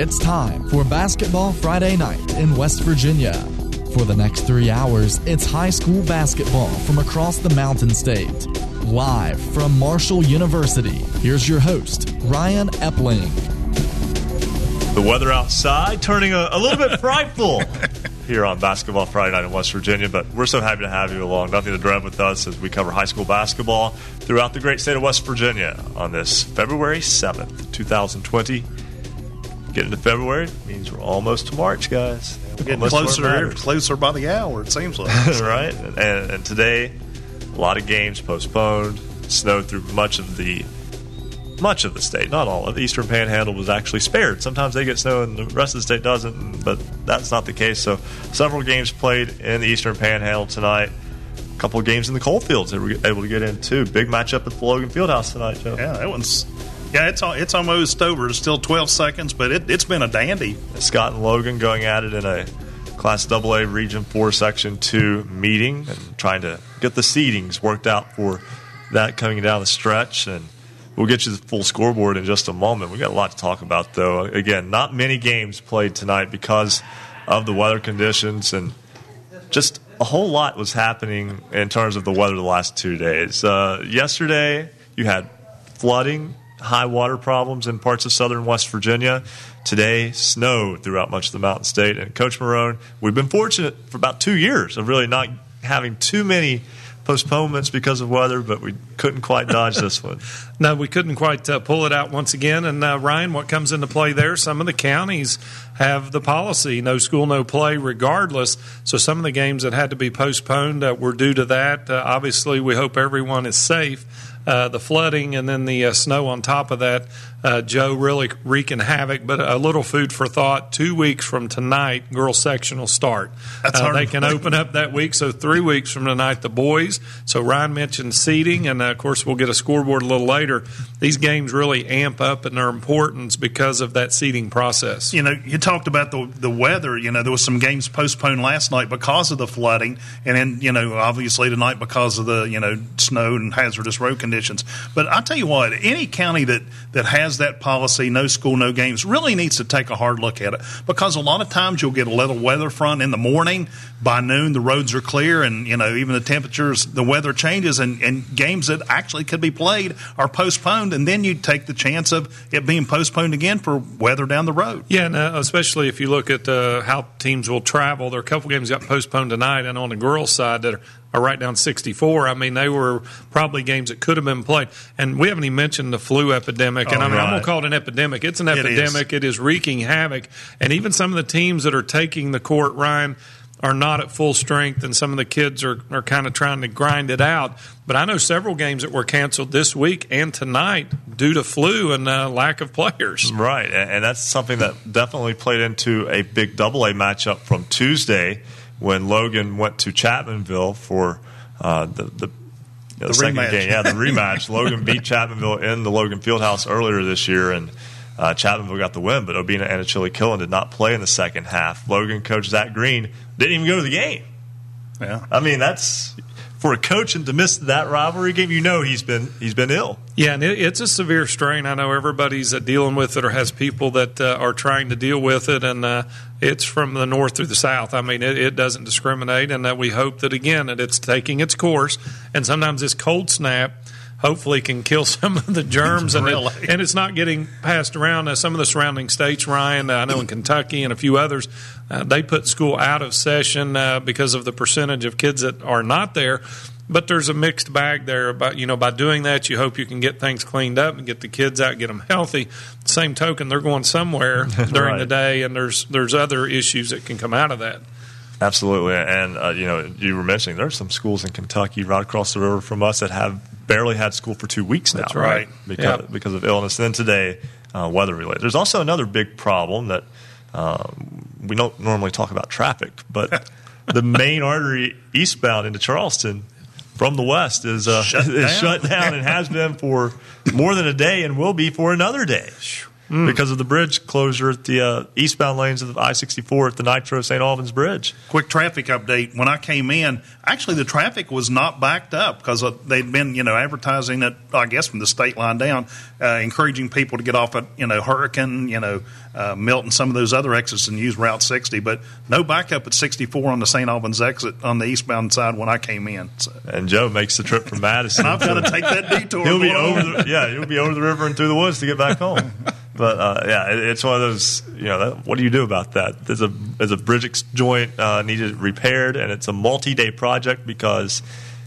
It's time for Basketball Friday Night in West Virginia. For the next three hours, it's high school basketball from across the Mountain State. Live from Marshall University, here's your host, Ryan Epling. The weather outside turning a, a little bit frightful here on Basketball Friday Night in West Virginia, but we're so happy to have you along. Nothing to dread with us as we cover high school basketball throughout the great state of West Virginia on this February 7th, 2020. Getting to February means we're almost to March, guys. We're getting Almost to where it closer, closer by the hour. It seems like. right? And, and today, a lot of games postponed. Snowed through much of the much of the state, not all of the Eastern Panhandle was actually spared. Sometimes they get snow and the rest of the state doesn't, but that's not the case. So, several games played in the Eastern Panhandle tonight. A couple of games in the coalfields that we were able to get into. Big matchup at the Logan Fieldhouse tonight, Joe. yeah, that one's. Yeah, it's it's almost over. It's still 12 seconds, but it, it's been a dandy. Scott and Logan going at it in a Class AA Region 4 Section 2 meeting and trying to get the seedings worked out for that coming down the stretch. And we'll get you the full scoreboard in just a moment. we got a lot to talk about, though. Again, not many games played tonight because of the weather conditions and just a whole lot was happening in terms of the weather the last two days. Uh, yesterday, you had flooding, high water problems in parts of southern West Virginia. Today, snow throughout much of the Mountain State. And Coach Marone, we've been fortunate for about two years of really not having too many postponements because of weather, but we couldn't quite dodge this one. No, we couldn't quite uh, pull it out once again. And uh, Ryan, what comes into play there? Some of the counties have the policy no school, no play, regardless. So some of the games that had to be postponed uh, were due to that. Uh, obviously, we hope everyone is safe. Uh, the flooding and then the uh, snow on top of that, uh, Joe really wreaking havoc. But a little food for thought. Two weeks from tonight, girls section will start. That's Uh, they can open up that week. So three weeks from tonight, the boys. So Ryan mentioned seating, and uh, of course we'll get a scoreboard a little later. These games really amp up in their importance because of that seating process. You know, you talked about the the weather. You know, there was some games postponed last night because of the flooding, and then you know, obviously tonight because of the you know snow and hazardous road conditions. But I tell you what, any county that that has that policy, no school, no games, really needs to take a hard look at it because a lot of times you'll get a little weather front in the morning. By noon, the roads are clear, and you know even the temperatures, the weather changes, and, and games that actually could be played are postponed, and then you take the chance of it being postponed again for weather down the road. Yeah, and uh, especially if you look at uh, how teams will travel. There are a couple games got postponed tonight, and on the girls' side that are, are right down 64. I mean, they were probably games that could have been played. And we haven't even mentioned the flu epidemic. and Oh, I mean, I'm going to call it an epidemic. It's an epidemic. It is wreaking havoc. And even some of the teams that are taking the court, Ryan, are not at full strength, and some of the kids are, are kind of trying to grind it out. But I know several games that were canceled this week and tonight due to flu and uh, lack of players. Right, and and that's something that definitely played into a big double A matchup from Tuesday when Logan went to Chapmanville for uh, the the, the, second rematch. game. Yeah, the rematch. Logan beat Chapmanville in the Logan Fieldhouse earlier this year, and uh, Chapmanville got the win. But Obina and Achille Killen did not play in the second half. Logan coach Zach Green didn't even go to the game. Yeah. I mean, that's for a coach and to miss that rivalry game. You know, he's been he's been ill. Yeah, and it, it's a severe strain. I know everybody's uh, dealing with it or has people that uh, are trying to deal with it, and uh, it's from the north through the south. I mean, it, it doesn't discriminate, and we hope that again that it's taking its course. And sometimes this cold snap. Hopefully, can kill some of the germs, and, Really? it, and it's not getting passed around. Uh, some of the surrounding states, Ryan, uh, I know in Kentucky and a few others, uh, they put school out of session uh, because of the percentage of kids that are not there. But there's a mixed bag there. About you know, by doing that, you hope you can get things cleaned up and get the kids out, get them healthy. Same token, they're going somewhere during Right. the day, and there's there's other issues that can come out of that. Absolutely, and uh, you know, you were mentioning there are some schools in Kentucky right across the river from us that have barely had school for two weeks now. That's right. because Yep. because of illness. And then today, uh, weather related. There's also another big problem that um, we don't normally talk about traffic, but the main artery eastbound into Charleston from the west is uh, Shut is down. shut down and has been for more than a day and will be for another day. Mm. because of the bridge closure at the uh, eastbound lanes of I 64 at the Nitro St. Albans Bridge. Quick traffic update. When I came in, actually the traffic was not backed up because uh, they'd been, you know, advertising it, I guess, from the state line down, uh, encouraging people to get off at, you know, Hurricane, you know, uh, Milton, some of those other exits and use Route 60, but no backup at 64 on the St. Albans exit on the eastbound side when I came in. So. And Joe makes the trip from Madison. I've got to take that detour. he'll be over the, yeah, he'll be over the river and through the woods to get back home. But uh, yeah, it, it's one of those. You know, that, what do you do about that? There's a there's a bridge joint uh, needed repaired, and it's a multi-day project because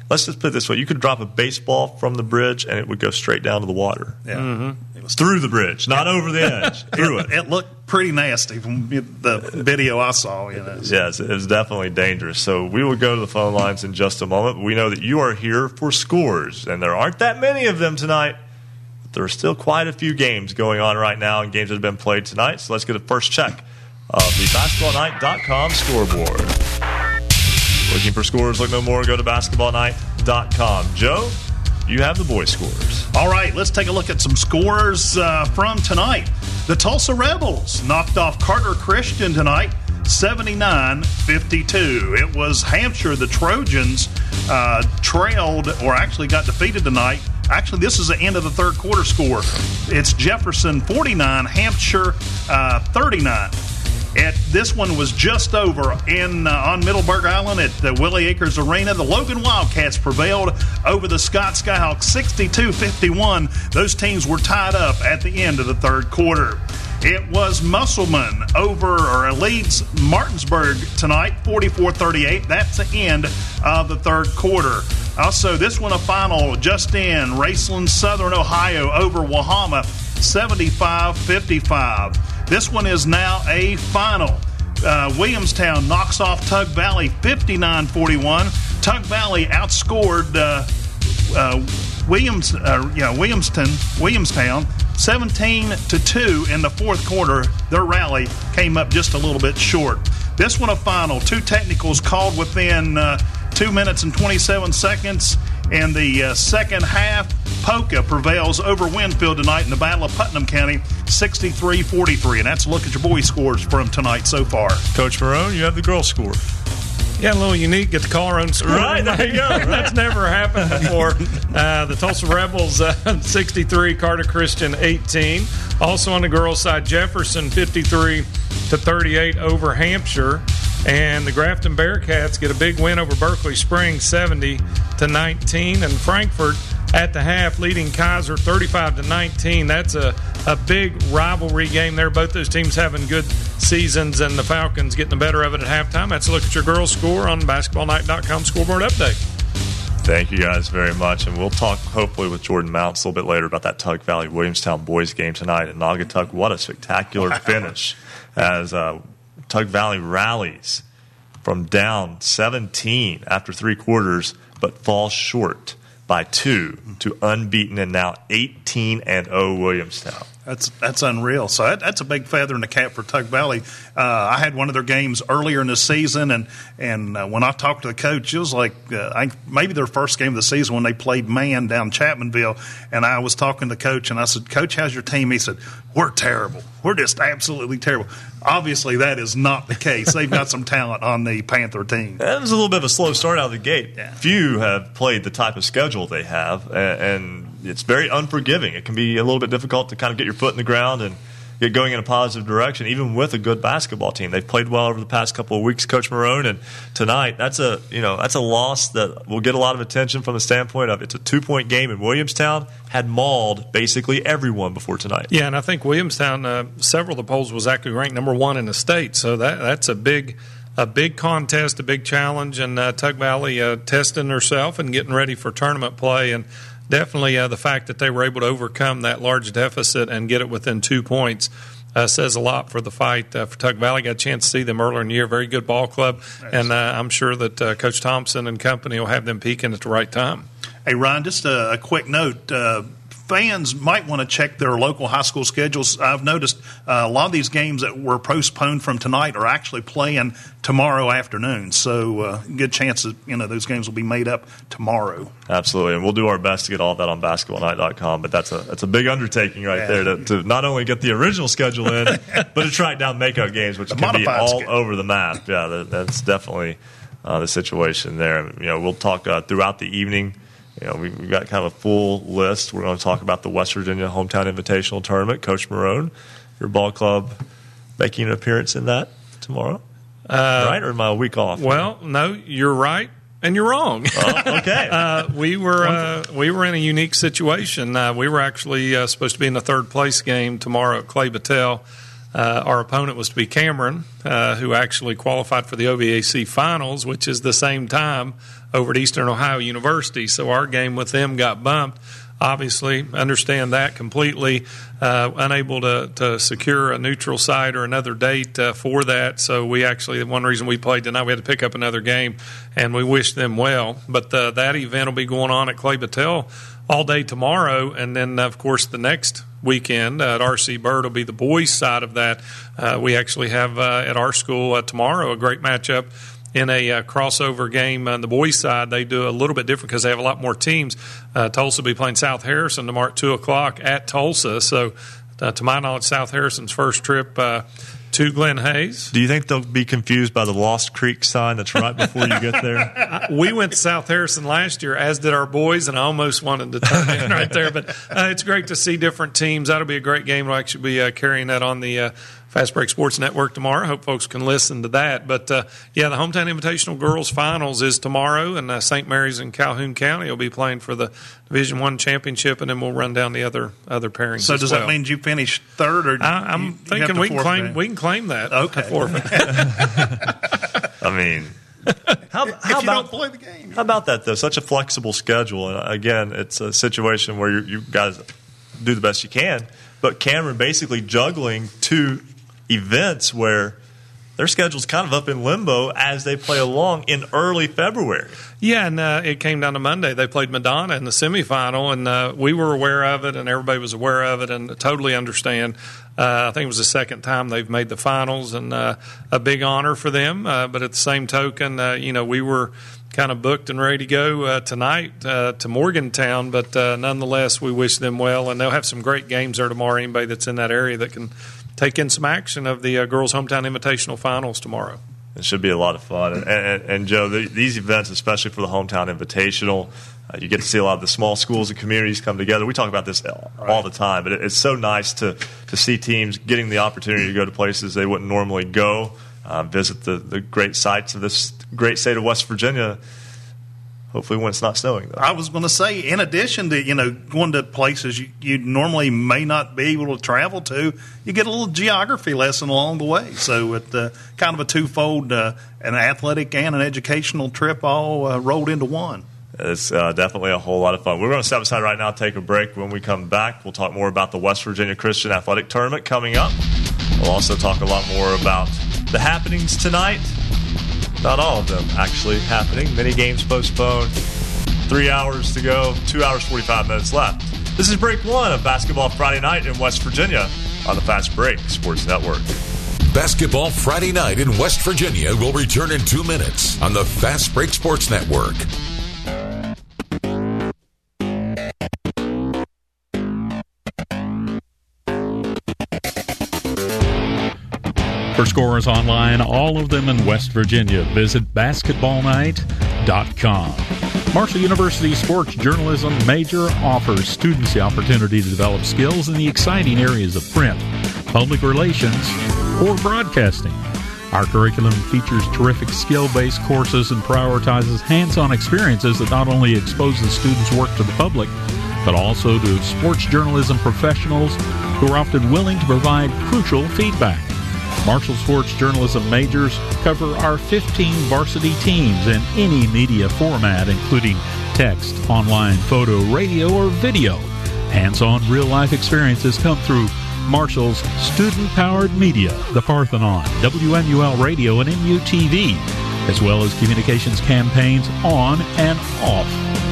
let's just put it this way: you could drop a baseball from the bridge, and it would go straight down to the water. Yeah. Mm-hmm. It was through the bridge, not over the edge. through it, it. It looked pretty nasty from the video I saw. You know. Yes, it was definitely dangerous. So we will go to the phone lines in just a moment. We know that you are here for scores, and there aren't that many of them tonight there are still quite a few games going on right now and games that have been played tonight. So let's get a first check of the basketballnight.com scoreboard. Looking for scores, look no more, go to basketballnight.com. Joe, you have the boy scores. All right, let's take a look at some scores uh, from tonight. The Tolsia Rebels knocked off Carter Christian tonight. 79 52. It was Hampshire, the Trojans, uh, trailed or actually got defeated tonight Actually, this is the end of the third quarter score. It's Jefferson 49, Hampshire uh, 39. At, this one was just over in uh, on Middleburg Island at the Willie Acres Arena. The Logan Wildcats prevailed over the Scott Skyhawks 62-51. Those teams were tied up at the end of the third quarter. It was Musselman over or leads Martinsburg tonight, 44-38. That's the end of the third quarter. Also, this one a final just in Racine, Southern Ohio over Wahama, 75-55. This one is now a final. Uh, Williamstown knocks off Tug Valley 59-41. Tug Valley outscored uh, uh, Williams, uh, yeah, Williamston, Williamstown 17 to 2 in the fourth quarter. Their rally came up just a little bit short. This one a final. Two technicals called within uh, two minutes and 27 seconds. In the uh, second half, Poca prevails over Winfield tonight in the Battle of Putnam County, 63 43. And that's a look at your boys' scores from tonight so far. Coach Marone, you have the girls' score. Yeah, a little unique. Get to call our own score. Right, there you go. That's never happened before. Uh, the Tolsia Rebels, uh, 63, Carter Christian, 18. Also on the girls' side, Jefferson, 53 to 38 over Hampshire. And the Grafton Bearcats get a big win over Berkeley Springs, 70 to 19. And Frankfort at the half, leading Keyser 35 to 19. That's a, a big rivalry game there. Both those teams having good seasons, and the Falcons getting the better of it at halftime. That's a look at your girls' score on basketballnight.com scoreboard update. Thank you guys very much. And we'll talk hopefully with Jordan Mounts a little bit later about that Tug Valley Williamstown boys game tonight at Naugatuck. What a spectacular finish as uh, Tug Valley rallies from down 17 after three quarters, but falls short by two to unbeaten and now 18 and 0 Williamstown. That's that's unreal. So that, that's a big feather in the cap for Tug Valley. Uh, I had one of their games earlier in the season, and and uh, when I talked to the coach, it was like uh, I, maybe their first game of the season when they played man down Chapmanville, and I was talking to the coach, and I said, "Coach, how's your team?" He said, "We're terrible. We're just absolutely terrible." Obviously, that is not the case. They've got some talent on the Panther team. That was a little bit of a slow start out of the gate. Yeah. Few have played the type of schedule they have, and it's very unforgiving. It can be a little bit difficult to kind of get your foot in the ground and get going in a positive direction, even with a good basketball team. They've played well over the past couple of weeks, Coach Marone, and tonight that's a you know that's a loss that will get a lot of attention from the standpoint of it's a two point game in Williamstown had mauled basically everyone before tonight. Yeah, and I think Williamstown uh, several of the polls was actually ranked number one in the state, so that that's a big a big contest, a big challenge, and uh, Tug Valley uh, testing herself and getting ready for tournament play and definitely uh, the fact that they were able to overcome that large deficit and get it within two points uh, says a lot for the fight uh, for Tug Valley. Got a chance to see them earlier in the year. Very good ball club, and uh, I'm sure that uh, Coach Thompson and company will have them peaking at the right time. Hey Ryan, just a, a quick note. Fans might want to check their local high school schedules. I've noticed uh, a lot of these games that were postponed from tonight are actually playing tomorrow afternoon. So, uh, good chance that you know those games will be made up tomorrow. Absolutely, and we'll do our best to get all of that on basketballnight.com. But that's a that's a big undertaking right Yeah. there to, to not only get the original schedule in, but to track down makeup games, which The can be all schedule. over the map. Yeah, that, that's definitely uh, the situation there. You know, we'll talk uh, throughout the evening. You know, we, we've got kind of a full list. We're going to talk about the West Virginia Hometown Invitational Tournament. Coach Marone, your ball club, making an appearance in that tomorrow, right? Or am I a week off? Well, no, you're right, and you're wrong. Oh, okay. Uh, we were uh, we were in a unique situation. Uh, we were actually uh, supposed to be in the third place game tomorrow at Clay Battelle. Uh, our opponent was to be Cameron, uh, who actually qualified for the OVAC finals, which is the same time over at Eastern Ohio University. So our game with them got bumped. Obviously, understand that completely. Uh, unable to, to secure a neutral site or another date uh, for that. So we actually, one reason we played tonight, we had to pick up another game, and we wish them well. But uh, that event will be going on at Clay Battelle all day tomorrow, and then of course the next weekend at RC Byrd will be the boys' side of that. Uh, we actually have uh, at our school uh, tomorrow a great matchup in a uh, crossover game on the boys' side. They do a little bit different because they have a lot more teams. Uh, Tolsia will be playing South Harrison tomorrow at two o'clock at Tolsia. So, uh, to my knowledge, South Harrison's first trip. Uh, to Glenhayes. Do you think they'll be confused by the Lost Creek sign that's right before you get there? we went to South Harrison last year, as did our boys, and I almost wanted to turn in right there. But uh, it's great to see different teams. That'll be a great game. We'll actually be uh, carrying that on the uh, Fast Break Sports Network tomorrow. Hope folks can listen to that. But uh, yeah, the Hometown Invitational Girls Finals is tomorrow, and uh, St. Mary's in Calhoun County will be playing for the Division One championship, and then we'll run down the other other pairings. So as does well. that mean you finished third, or I, I'm you- you have thinking to we can forfeit? claim we can claim that. Okay. I mean, how, if how you about don't play the game. how about that though? Such a flexible schedule, and again, it's a situation where you, you guys do the best you can. But Cameron basically juggling two events where their schedule's kind of up in limbo as they play along in early February. Yeah, and uh, it came down to Monday. They played Madonna in the semifinal, and uh, we were aware of it, and everybody was aware of it, and totally understand. Uh, I think it was the second time they've made the finals, and uh, a big honor for them. Uh, but at the same token, uh, you know, we were kind of booked and ready to go uh, tonight uh, to Morgantown, but uh, nonetheless, we wish them well, and they'll have some great games there tomorrow. Anybody that's in that area that can take in some action of the uh, girls' hometown invitational finals tomorrow. It should be a lot of fun. And, and, and Joe, the, these events, especially for the hometown invitational, uh, you get to see a lot of the small schools and communities come together. We talk about this all, all the time, but it, it's so nice to, to see teams getting the opportunity to go to places they wouldn't normally go, uh, visit the, the great sites of this great state of West Virginia. Hopefully, when it's not snowing, though. I was going to say, in addition to you know going to places you, you normally may not be able to travel to, you get a little geography lesson along the way. So it's uh, kind of a twofold, uh, an athletic and an educational trip all uh, rolled into one. It's uh, definitely a whole lot of fun. We're going to step aside right now, take a break. When we come back, we'll talk more about the West Virginia Christian Athletic Tournament coming up. We'll also talk a lot more about the happenings tonight. Not all of them actually happening. Many games postponed. Three hours to go, two hours, 45 minutes left. This is break one of Basketball Friday night in West Virginia on the Fast Break Sports Network. Basketball Friday night in West Virginia will return in two minutes on the Fast Break Sports Network. For scores online, all of them in West Virginia, visit basketballnight.com. Marshall University Sports Journalism major offers students the opportunity to develop skills in the exciting areas of print, public relations, or broadcasting. Our curriculum features terrific skill based courses and prioritizes hands on experiences that not only expose the students' work to the public, but also to sports journalism professionals who are often willing to provide crucial feedback. Marshall Sports Journalism majors cover our 15 varsity teams in any media format, including text, online, photo, radio, or video. Hands on real life experiences come through Marshall's student powered media, the Parthenon, WMUL Radio, and MUTV, as well as communications campaigns on and off.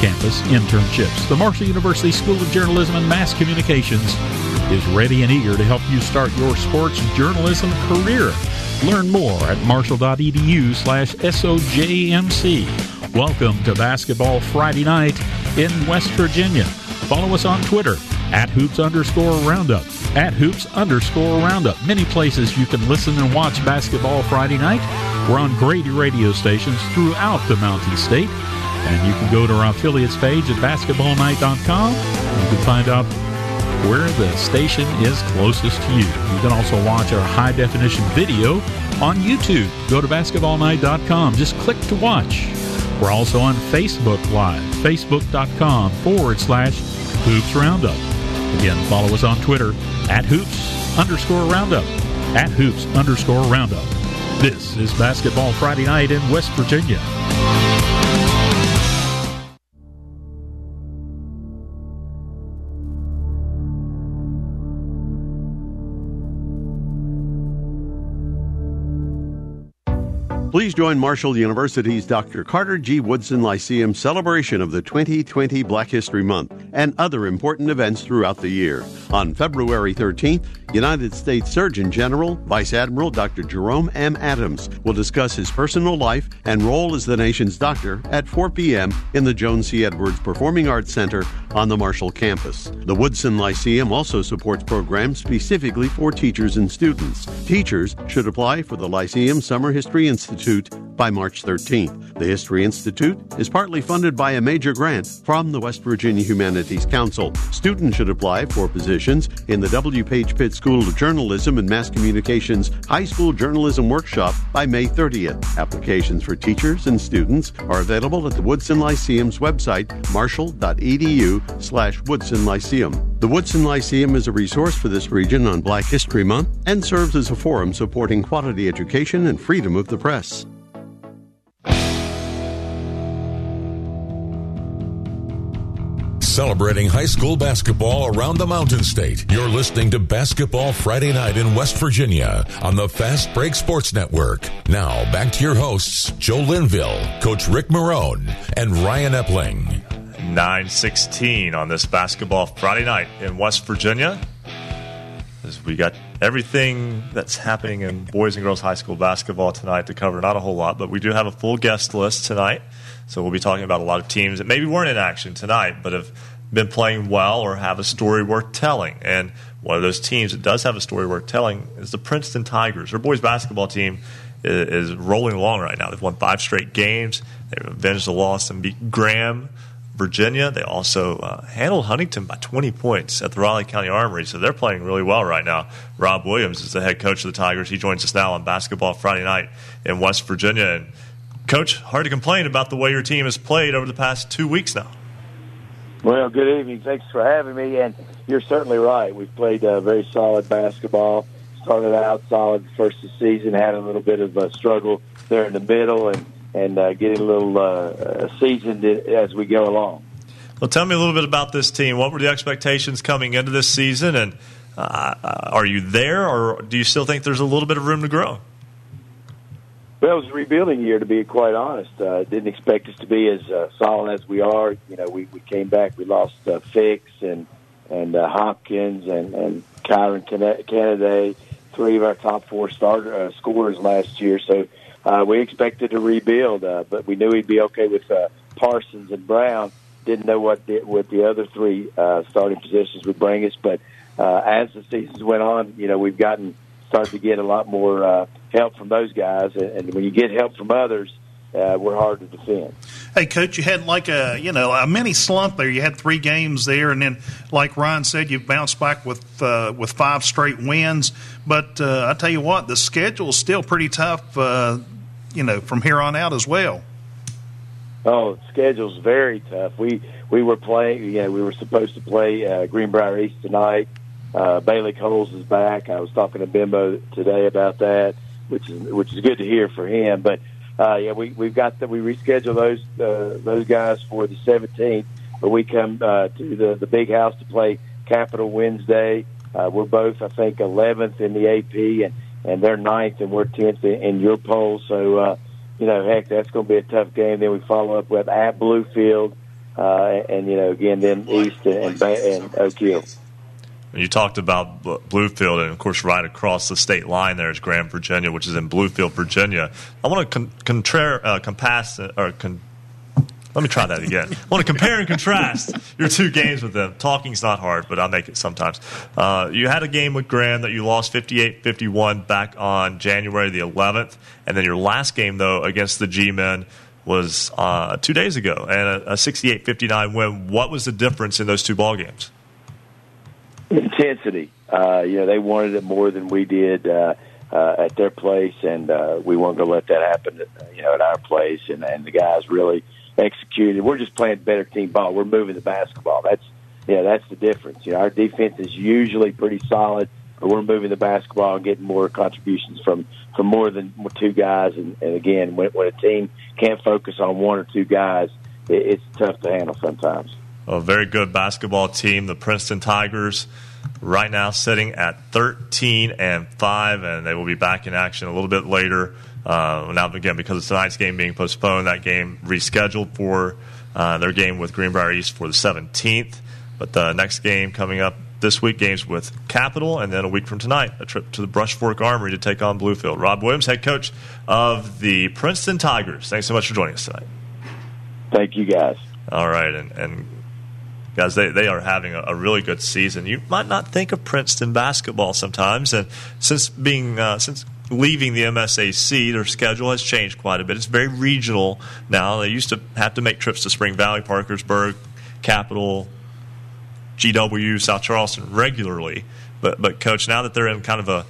Campus internships. The Marshall University School of Journalism and Mass Communications is ready and eager to help you start your sports journalism career. Learn more at marshall.edu slash SOJMC. Welcome to Basketball Friday Night in West Virginia. Follow us on Twitter at hoops underscore roundup. At hoops underscore roundup. Many places you can listen and watch Basketball Friday Night. We're on Grady radio stations throughout the Mountain State. And you can go to our affiliates page at basketballnight.com. You can find out where the station is closest to you. You can also watch our high definition video on YouTube. Go to basketballnight.com. Just click to watch. We're also on Facebook Live, facebook.com forward slash hoops roundup. Again, follow us on Twitter at hoops underscore roundup. At hoops underscore roundup. This is Basketball Friday night in West Virginia. Please join Marshall University's Dr. Carter G. Woodson Lyceum celebration of the 2020 Black History Month and other important events throughout the year. On February 13th, United States Surgeon General Vice Admiral Dr. Jerome M. Adams will discuss his personal life and role as the nation's doctor at 4 p.m. in the Joan C. Edwards Performing Arts Center on the Marshall campus. The Woodson Lyceum also supports programs specifically for teachers and students. Teachers should apply for the Lyceum Summer History Institute by March 13th. The History Institute is partly funded by a major grant from the West Virginia Humanities Council. Students should apply for positions in the W. Page Pitt School of Journalism and Mass Communications High School Journalism Workshop by May 30th. Applications for teachers and students are available at the Woodson Lyceum's website, marshall.edu slash Woodson Lyceum. The Woodson Lyceum is a resource for this region on Black History Month and serves as a forum supporting quality education and freedom of the press. Celebrating high school basketball around the Mountain State. You're listening to Basketball Friday Night in West Virginia on the Fast Break Sports Network. Now, back to your hosts, Joe Linville, Coach Rick Marone, and Ryan Epling. 916 on this Basketball Friday Night in West Virginia. As we got everything that's happening in boys and girls high school basketball tonight to cover. Not a whole lot, but we do have a full guest list tonight. So we'll be talking about a lot of teams that maybe weren't in action tonight, but have been playing well or have a story worth telling. And one of those teams that does have a story worth telling is the Princeton Tigers. Their boys basketball team is, is rolling along right now. They've won five straight games. They've avenged the loss and beat Graham, Virginia. They also uh, handled Huntington by 20 points at the Raleigh County Armory, so they're playing really well right now. Rob Williams is the head coach of the Tigers. He joins us now on Basketball Friday night in West Virginia. And Coach, hard to complain about the way your team has played over the past two weeks now. Well, good evening. Thanks for having me. And you're certainly right. We've played uh, very solid basketball. Started out solid first of the season, had a little bit of a struggle there in the middle, and and uh, getting a little uh, seasoned as we go along. Well, tell me a little bit about this team. What were the expectations coming into this season, and uh, are you there, or do you still think there's a little bit of room to grow? Well, it was a rebuilding year, to be quite honest. Uh, didn't expect us to be as uh, solid as we are. You know, we, we came back, we lost uh, Fix and and uh, Hopkins and and Kyron Kennedy, three of our top four starter uh, scorers last year. So uh, we expected to rebuild, uh, but we knew he'd be okay with uh, Parsons and Brown. Didn't know what the, what the other three uh, starting positions would bring us, but uh, as the seasons went on, you know, we've gotten started to get a lot more. Uh, help from those guys, and when you get help from others, uh, we're hard to defend. Hey, coach, you had like a you know a mini slump there. You had three games there, and then like Ryan said, you bounced back with uh, with five straight wins. But uh, I tell you what, the schedule is still pretty tough. Uh, you know, from here on out as well. Oh, the schedule's very tough. We we were playing. You know, we were supposed to play uh, Greenbrier East tonight. Uh, Bailey Coles is back. I was talking to Bimbo today about that which is which is good to hear for him. But uh, yeah, we we've got that. We reschedule those uh, those guys for the 17th, but we come uh, to the the big house to play Capital Wednesday. Uh, we're both, I think, 11th in the AP, and and they're ninth, and we're 10th in, in your poll. So uh, you know, heck, that's going to be a tough game. Then we follow up with at Bluefield. uh, and you know again then East and and, and Oak Hill. You talked about Bluefield, and of course, right across the state line there is Graham Virginia, which is in Bluefield, Virginia. I want to con- contrare, uh, compass, or con- let me try that again. I want to compare and contrast your two games with them. Talking's not hard, but I'll make it sometimes. Uh, you had a game with Graham that you lost 58 51 back on January the 11th. And then your last game, though, against the G Men was uh, two days ago and a 68 59 win. What was the difference in those two ball games? Intensity. Uh, you know, they wanted it more than we did. Uh, uh, at their place, and uh, we weren't going to let that happen. At, you know, at our place, and, and the guys really executed. We're just playing better team ball. We're moving the basketball. That's yeah, that's the difference. You know, our defense is usually pretty solid, but we're moving the basketball and getting more contributions from from more than two guys. And, and again, when, when a team can't focus on one or two guys, it, it's tough to handle sometimes. A very good basketball team, the Princeton Tigers. Right now, sitting at 13 and five, and they will be back in action a little bit later uh, now, again, because of tonight's game being postponed, that game rescheduled for uh, their game with Greenbrier East for the 17th. But the next game coming up this week, games with Capital, and then a week from tonight, a trip to the Brush Fork Armory to take on Bluefield. Rob Williams, head coach of the Princeton Tigers. Thanks so much for joining us tonight. Thank you, guys. All right, and, and guys, they, they are having a, a, really good season. You might not think of Princeton basketball sometimes, and since being uh, since leaving the MSAC, their schedule has changed quite a bit. It's very regional now. They used to have to make trips to Spring Valley, Parkersburg, Capital, GW, South Charleston regularly. But, but coach, now that they're in kind of a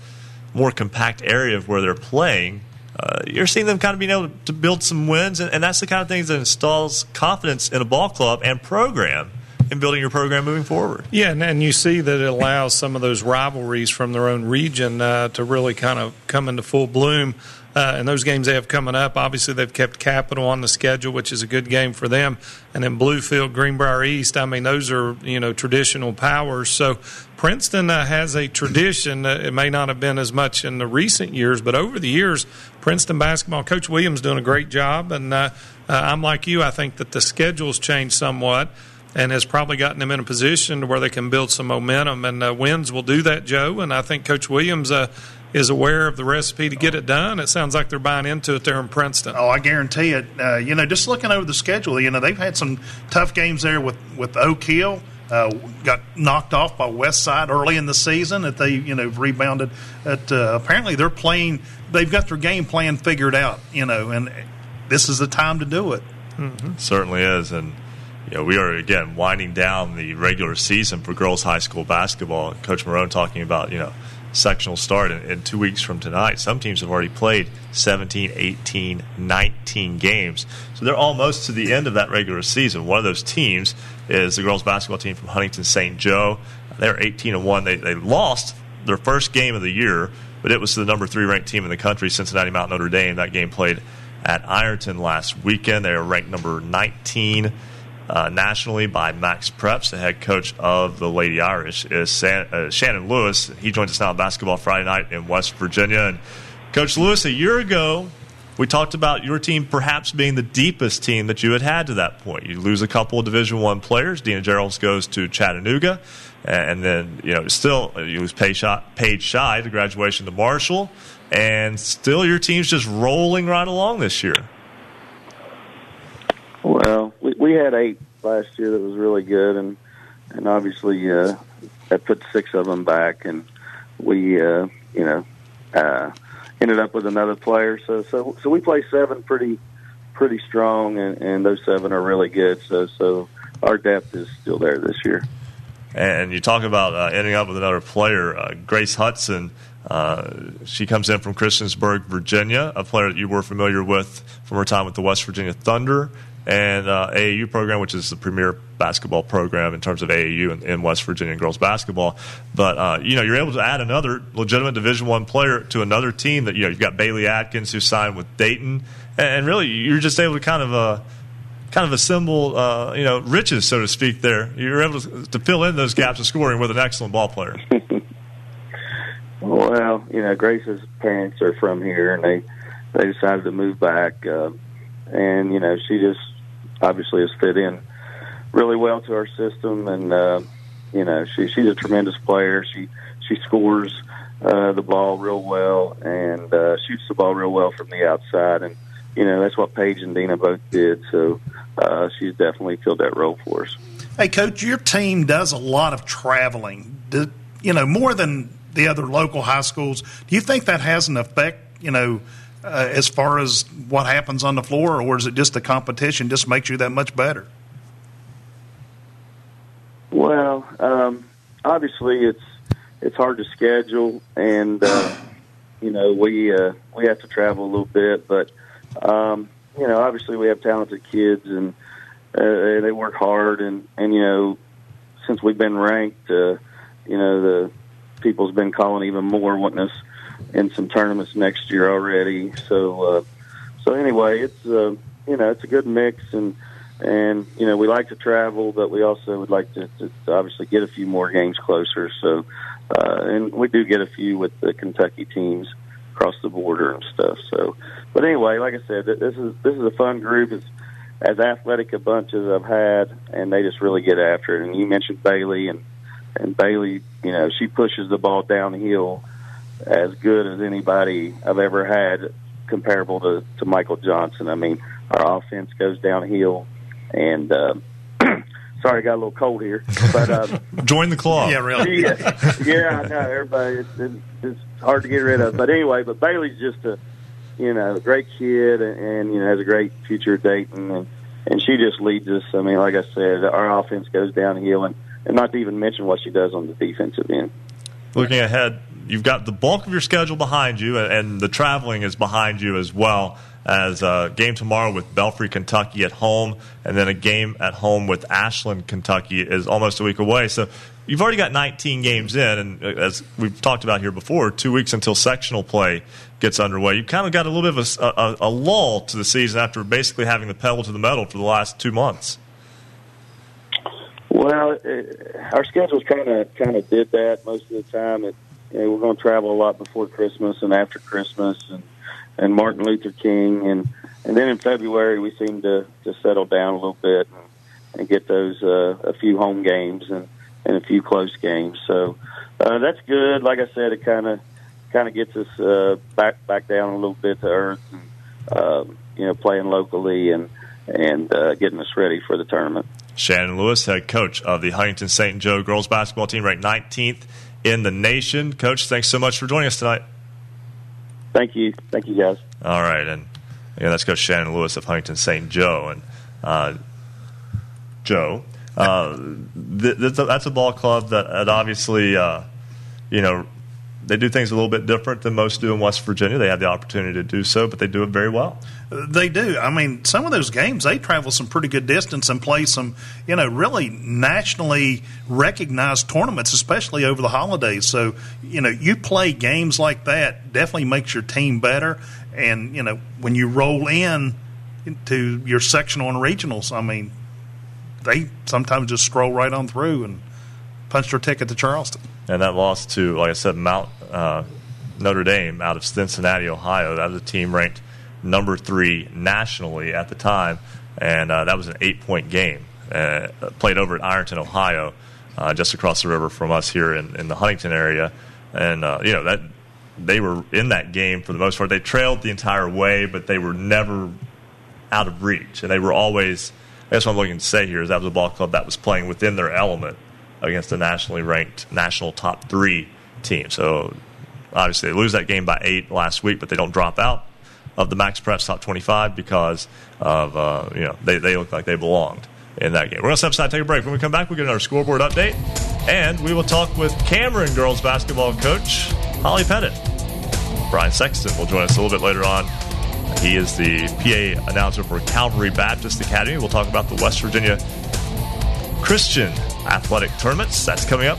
more compact area of where they're playing, uh, you're seeing them kind of being able to build some wins, and, and that's the kind of things that installs confidence in a ball club and program in building your program moving forward. Yeah, and, and you see that it allows some of those rivalries from their own region uh, to really kind of come into full bloom. Uh, and those games they have coming up, obviously they've kept Capital on the schedule, which is a good game for them. And then Bluefield, Greenbrier East. I mean, those are you know traditional powers. So Princeton uh, has a tradition. Uh, it may not have been as much in the recent years, but over the years, Princeton basketball coach Williams doing a great job. And uh, uh, I'm like you. I think that the schedule's changed somewhat and has probably gotten them in a position where they can build some momentum. And uh, wins will do that, Joe. And I think Coach Williams uh, is aware of the recipe to get it done. It sounds like they're buying into it there in Princeton. Oh, I guarantee it. Uh, you know, just looking over the schedule, you know, they've had some tough games there with, with Oak Hill. Uh, got knocked off by West Side early in the season that they, you know, rebounded. At, uh, apparently, they're playing. They've got their game plan figured out, you know, and this is the time to do it. Mm-hmm. Certainly is, and you know, we are again winding down the regular season for girls high school basketball. Coach Marone talking about you know sectional start in, in, two weeks from tonight. Some teams have already played 17, 18, 19 games, so they're almost to the end of that regular season. One of those teams is the girls basketball team from Huntington St. Joe. They're 18 and one. They they lost their first game of the year, but it was the number three ranked team in the country, Cincinnati Mount Notre Dame. That game played at Ironton last weekend. They are ranked number 19 uh, nationally by MaxPreps, the head coach of the Lady Irish, is San, uh, Shannon Lewis. He joins us now on Basketball Friday night in West Virginia. And Coach Lewis, a year ago, we talked about your team perhaps being the deepest team that you had had to that point. You lose a couple of Division One players. Dina Jarrells goes to Chattanooga, and then you know still you lose Paige Shy to graduation to Marshall, and still your team's just rolling right along this year. Well, we, we had eight last year that was really good, and and obviously uh, that put six of them back, and we uh, you know uh, ended up with another player. So so so we play seven pretty pretty strong, and, and those seven are really good. So so our depth is still there this year. And you talk about uh, ending up with another player, uh, Grace Hudson. Uh, she comes in from Christiansburg, Virginia, a player that you were familiar with from her time with the West Virginia Thunder and uh, AAU program, which is the premier basketball program in terms of AAU in, in West Virginia girls basketball. But uh, you know, you're able to add another legitimate Division One player to another team that you know you've got Bailey Atkins who signed with Dayton, and, and really you're just able to kind of uh, kind of assemble uh, you know riches, so to speak. There, you're able to, to fill in those gaps of scoring with an excellent ball player. well, you know, Grace's parents are from here, and they they decided to move back. Uh, and you know she just obviously has fit in really well to our system, and uh, you know she she's a tremendous player. She she scores uh, the ball real well and uh, shoots the ball real well from the outside, and you know that's what Paige and Dina both did. So uh, she's definitely filled that role for us. Hey, coach, your team does a lot of traveling. Do, you know more than the other local high schools. Do you think that has an effect? You know. Uh, as far as what happens on the floor, or is it just the competition just makes you that much better? Well, um, obviously it's it's hard to schedule, and uh, you know we uh, we have to travel a little bit, but um, you know obviously we have talented kids and uh, they work hard, and and you know since we've been ranked, uh, you know the people's been calling even more, wanting us in some tournaments next year already. So uh, so anyway, it's uh, you know it's a good mix and and you know we like to travel, but we also would like to, to, obviously get a few more games closer. So, uh, and we do get a few with the Kentucky teams across the border and stuff. So, but anyway, like I said, this is this is a fun group. It's as athletic a bunch as I've had, and they just really get after it. And you mentioned Bailey, and and Bailey, you know, she pushes the ball downhill as good as anybody I've ever had comparable to, to Michael Johnson. I mean, our offense goes downhill and uh, sorry, I got a little cold here, but uh, join the club. Yeah, really. Yeah, yeah, I know everybody. It's, it's, it's hard to get rid of, but anyway, but Bailey's just a you know a great kid, and, and you know has a great future at Dayton, and and she just leads us. I mean, like I said, our offense goes downhill, and and not to even mention what she does on the defensive end. Looking ahead, you've got the bulk of your schedule behind you, and the traveling is behind you as well as a game tomorrow with Belfry, Kentucky at home, and then a game at home with Ashland, Kentucky is almost a week away. So you've already got 19 games in, and uh, as we've talked about here before, two weeks until sectional play gets underway. You've kind of got a little bit of a, a, a lull to the season after basically having the pedal to the metal for the last two months. Well, it, our schedules kind of kind of did that most of the time. It, you know, we're going to travel a lot before Christmas and after Christmas, and and Martin Luther King, and and then in February we seem to to settle down a little bit and, and get those uh, a few home games and and a few close games. So uh, that's good. Like I said, it kind of kind of gets us uh, back back down a little bit to earth, and, um, you know, playing locally and and uh, getting us ready for the tournament. Shannon Lewis, head coach of the Huntington St. Joe girls basketball team, ranked 19th in the nation. Coach, thanks so much for joining us tonight. Thank you. Thank you, guys. All right. And yeah, that's Coach Shannon Lewis of Huntington St. Joe. And uh, Joe, uh, th- that's, a, that's, a, ball club that, that obviously, uh, you know, they do things a little bit different than most do in West Virginia. They have the opportunity to do so, but they do it very well. They do. I mean, some of those games they travel some pretty good distance and play some, you know, really nationally recognized tournaments, especially over the holidays. So, you know, you play games like that definitely makes your team better. And you know, when you roll in to your sectional and regionals, I mean, they sometimes just scroll right on through and punch their ticket to Charleston. And that loss to, like I said, Mount uh, Notre Dame out of Cincinnati, Ohio. That was a team ranked number three nationally at the time, and uh, that was an eight point game. Uh, played over at Ironton, Ohio, uh, just across the river from us here in, in the Huntington area. And, uh, you know, that they were in that game for the most part. They trailed the entire way, but they were never out of reach. And they were always, I guess what I'm looking to say here is that was a ball club that was playing within their element against a nationally ranked national top three team. So obviously they lose that game by eight last week, but they don't drop out of the MaxPreps top 25 because of uh, you know they, they look like they belonged in that game. We're going to step aside, take a break. When we come back, we'll get another scoreboard update, and we will talk with Cameron girls basketball coach Holly Pettit. Brian Sexton will join us a little bit later on. He is the PA announcer for Calvary Baptist Academy. We'll talk about the West Virginia Christian athletic tournaments. That's coming up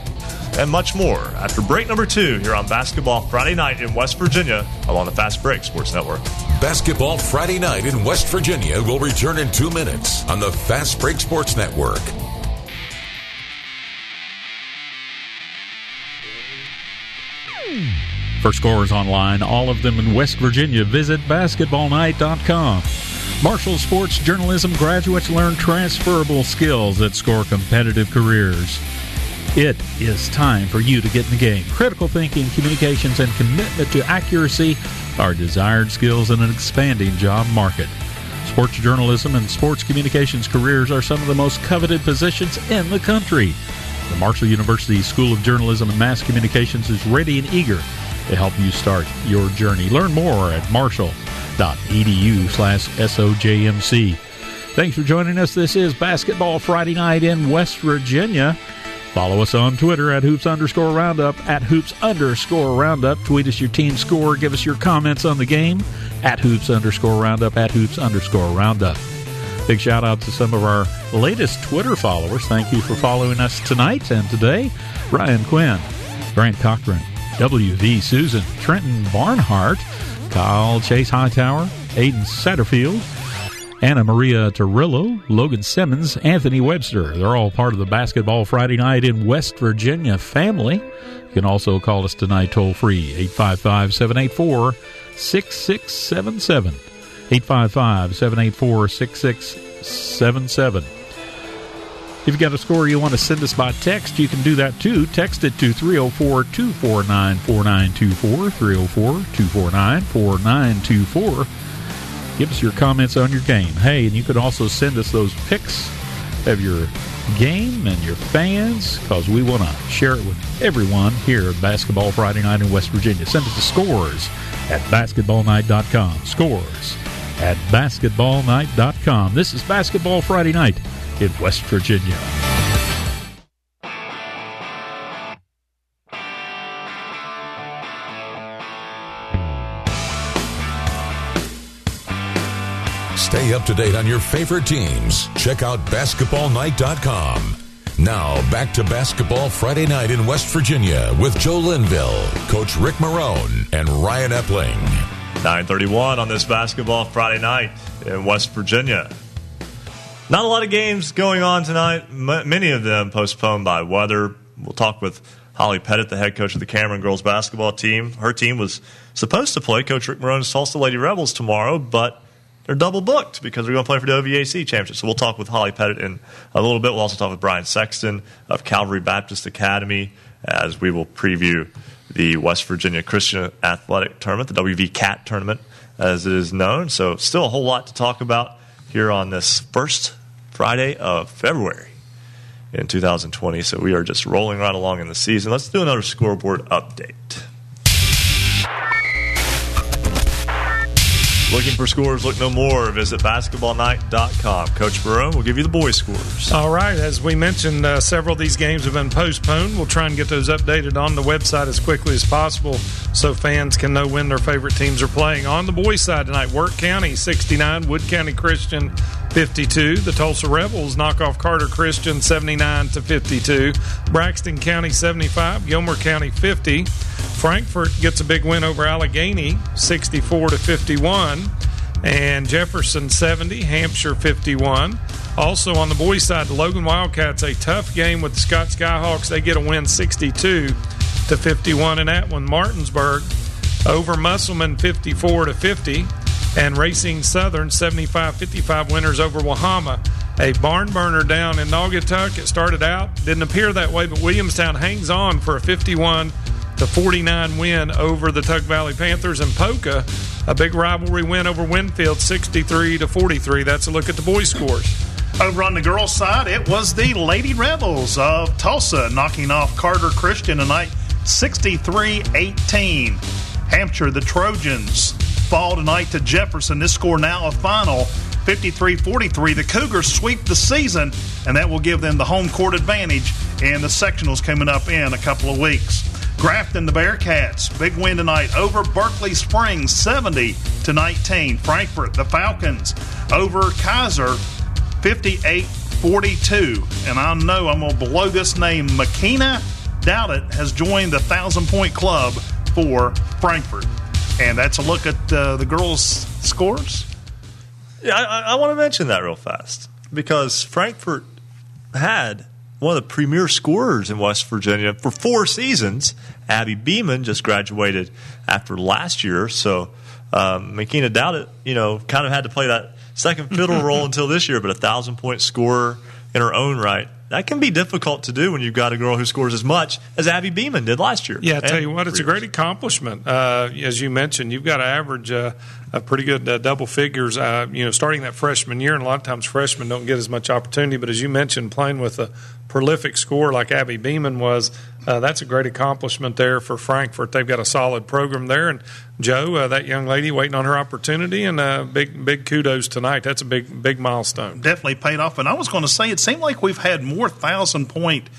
and much more after break number two here on Basketball Friday night in West Virginia along the Fast Break Sports Network. Basketball Friday night in West Virginia will return in two minutes on the Fast Break Sports Network. For scores online, all of them in West Virginia, visit basketballnight.com. Marshall Sports Journalism graduates learn transferable skills that score competitive careers. It is time for you to get in the game. Critical thinking, communications, and commitment to accuracy are desired skills in an expanding job market. Sports journalism and sports communications careers are some of the most coveted positions in the country. The Marshall University School of Journalism and Mass Communications is ready and eager to help you start your journey. Learn more at marshall.edu slash SOJMC. Thanks for joining us. This is Basketball Friday Night in West Virginia. Follow us on Twitter at hoops underscore roundup, at hoops underscore roundup. Tweet us your team score. Give us your comments on the game at hoops underscore roundup, at hoops underscore roundup. Big shout out to some of our latest Twitter followers. Thank you for following us tonight and today. Ryan Quinn, Grant Cochran, W.V. Susan, Trenton Barnhart, Kyle Chase Hightower, Aiden Satterfield, Anna Maria Torillo, Logan Simmons, Anthony Webster. They're all part of the Basketball Friday Night in West Virginia family. You can also call us tonight toll free, 855 784 6677. 855 784 6677. If you've got a score you want to send us by text, you can do that too. Text it to 304 249 4924. 304 249 4924 Give us your comments on your game. Hey, and you can also send us those pics of your game and your fans because we want to share it with everyone here at Basketball Friday Night in West Virginia. Send us the scores at basketballnight.com. Scores at basketballnight.com. This is Basketball Friday Night in West Virginia. Up to date on your favorite teams. Check out basketballnight.com. Now, back to Basketball Friday night in West Virginia with Joe Linville, Coach Rick Marone, and Ryan Epling. 931 on this Basketball Friday night in West Virginia. Not a lot of games going on tonight, M- many of them postponed by weather. We'll talk with Holly Pettit, the head coach of the Cameron girls basketball team. Her team was supposed to play Coach Rick Marone's Tolsia Lady Rebels tomorrow, but they're double booked because they're going to play for the OVAC championship. So we'll talk with Holly Pettit in a little bit. We'll also talk with Brian Sexton of Calvary Baptist Academy as we will preview the West Virginia Christian Athletic Tournament, the WV Cat Tournament, as it is known. So still a whole lot to talk about here on this first Friday of February in 2020. So we are just rolling right along in the season. Let's do another scoreboard update. Looking for scores, look no more. Visit basketballnight.com. Coach Marone will give you the boys' scores. All right. As we mentioned, uh, several of these games have been postponed. We'll try and get those updated on the website as quickly as possible so fans can know when their favorite teams are playing. On the boys' side tonight, Wirt County 69, Wood County Christian 52. The Tolsia Rebels knock off Carter Christian 79 to 52. Braxton County 75, Gilmer County 50. Frankfort gets a big win over Allegheny 64 to 51 and Jefferson 70, Hampshire 51. Also on the boys side, the Logan Wildcats a tough game with the Scott Skyhawks. They get a win 62 to 51 in that one. Martinsburg over Musselman 54 to 50 and Racine Southern 75-55 winners over Wahama. A barn burner down in Naugatuck. It started out didn't appear that way, but Williamstown hangs on for a 51 to 49 win over the Tug Valley Panthers and Poca. A big rivalry win over Winfield 63 to 43. That's a look at the boys' scores. Over on the girls' side, it was the Lady Rebels of Tolsia knocking off Carter Christian tonight 63 18. Hampshire, the Trojans fall tonight to Jefferson. This score now a final 53 43. The Cougars sweep the season, and that will give them the home court advantage in the sectionals coming up in a couple of weeks. Grafton, the Bearcats, big win tonight over Berkeley Springs, 70 to 19. Frankfort, the Falcons, over Keyser, 58 42. And I know I'm going to blow this name. Makina Dowdett has joined the Thousand Point Club for Frankfort. And that's a look at uh, the girls' scores. Yeah, I, I want to mention that real fast because Frankfort had one of the premier scorers in West Virginia for four seasons. Abby Beeman just graduated after last year, so um, Makina you know, kind of had to play that second fiddle role until this year, but a thousand point scorer in her own right. That can be difficult to do when you've got a girl who scores as much as Abby Beeman did last year. Yeah, I tell you what, it's a great accomplishment. Uh, as you mentioned, you've got to average uh, pretty good uh, double figures. Uh, you know, starting that freshman year, and a lot of times freshmen don't get as much opportunity. But as you mentioned, playing with a prolific scorer like Abby Beeman was, uh, that's a great accomplishment there for Frankfort. They've got a solid program there, and Joe, that young lady, waiting on her opportunity, and big big kudos tonight. That's a big big milestone. Definitely paid off. And I was going to say, it seemed like we've had more thousand point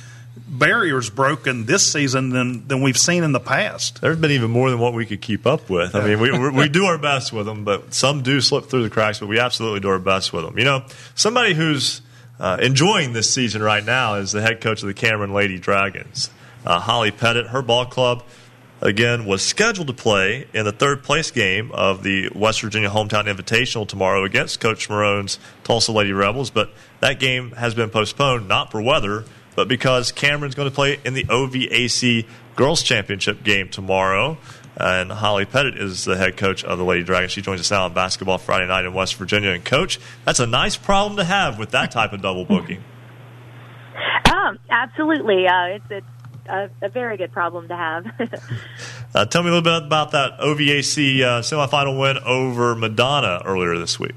barriers broken this season than, than we've seen in the past. There's been even more than what we could keep up with. I mean, we, we do our best with them, but some do slip through the cracks, but we absolutely do our best with them. You know, somebody who's uh, enjoying this season right now is the head coach of the Cameron Lady Dragons, uh, Holly Pettit. Her ball club, again, was scheduled to play in the third place game of the West Virginia Hometown Invitational tomorrow against Coach Marone's Tolsia Lady Rebels, but that game has been postponed, not for weather, but because Cameron's going to play in the OVAC Girls Championship game tomorrow. And Holly Pettit is the head coach of the Lady Dragons. She joins us now on Basketball Friday night in West Virginia. And, coach, that's a nice problem to have with that type of double booking. Um, absolutely. Uh, it's, it's a, a, very good problem to have. uh, tell me a little bit about that OVAC uh, semifinal win over Madonna earlier this week.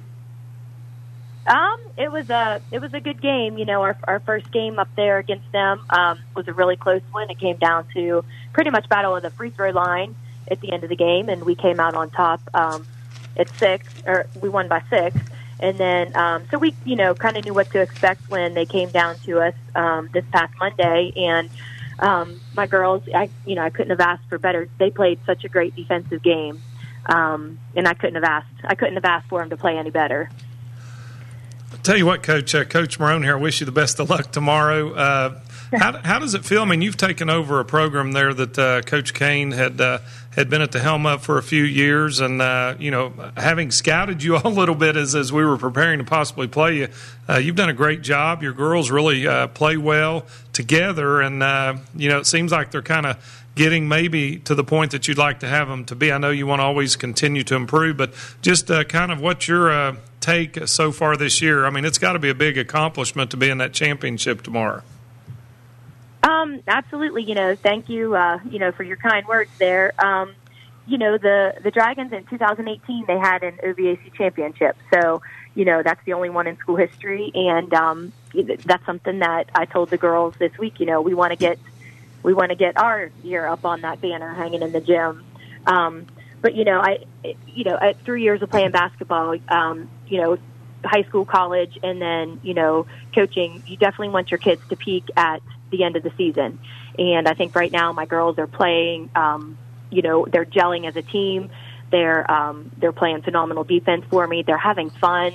Um, it was a it was a good game. You know, our our first game up there against them um, was a really close one. It came down to pretty much battle of the free throw line at the end of the game, and we came out on top um, at six, or we won by six. And then, um, so we, you know, kind of knew what to expect when they came down to us um, this past Monday. And um, my girls, I, you know, I couldn't have asked for better. They played such a great defensive game, um, and I couldn't have asked. I couldn't have asked for them to play any better. Tell you what, Coach, uh, Coach Marone here. I wish you the best of luck tomorrow. Uh, how, how, does it feel? I mean, you've taken over a program there that uh, Coach Kane had uh, had been at the helm of for a few years, and uh, you know, having scouted you a little bit as as we were preparing to possibly play you, uh, you've done a great job. Your girls really play well together, and you know, it seems like they're kind of getting maybe to the point that you'd like to have them to be. I know you want to always continue to improve, but just kind of what your take so far this year? I mean, it's got to be a big accomplishment to be in that championship tomorrow. Um, absolutely. You know, thank you. Uh, you know, for your kind words there. Um, you know, the the Dragons in 2018 they had an OVAC championship, so you know that's the only one in school history, and um, that's something that I told the girls this week. You know, we want to get we want to get our year up on that banner hanging in the gym. Um, but you know, I, you know, at three years of playing basketball, um, you know, high school, college, and then you know, coaching, you definitely want your kids to peak at the end of the season. And I think right now my girls are playing, um, you know, they're gelling as a team. They're um, they're playing phenomenal defense for me. They're having fun,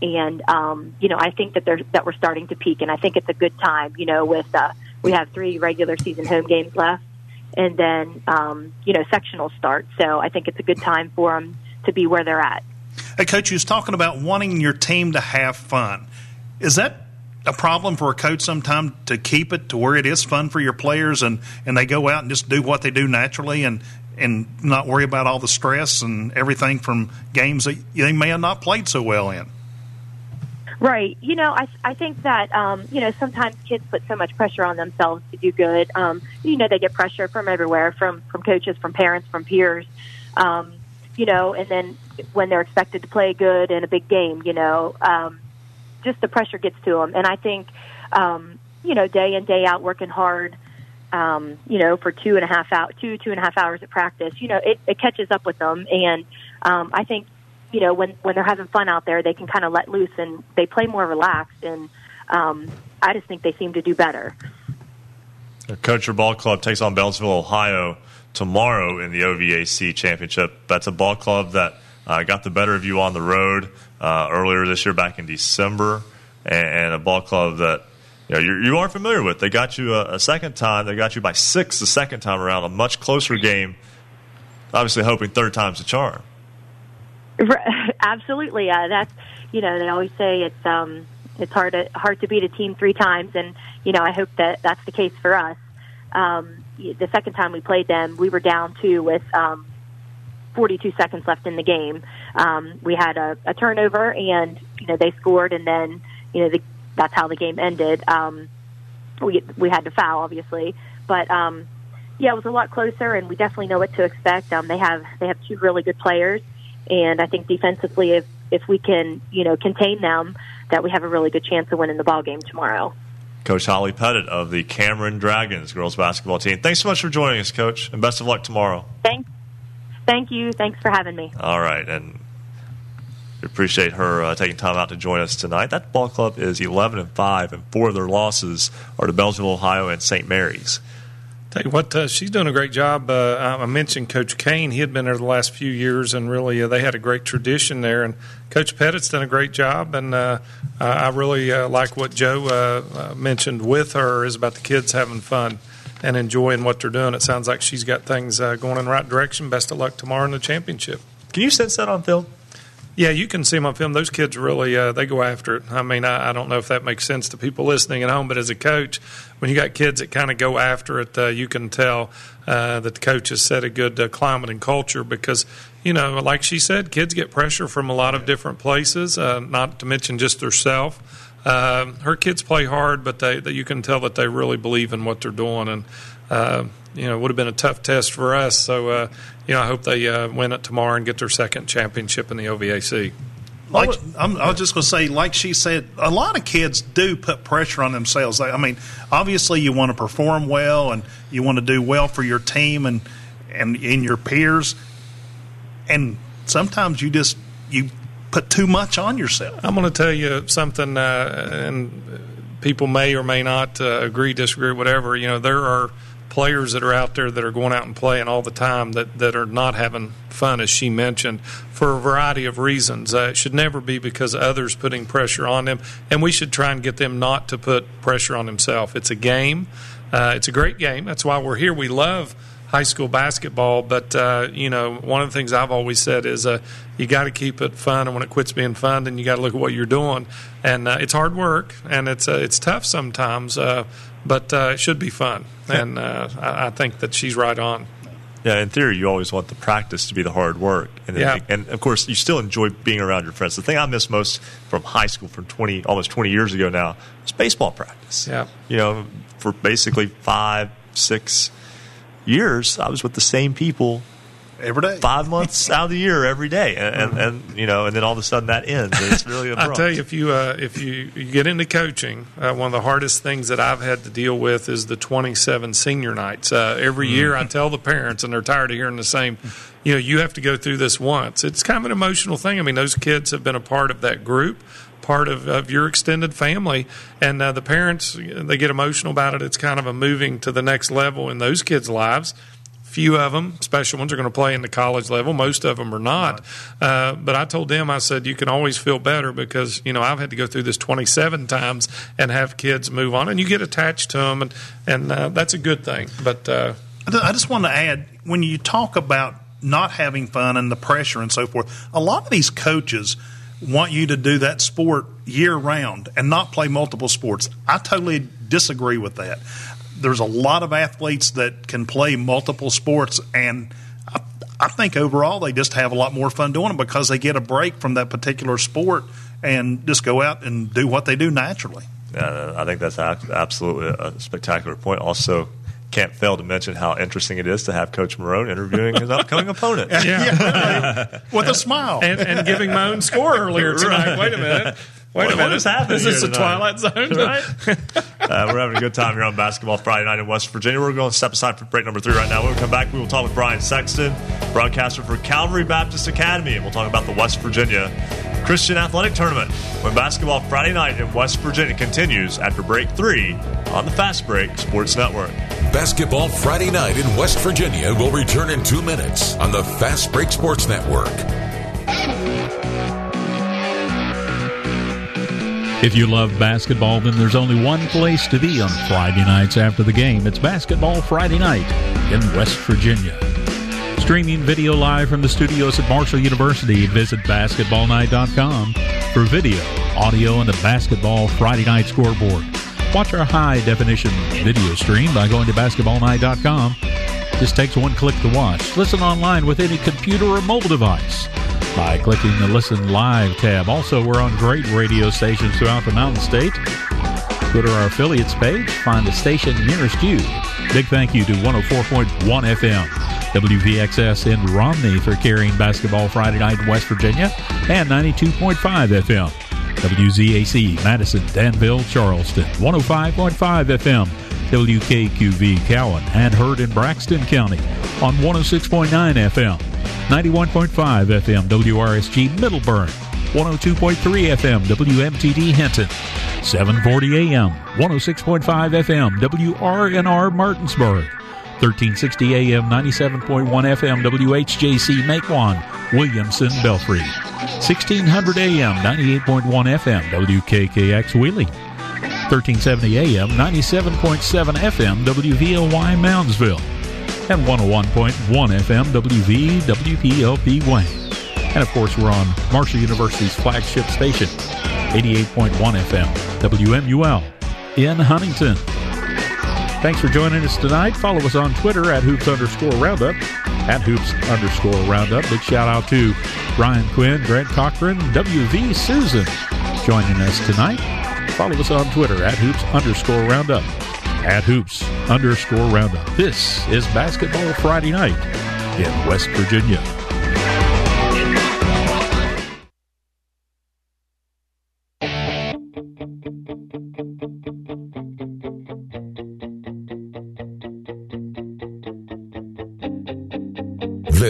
and um, you know, I think that they're that we're starting to peak, and I think it's a good time. You know, with uh, we have three regular season home games left and then um, you know sectional start. So I think it's a good time for them to be where they're at. Hey, coach, you was talking about wanting your team to have fun. Is that a problem for a coach sometimes to keep it to where it is fun for your players and, and they go out and just do what they do naturally and and not worry about all the stress and everything from games that they may have not played so well in? Right. You know, I I think that um, you know sometimes kids put so much pressure on themselves to do good. Um, you know, they get pressure from everywhere, from from coaches, from parents, from peers. Um, you know, and then when they're expected to play good in a big game, you know, um, just the pressure gets to them. And I think, um, you know, day in day out working hard. Um, you know, for two and a half out, two two and a half hours of practice, you know, it, it catches up with them, and um, I think you know, when when they're having fun out there, they can kind of let loose and they play more relaxed. And um, I just think they seem to do better. Coach, your ball club takes on Beltsville, Ohio tomorrow in the OVAC championship. That's a ball club that uh, got the better of you on the road uh, earlier this year, back in December, and, and a ball club that you, know, you, you are familiar with. They got you a, a, second time. They got you by six the second time around, a much closer game. Obviously, hoping third time's the charm. Absolutely, uh, that's you know they always say it's um, it's hard to hard to beat a team three times, and you know I hope that that's the case for us. Um, the second time we played them, we were down two with um, 42 seconds left in the game. um, we had a, a turnover, and you know they scored, and then you know the, that's how the game ended. Um, we we had to foul, obviously, but um, yeah, it was a lot closer, and we definitely know what to expect. Um, they have they have two really good players, and I think defensively, if if we can you know contain them, that we have a really good chance of winning the ball game tomorrow. Coach Holly Pettit of the Cameron Dragons girls basketball team. Thanks so much for joining us, Coach, and best of luck tomorrow. Thanks, thank you. Thanks for having me. All right, and we appreciate her uh, taking time out to join us tonight. That ball club is 11 and five, and four of their losses are to Beltsville, Ohio, and St. Mary's. Tell you what, uh, she's doing a great job. Uh, I mentioned Coach Kane; he had been there the last few years, and really uh, they had a great tradition there. And Coach Pettit's done a great job, and uh, I really uh, like what Joe uh, mentioned with her is about the kids having fun and enjoying what they're doing. It sounds like she's got things going in the right direction. Best of luck tomorrow in the championship. Can you sense that on film? Yeah, you can see them on film. Those kids really uh, they go after it. I mean, I, I, don't know if that makes sense to people listening at home, but as a coach, when you got kids that kind of go after it, uh, you can tell uh, that the coach has set a good uh, climate and culture because you know, like she said, kids get pressure from a lot of different places. Uh, not to mention just herself. Uh, her kids play hard, but they, they, you can tell that they really believe in what they're doing, and you know, it would have been a tough test for us. So, uh, you know, I hope they uh, win it tomorrow and get their second championship in the OVAC. Like I'm, I was just going to say, like she said, a lot of kids do put pressure on themselves. I mean, obviously, you want to perform well and you want to do well for your team and and in your peers, and sometimes you just you put too much on yourself. I'm going to tell you something, uh, and people may or may not uh, agree, disagree, whatever. You know, there are players that are out there that are going out and playing all the time that, that are not having fun, as she mentioned, for a variety of reasons. Uh, it should never be because others putting pressure on them, and we should try and get them not to put pressure on themselves. It's a game. Uh, it's a great game. That's why we're here. We love high school basketball, but uh, you know, one of the things I've always said is uh, you got to keep it fun, and when it quits being fun, then you got to look at what you're doing. And uh, it's hard work, and it's uh, it's tough sometimes, but uh, it should be fun. And I, I, think that she's right on. Yeah, in theory, you always want the practice to be the hard work, and yeah. and of course, you still enjoy being around your friends. The thing I miss most from high school, from twenty almost twenty years ago now, is baseball practice. Yeah, you know, for basically five, six years, I was with the same people every day, five months out of the year, every day, and, and, and, you know, and then all of a sudden that ends. It's really I tell you, if you uh, if you, you, get into coaching, uh, one of the hardest things that I've had to deal with is the 27 senior nights. Uh, every mm. year, I tell the parents, and they're tired of hearing the same. You know, you have to go through this once. It's kind of an emotional thing. I mean, those kids have been a part of that group part of, of your extended family. And uh, the parents, they get emotional about it. It's kind of a moving to the next level in those kids' lives. Few of them, special ones, are going to play in the college level. Most of them are not. Uh, but I told them, I said, you can always feel better because, you know, I've had to go through this 27 times and have kids move on. And you get attached to them, and, and uh, that's a good thing. But uh, I just want to add when you talk about not having fun and the pressure and so forth, a lot of these coaches – want you to do that sport year round and not play multiple sports. I totally disagree with that. There's a lot of athletes that can play multiple sports, and I, I think overall they just have a lot more fun doing it because they get a break from that particular sport and just go out and do what they do naturally. Yeah, I think that's absolutely a spectacular point. Also, can't fail to mention how interesting it is to have Coach Marone interviewing his upcoming opponent. Yeah, yeah with a smile and, and, giving my own score earlier tonight. Wait a minute. Wait what, a minute. What is happening? Is this a Twilight Zone? Right? uh, we're having a good time here on Basketball Friday night in West Virginia. We're going to step aside for break number three right now. When we come back, we will talk with Brian Sexton, broadcaster for Calvary Baptist Academy, and we'll talk about the West Virginia Christian Athletic Tournament when Basketball Friday night in West Virginia continues after break three on the Fast Break Sports Network. Basketball Friday night in West Virginia will return in two minutes on the Fast Break Sports Network. If you love basketball, then there's only one place to be on Friday nights after the game. It's Basketball Friday night in West Virginia. Streaming video live from the studios at Marshall University, visit basketballnight.com for video, audio, and the Basketball Friday night scoreboard. Watch our high definition video stream by going to basketballnight.com. Just takes one click to watch. Listen online with any computer or mobile device. by clicking the Listen Live tab. Also, we're on great radio stations throughout the Mountain State. Go to our affiliates page, find the station nearest you. Big thank you to 104.1 FM, WVXS in Romney for carrying basketball Friday night in West Virginia, and 92.5 FM, WZAC Madison, Danville, Charleston, 105.5 FM, WKQV Cowen, and heard in Braxton County on 106.9 FM, 91.5 FM, WRSG Middlebourne, 102.3 FM, WMTD Hinton, 740 AM, 106.5 FM, WRNR Martinsburg, 1360 AM, 97.1 FM, WHJC Matewan, Williamson, Belfry, 1600 AM, 98.1 FM, WKKX Wheeling, 1370 AM, 97.7 FM, WVLY Moundsville, and 101.1 FM, WVWPLP Wayne. And of course, we're on Marshall University's flagship station, 88.1 FM, WMUL, in Huntington. Thanks for joining us tonight. Follow us on Twitter at hoops underscore roundup, at hoops underscore roundup. Big shout out to Ryan Quinn, Grant Cochran, WV Susan joining us tonight. Follow us on Twitter at hoops underscore roundup, at hoops underscore roundup. This is Basketball Friday night in West Virginia.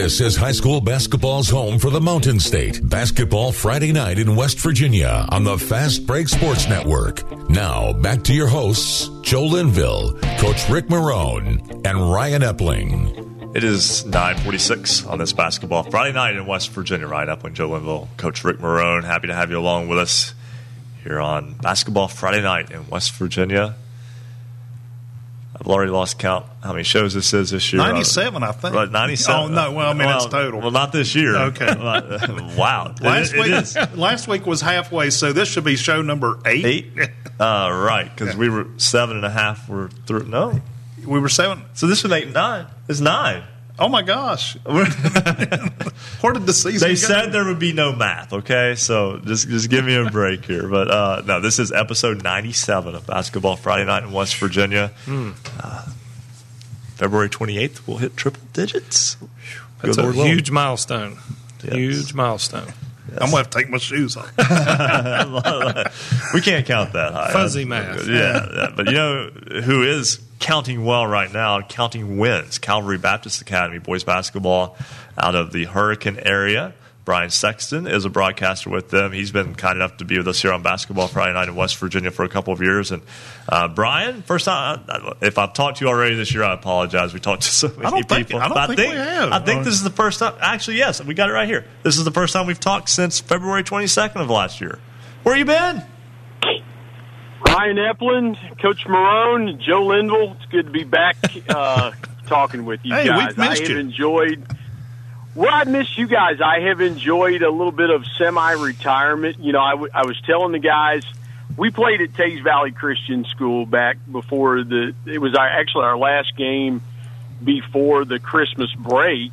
This is high school basketball's home for the Mountain State. Basketball Friday night in West Virginia on the Fast Break Sports Network. Now, back to your hosts, Joe Linville, Coach Rick Marone, and Ryan Epling. It is 946 on this basketball Friday night in West Virginia. Ryan Epling, Joe Linville, Coach Rick Marone. Happy to have you along with us here on Basketball Friday night in West Virginia. I've already lost count how many shows this is this year. 97, I think. Right, 97. Oh, no. Well, I mean, well, it's total. Well, not this year. Okay. wow. Last It- it week, is. last week was halfway, so this should be show number eight. Eight? Uh, right, because we were seven and a half. We're through. No. We were seven. So this was eight and nine. It's nine. Oh my gosh! Where did the season? They go? said there would be no math. Okay, so just just give me a break here. But uh, no, this is episode ninety-seven of Basketball Friday Night in West Virginia. Hmm. Uh, February twenty-eighth, we'll hit triple digits. That's Good a Lord huge milestone. Yes. Huge milestone. I'm gonna have to take my shoes off. we can't count that high. Fuzzy math. Yeah, yeah, but you know who is counting well right now? Counting wins. Calvary Baptist Academy boys basketball out of the Hurricane area. Brian Sexton is a broadcaster with them. He's been kind enough to be with us here on Basketball Friday Night in West Virginia for a couple of years. And uh, Brian, first time, if I've talked to you already this year, I apologize. We talked to so many I don't think- people. I don't But think we have. I think this is the first time. Actually, yes, we got it right here. This is the first time we've talked since February 22nd of last year. Where you been? Ryan Epling, Coach Marone, Joe Linville. It's good to be back uh, talking with you Hey, guys. I have you. enjoyed. Well, I miss you guys. I have enjoyed a little bit of semi-retirement. You know, I, w- I was telling the guys we played at Teays Valley Christian School back before the. It was our, actually our last game before the Christmas break,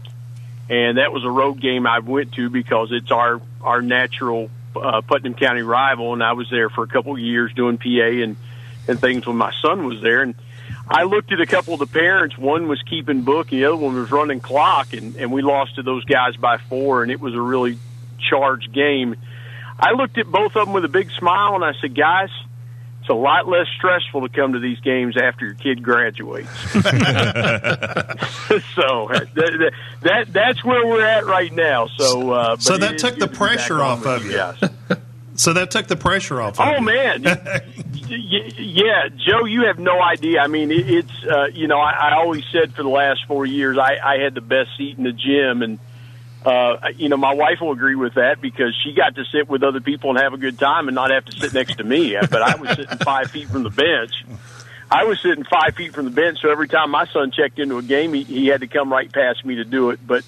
and that was a road game I went to because it's our our natural uh, Putnam County rival, and I was there for a couple of years doing PA and and things when my son was there. And I looked at a couple of the parents. One was keeping book, and the other one was running clock, and and we lost to those guys by four, and it was a really charged game. I looked at both of them with a big smile, and I said, guys. It's a lot less stressful to come to these games after your kid graduates. so that, that, that that's where we're at right now. So uh, but So it took the to pressure off of you. guys. So that took the pressure off. of you. Oh you. man, yeah, Joe, you have no idea. I mean, it's uh, you know, I, I always said for the last four years, I, I had the best seat in the gym, and uh, you know, my wife will agree with that because she got to sit with other people and have a good time and not have to sit next to me. But I was sitting five feet from the bench. I was sitting five feet from the bench, so every time my son checked into a game, he, he had to come right past me to do it. But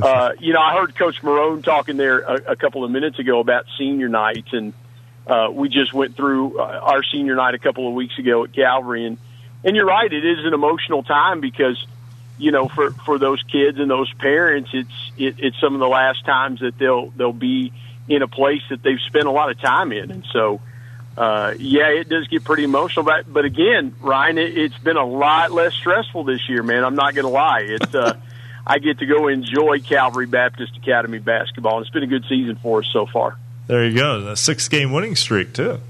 uh, you know, I heard Coach Marone talking there a, a couple of minutes ago about senior nights, and uh, we just went through uh, our senior night a couple of weeks ago at Calvary, and and you're right, it is an emotional time because you know, for for those kids and those parents, it's it, it's some of the last times that they'll they'll be in a place that they've spent a lot of time in, and so. Uh, yeah, it does get pretty emotional, but but again, Ryan, it, it's been a lot less stressful this year, man. I'm not to lie. It's uh, I get to go enjoy Calvary Baptist Academy basketball, and it's been a good season for us so far. There you go, a six game winning streak too.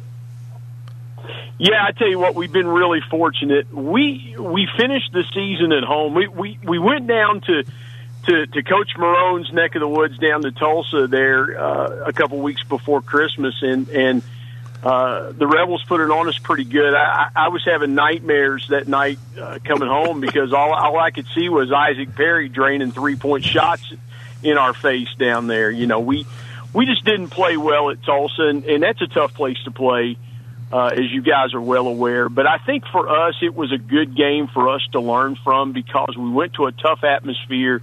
Yeah, I tell you what, we've been really fortunate. We we finished the season at home. We we we went down to to, to Coach Marone's neck of the woods down to Tolsia there uh, a couple weeks before Christmas, and and uh, the Rebels put it on us pretty good. I, I was having nightmares that night uh, coming home because all, all I could see was Isaac Perry draining three point shots in our face down there. You know, we we just didn't play well at Tolsia, and, and that's a tough place to play, uh, as you guys are well aware. But I think for us, it was a good game for us to learn from because we went to a tough atmosphere.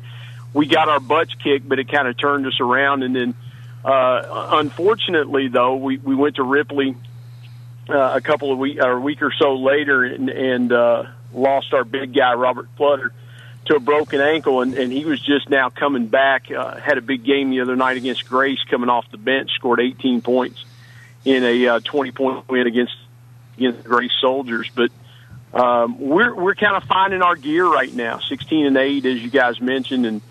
We got our butts kicked, but it kind of turned us around, and then uh, unfortunately, though, we, we went to Ripley uh, a couple of week or a week or so later and, and uh, lost our big guy Robert Flutter to a broken ankle, and, and he was just now coming back. Uh, had a big game the other night against Grace, coming off the bench, scored 18 points in a uh, 20 point win against against the Grace Soldiers. But um, we're we're kind of finding our gear right now, 16 and eight, as you guys mentioned, and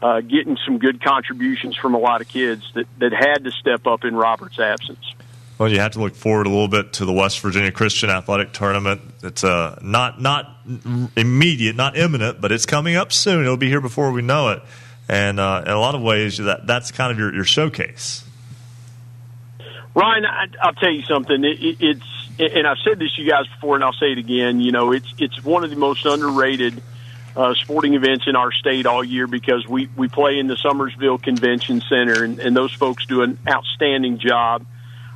uh, getting some good contributions from a lot of kids that, that had to step up in Robert's absence. Well, you have to look forward a little bit to the West Virginia Christian Athletic Tournament. It's uh, not not immediate, not imminent, but it's coming up soon. It'll be here before we know it. And uh, in a lot of ways, that that's kind of your, your showcase. Ryan, I, I'll tell you something. It, it, it's and I've said this to you guys before, and I'll say it again. You know, it's it's one of the most underrated – uh, sporting events in our state all year because we, we play in the Summersville Convention Center, and, and those folks do an outstanding job.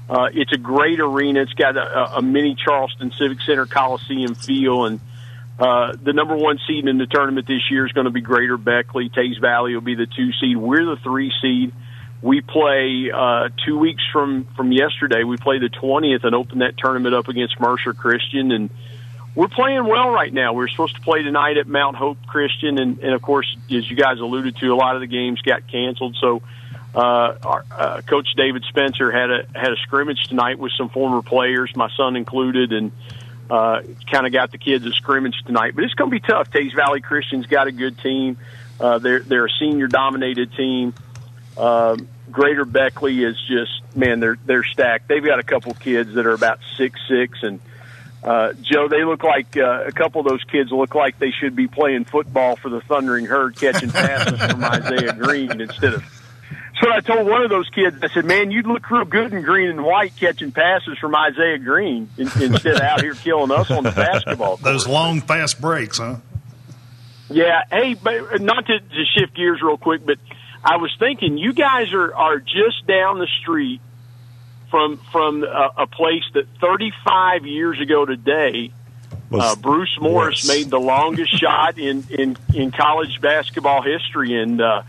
Uh, it's a great arena. It's got a, a mini Charleston Civic Center Coliseum feel, and uh, the number one seed in the tournament this year is going to be Greater Beckley. Teays Valley will be the two seed. We're the three seed. We play uh, two weeks from from yesterday. We play the twentieth and open that tournament up against Mercer Christian, and we're playing well right now. We are supposed to play tonight at Mount Hope Christian, and, and of course, as you guys alluded to, a lot of the games got canceled. So, uh, our, uh, Coach David Spencer had a had a scrimmage tonight with some former players, my son included, and uh, kind of got the kids a scrimmage tonight. But it's going to be tough. Teays Valley Christian's got a good team. Uh, they're they're a senior dominated team. Um, Greater Beckley is just man, they're they're stacked. They've got a couple kids that are about six six and uh, Joe, they look like uh, a couple of those kids look like they should be playing football for the Thundering Herd, catching passes from Isaiah Green instead of. So I told one of those kids, I said, "Man, you'd look real good in green and white catching passes from Isaiah Green instead of out here killing us on the basketball." Court. Those long, fast breaks, huh? Yeah. Hey, but not to, to shift gears real quick, but I was thinking you guys are are just down the street from from a, a place that 35 years ago today, uh, Bruce Morris worse. made the longest shot in, in in college basketball history, and uh,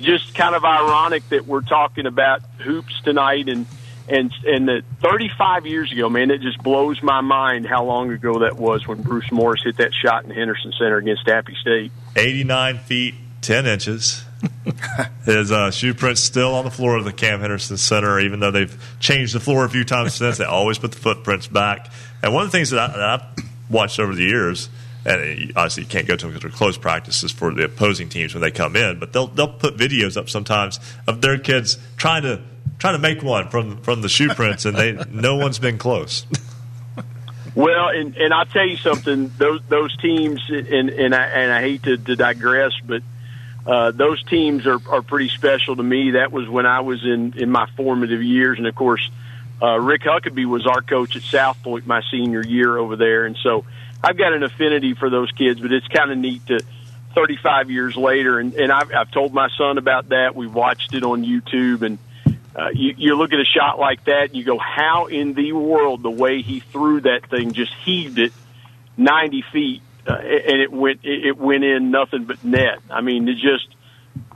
just kind of ironic that we're talking about hoops tonight and. And and that 35 years ago, man, it just blows my mind how long ago that was when Bruce Morris hit that shot in Henderson Center against Appy State. 89 feet 10 inches. His uh, shoe print's still on the floor of the Cam Henderson Center, even though they've changed the floor a few times since. They always put the footprints back. And one of the things that, I, that I've watched over the years, and obviously you can't go to them because they're closed practices for the opposing teams when they come in, but they'll they'll put videos up sometimes of their kids trying to trying to make one from from the shoe prints, and they no one's been close. Well, and and I'll tell you something. Those those teams, and and I, and I hate to, to digress, but uh, those teams are, are pretty special to me. That was when I was in, in my formative years. And of course, uh, Rick Huckabee was our coach at South Point my senior year over there. And so I've got an affinity for those kids, but it's kind of neat to 35 years later. And, and I've, I've told my son about that. We watched it on YouTube and, uh, you, you look at a shot like that and you go, how in the world the way he threw that thing just heaved it 90 feet uh, and it went it went in nothing but net. I mean, it's just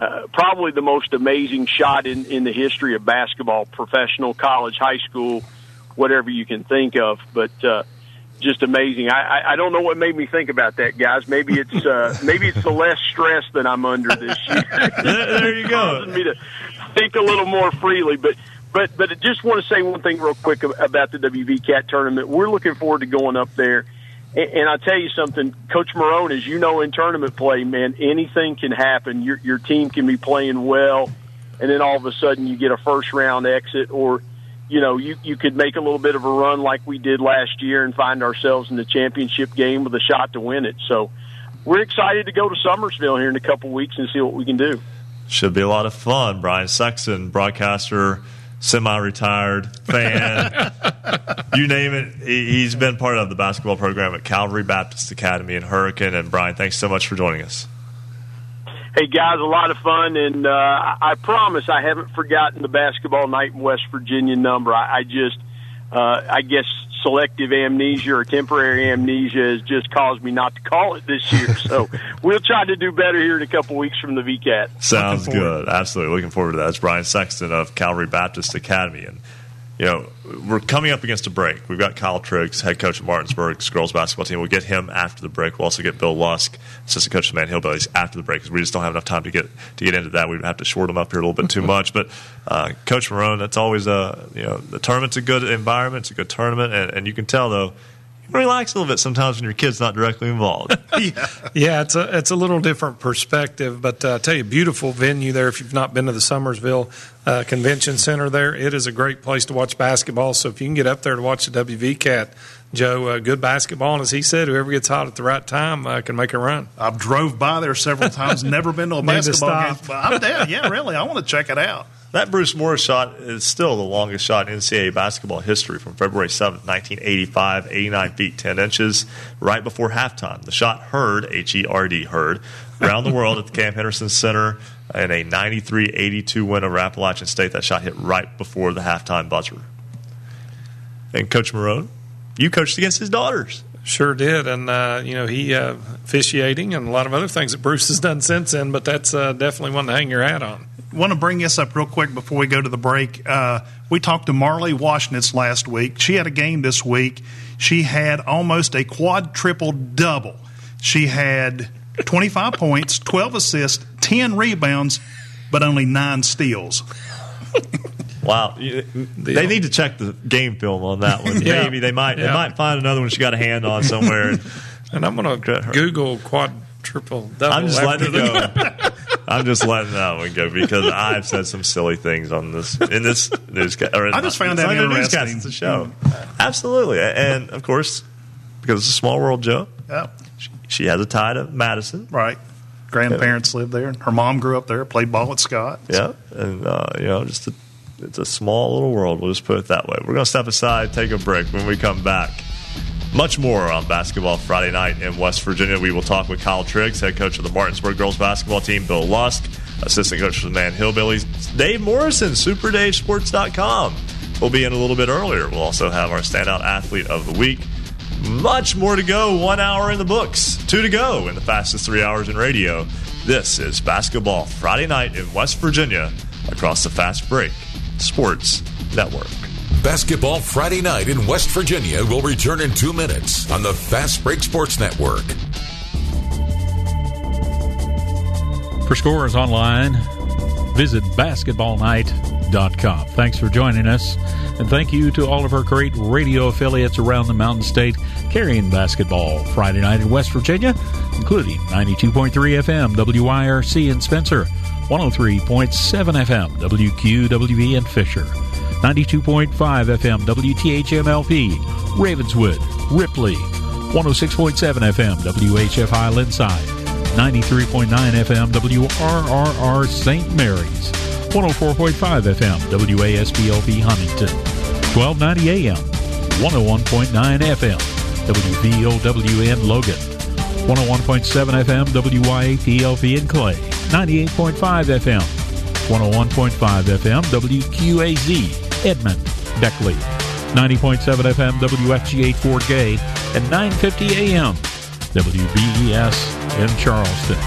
uh, probably the most amazing shot in in the history of basketball, professional, college, high school, whatever you can think of. But uh, just amazing. I, I, I don't know what made me think about that, guys. Maybe it's uh, maybe it's the less stress that I'm under this year. there you go. me to think a little more freely, but. But but I just want to say one thing real quick about the WV Cat tournament. We're looking forward to going up there, and, I'll tell you something, Coach Marone, as you know in tournament play, man, anything can happen. Your your team can be playing well, and then all of a sudden you get a first round exit, or you know, you, you could make a little bit of a run like we did last year and find ourselves in the championship game with a shot to win it. So we're excited to go to Summersville here in a couple weeks and see what we can do. Should be a lot of fun. Brian Sexton, broadcaster, semi-retired fan, you name it. He's been part of the basketball program at Calvary Baptist Academy in Hurricane. And Brian, thanks so much for joining us. Hey guys, a lot of fun, and uh, I promise I haven't forgotten the basketball night in West Virginia number. I, I just, uh, I guess, selective amnesia or temporary amnesia has just caused me not to call it this year. So we'll try to do better here in a couple weeks from the VCAT. Sounds good. Absolutely, looking forward to that. That's Brian Sexton of Calvary Baptist Academy, and you know, we're coming up against a break. We've got Kyle Triggs, head coach of Martinsburg's girls basketball team. We'll get him after the break. We'll also get Bill Lusk, assistant coach of Man Hillbillies, after the break because we just don't have enough time to get to get into that. We'd have to short them up here a little bit too much. But uh, Coach Marone, that's always a you know the tournament's a good environment. It's a good tournament, and, and you can tell though relax a little bit sometimes when your kid's not directly involved. yeah. yeah, it's a it's a little different perspective, but uh, I tell you, beautiful venue there. If you've not been to the Summersville uh, Convention Center, there it is a great place to watch basketball. So if you can get up there to watch the WV Cat. Joe, uh, good basketball, and as he said, whoever gets hot at the right time uh, can make a run. I've drove by there several times, never been to a basketball game, but I'm down. Yeah, really, I want to check it out. That Bruce Morris shot is still the longest shot in NCAA basketball history from February 7th, 1985, 89 feet 10 inches, right before halftime. The shot heard, H E R D, heard, around the world at the Cam Henderson Center in a 93 82 win over Appalachian State. That shot hit right before the halftime buzzer. And Coach Marone, you coached against his daughters. Sure did, and uh, you know he uh, officiating and a lot of other things that Bruce has done since then. But that's uh, definitely one to hang your hat on want to bring this up real quick before we go to the break. Uh, we talked to Marley Washnitz last week. She had a game this week. She had almost a quad triple double. She had 25 points, 12 assists, 10 rebounds, but only nine steals. Wow, they need to check the game film on that one. yeah. Maybe they might yeah. they might find another one she got a hand on somewhere. and I'm going to Google quad triple double. I'm just letting it go. I'm just letting that one go because I've said some silly things on this in this newscast. I just found that interesting. It's a show, absolutely, and of course, because it's a small world, Joe. Yeah, she, she has a tie to Madison, right? Grandparents yeah. lived there. Her mom grew up there. Played ball at Scott. Yeah, and uh, you know, just a, it's a small little world. We'll just put it that way. We're going to step aside, take a break. When we come back. Much more on Basketball Friday night in West Virginia. We will talk with Kyle Triggs, head coach of the Martinsburg girls basketball team, Bill Lusk, assistant coach of the Man Hillbillies, Dave Morrison, SuperDaveSports.com. We'll be in a little bit earlier. We'll also have our standout athlete of the week. Much more to go. One hour in the books, two to go in the fastest three hours in radio. This is Basketball Friday night in West Virginia across the Fast Break Sports Network. Basketball Friday night in West Virginia will return in two minutes on the Fast Break Sports Network. For scores online, visit basketballnight.com. Thanks for joining us, and thank you to all of our great radio affiliates around the Mountain State carrying basketball Friday night in West Virginia, including 92.3 FM WIRC in Spencer, 103.7 FM WQWE in Fisher. 92.5 FM WTHMLP, Ravenswood, Ripley, 106.7 FM WHFI Lindside, 93.9 FM WRRR St. Mary's, 104.5 FM WASBLP Huntington, 1290 AM, 101.9 FM WVOWN Logan, 101.7 FM WYAPLP in Clay, 98.5 FM 101.5 FM WQAZ Edmond, Beckley, 90.7 FM WFGH Fort Gay, and 9:50 AM WBES in Charleston.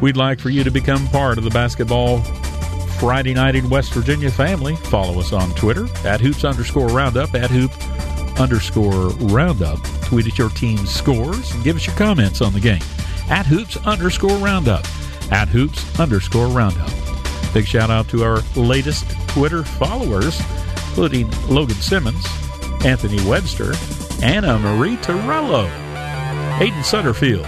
We'd like for you to become part of the basketball Friday Night in West Virginia family. Follow us on Twitter at hoops underscore roundup, at hoop underscore roundup. Tweet at your team's scores and give us your comments on the game at hoops underscore roundup, at hoops underscore roundup. Big shout out to our latest Twitter followers, including Logan Simmons, Anthony Webster, Anna Marie Torello, Aiden Sutterfield.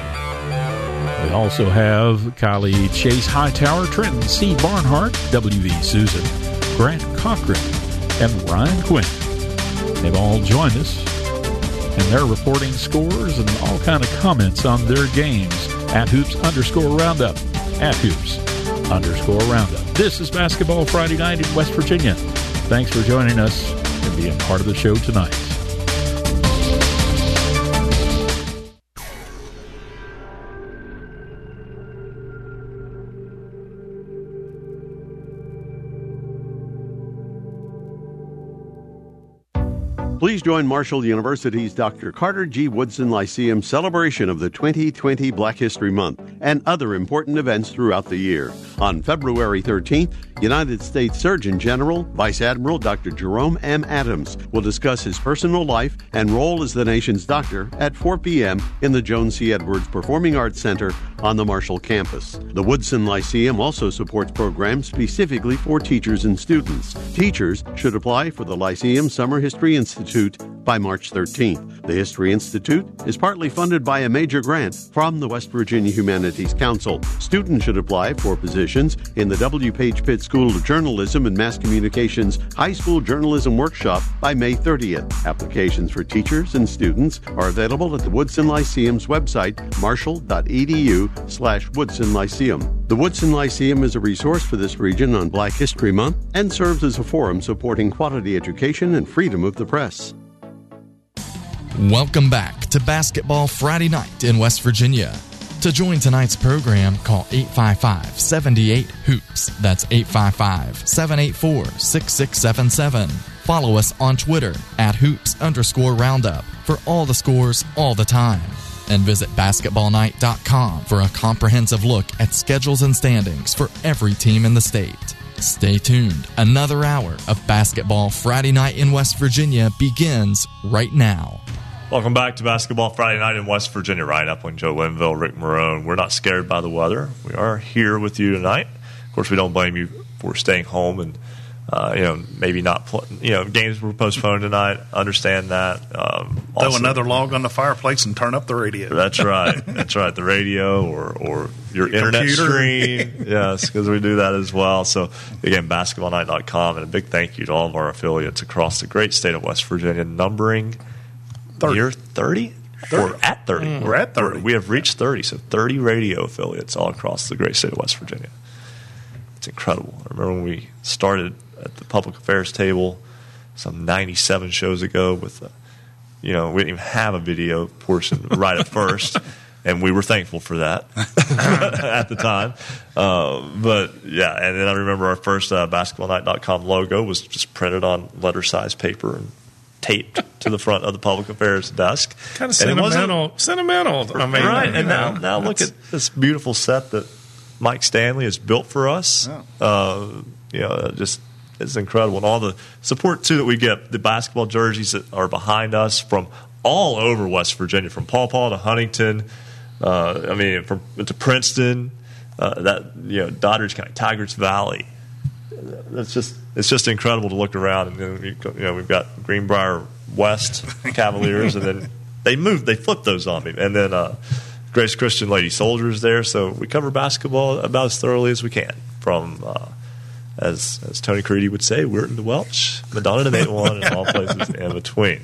We also have Kylie Chase Hightower, Trenton C. Barnhart, W.V. Susan, Grant Cochran, and Ryan Quinn. They've all joined us, and they're reporting scores and all kind of comments on their games at hoops underscore roundup. At hoops underscore roundup. This is Basketball Friday night in West Virginia. Thanks for joining us and being part of the show tonight. Please join Marshall University's Dr. Carter G. Woodson Lyceum celebration of the 2020 Black History Month and other important events throughout the year. On February 13th, United States Surgeon General Vice Admiral Dr. Jerome M. Adams will discuss his personal life and role as the nation's doctor at 4 p.m. in the Joan C. Edwards Performing Arts Center on the Marshall campus. The Woodson Lyceum also supports programs specifically for teachers and students. Teachers should apply for the Lyceum Summer History Institute by March 13th. The History Institute is partly funded by a major grant from the West Virginia Humanities Council. Students should apply for positions in the W. Page Pitt School of Journalism and Mass Communications High School Journalism Workshop by May 30th. Applications for teachers and students are available at the Woodson Lyceum's website, marshall.edu slash Woodson Lyceum. The Woodson Lyceum is a resource for this region on Black History Month and serves as a forum supporting quality education and freedom of the press. Welcome back to Basketball Friday Night in West Virginia. To join tonight's program, call 855 78 Hoops. That's 855 784 6677. Follow us on Twitter at hoops underscore roundup for all the scores all the time. And visit basketballnight.com for a comprehensive look at schedules and standings for every team in the state. Stay tuned. Another hour of Basketball Friday Night in West Virginia begins right now. Welcome back to Basketball Friday Night in West Virginia. Ryan Epling, Joe Linville, Rick Marone. We're not scared by the weather. We are here with you tonight. Of course, we don't blame you for staying home and uh, you know maybe not pl- you know games were postponed tonight. Understand that. Um, Throw another log on the fireplace and turn up the radio. That's right. That's right. The radio or or your, Your internet computer. stream. yes, because we do that as well. So again, basketballnight.com and a big thank you to all of our affiliates across the great state of West Virginia, numbering 30. near 30? We're at 30. Mm. We're at 30. We have reached 30, so 30 radio affiliates all across the great state of West Virginia. It's incredible. I remember when we started at the public affairs table some 97 shows ago with, uh, you know, we didn't even have a video portion right at first. And we were thankful for that at the time. Uh, but yeah, and then I remember our first uh, basketballnight.com logo was just printed on letter size paper and taped to the front of the public affairs desk. Kind of And it wasn't- sentimental. Sentimental. I mean, right. And now, know, now look at this beautiful set that Mike Stanley has built for us. Uh, you know, just it's incredible, and all the support too that we get. The basketball jerseys that are behind us from all over West Virginia, from Paw Paw to Huntington. Uh, I mean, from to Princeton. Uh, that you know, Doddridge County, Tygarts Valley. That's just it's just incredible to look around, and then we, go- you know we've got Greenbrier West Cavaliers, and then they moved, they flipped those on me, and then uh, Grace Christian Lady Soldiers there. So we cover basketball about as thoroughly as we can. From uh, as as Tony Caridi would say, Weirton to Welch, Madonna to Matewan, and all places in between.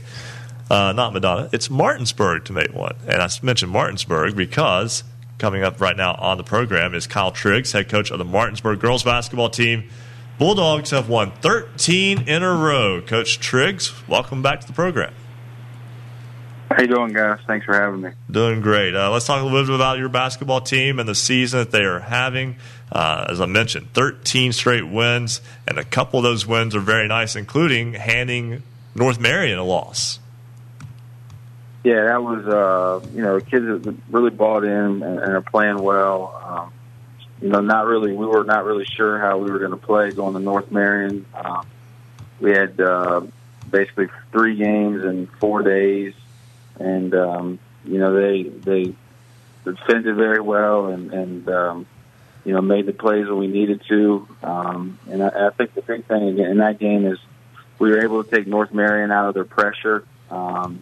Uh, not Madonna, it's Martinsburg to Matewan, and I mentioned Martinsburg because coming up right now on the program is Kyle Triggs, head coach of the Martinsburg girls basketball team. Bulldogs have won 13 in a row. Coach Triggs, welcome back to the program. How you doing, guys? Thanks for having me. Doing great. Uh, let's talk a little bit about your basketball team and the season that they are having. Uh, as I mentioned, 13 straight wins, and a couple of those wins are very nice, including handing North Marion a loss. Yeah, that was uh, you know kids that really bought in and, and are playing well. Um, you know, not really. We were not really sure how we were going to play going to North Marion. Um, we had uh, basically three games in four days, and um, you know they they defended very well and and um, you know made the plays that we needed to. Um, and I, I think the big thing in that game is we were able to take North Marion out of their pressure um,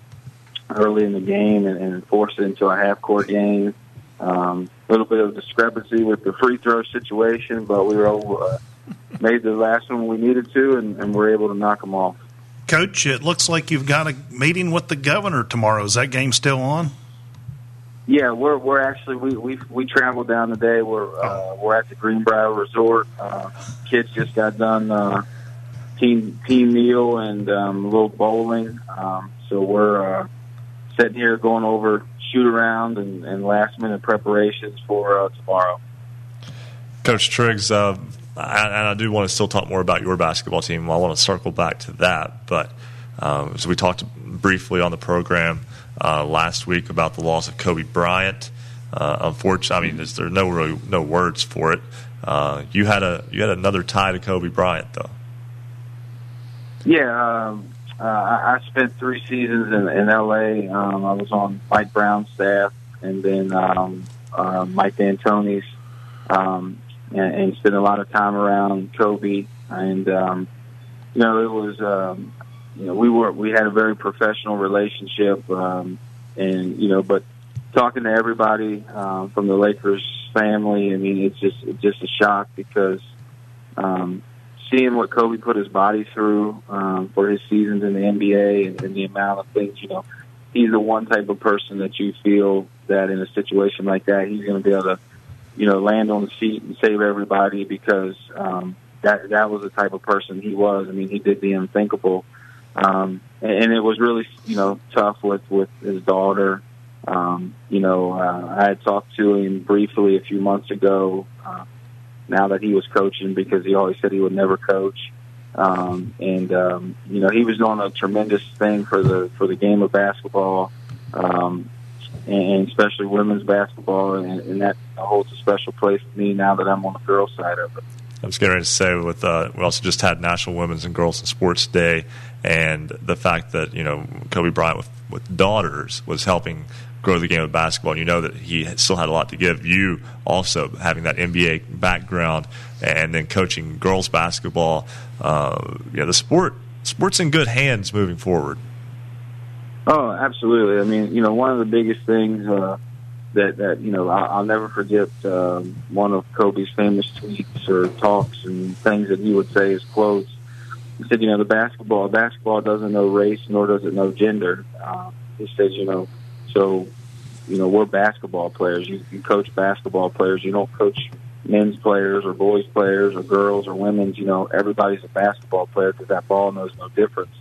early in the game and, and force it into a half court game. Um, a little bit of discrepancy with the free throw situation, but we were uh, made the last one we needed to, and, and we're able to knock them off. Coach, it looks like you've got a meeting with the governor tomorrow. Is that game still on? Yeah, we're we're actually we we we traveled down today. We're uh, we're at the Greenbrier Resort. Uh, kids just got done uh, team team meal and um, a little bowling. Um, so we're uh, sitting here going over shoot around and, and last minute preparations for uh, tomorrow. Coach Triggs, uh, and I do want to still talk more about your basketball team. I want to circle back to that, but um, so we talked briefly on the program uh, last week about the loss of Kobe Bryant. Uh, unfortunately, I mean, there's, no really no words for it. Uh, you had a you had another tie to Kobe Bryant, though. Yeah, um, uh, I spent three seasons in, in L.A. Um, I was on Mike Brown's staff, and then um, uh, Mike D'Antoni's, um, and, and spent a lot of time around Kobe. And um, you know, it was um, you know we were we had a very professional relationship, um, and you know, but talking to everybody um, from the Lakers family, I mean, it's just it's just a shock because um, seeing what Kobe put his body through um, for his seasons in the NBA and, and the amount of things, you know, he's the one type of person that you feel that in a situation like that, he's going to be able to, you know, land on the feet and save everybody because um, that that was the type of person he was. I mean, he did the unthinkable, um, and, and it was really, you know, tough with with his daughter. Um, you know, uh, I had talked to him briefly a few months ago. Uh, now that he was coaching because he always said he would never coach. Um, and um, you know he was doing a tremendous thing for the for the game of basketball, um, and especially women's basketball, and, and that holds a special place for me now that I'm on the girls' side of it. I was getting ready to say with uh, we also just had National Women's and Girls in Sports Day, and the fact that you know Kobe Bryant with, with daughters was helping grow the game of basketball. And you know that he still had a lot to give. You also having that NBA background and then coaching girls basketball. Uh, yeah, the sport sport's in good hands moving forward. Oh, absolutely. I mean, you know, one of the biggest things uh, that that you know I'll, I'll never forget um, one of Kobe's famous tweets or talks and things that he would say as quotes. He said, "You know, the basketball basketball doesn't know race nor does it know gender." Uh, he says, "You know, so, you know, we're basketball players. You, you coach basketball players. You don't coach men's players or boys players or girls or women's. You know, everybody's a basketball player because that ball knows no difference.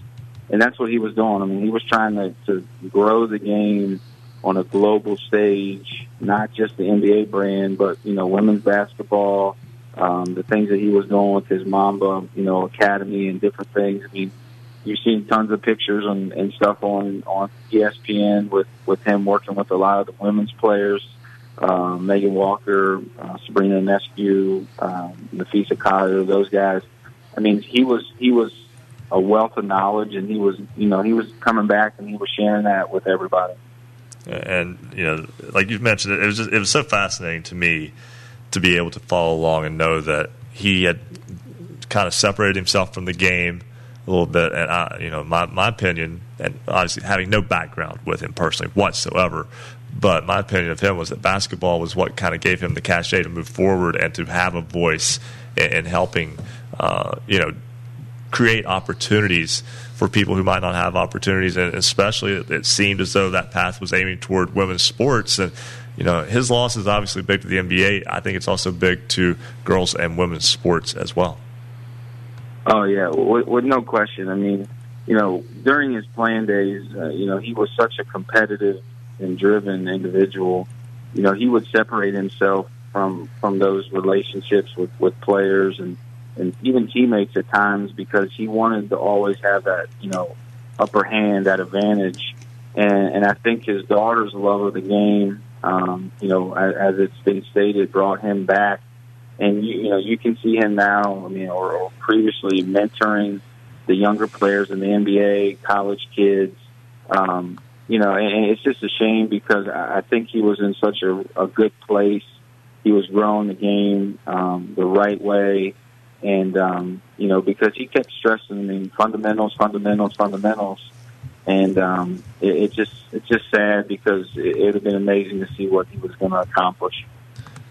And that's what he was doing. I mean, he was trying to, to grow the game on a global stage, not just the NBA brand, but, you know, women's basketball, um, the things that he was doing with his Mamba, you know, academy and different things. I mean, you've seen tons of pictures and, and stuff on on ESPN with with him working with a lot of the women's players, um, Megan Walker, uh, Sabrina Ionescu, um, Napheesa Collier, those guys. I mean, he was he was a wealth of knowledge, and he was you know he was coming back and he was sharing that with everybody. And you know, like you've mentioned, it was just, it was so fascinating to me to be able to follow along and know that he had kind of separated himself from the game a little bit. And I, you know, my my opinion, and obviously having no background with him personally whatsoever, but my opinion of him was that basketball was what kind of gave him the cachet to move forward and to have a voice in, in helping, uh, you know, create opportunities for people who might not have opportunities, and especially it seemed as though that path was aiming toward women's sports and. You know, his loss is obviously big to the NBA. I think it's also big to girls and women's sports as well. Oh yeah, with, with no question. I mean, you know, during his playing days, uh, you know, he was such a competitive and driven individual. You know, he would separate himself from from those relationships with with players and and even teammates at times because he wanted to always have that you know upper hand, that advantage. And and I think his daughter's love of the game, um, you know, as, as it's been stated, brought him back and you, you know you can see him now. I mean, or, or previously mentoring the younger players in the NBA, college kids. Um, you know, and, it's just a shame because I think he was in such a, a good place. He was growing the game um, the right way, and um, you know because he kept stressing, I mean, fundamentals, fundamentals, fundamentals, and um, it, it just it's just sad because it would have been amazing to see what he was going to accomplish.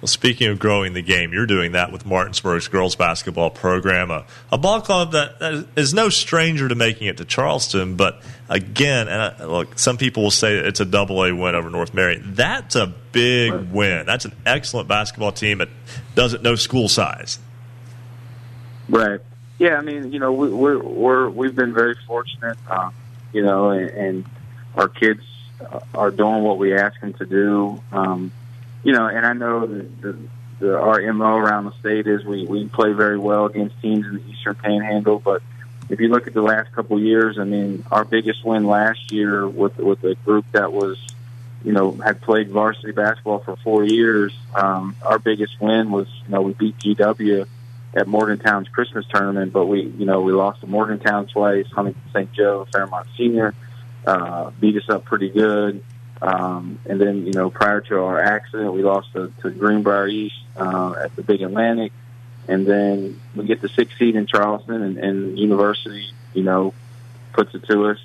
Well, speaking of growing the game, you're doing that with Martinsburg's girls basketball program, a, a ball club that, that is no stranger to making it to Charleston. But again, and I, look, some people will say it's a double A win over North Marion. That's a big win. That's an excellent basketball team that doesn't know school size. Right. Yeah, I mean, you know, we, we're we're we've been very fortunate, uh, you know, and, and our kids are doing what we ask them to do. Um, you know, and I know that the, the our mo around the state is we we play very well against teams in the Eastern Panhandle, but if you look at the last couple of years, I mean, our biggest win last year with with a group that was, you know, had played varsity basketball for four years. Um, our biggest win was, you know, we beat GW at Morgantown's Christmas tournament, but we, you know, we lost to Morgantown twice. Huntington St. Joe, Fairmont Senior, uh, beat us up pretty good. Um, and then, you know, prior to our accident, we lost to, to Greenbrier East uh, at the Big Atlantic. And then we get the sixth seed in Charleston, and, and University, you know, puts it to us.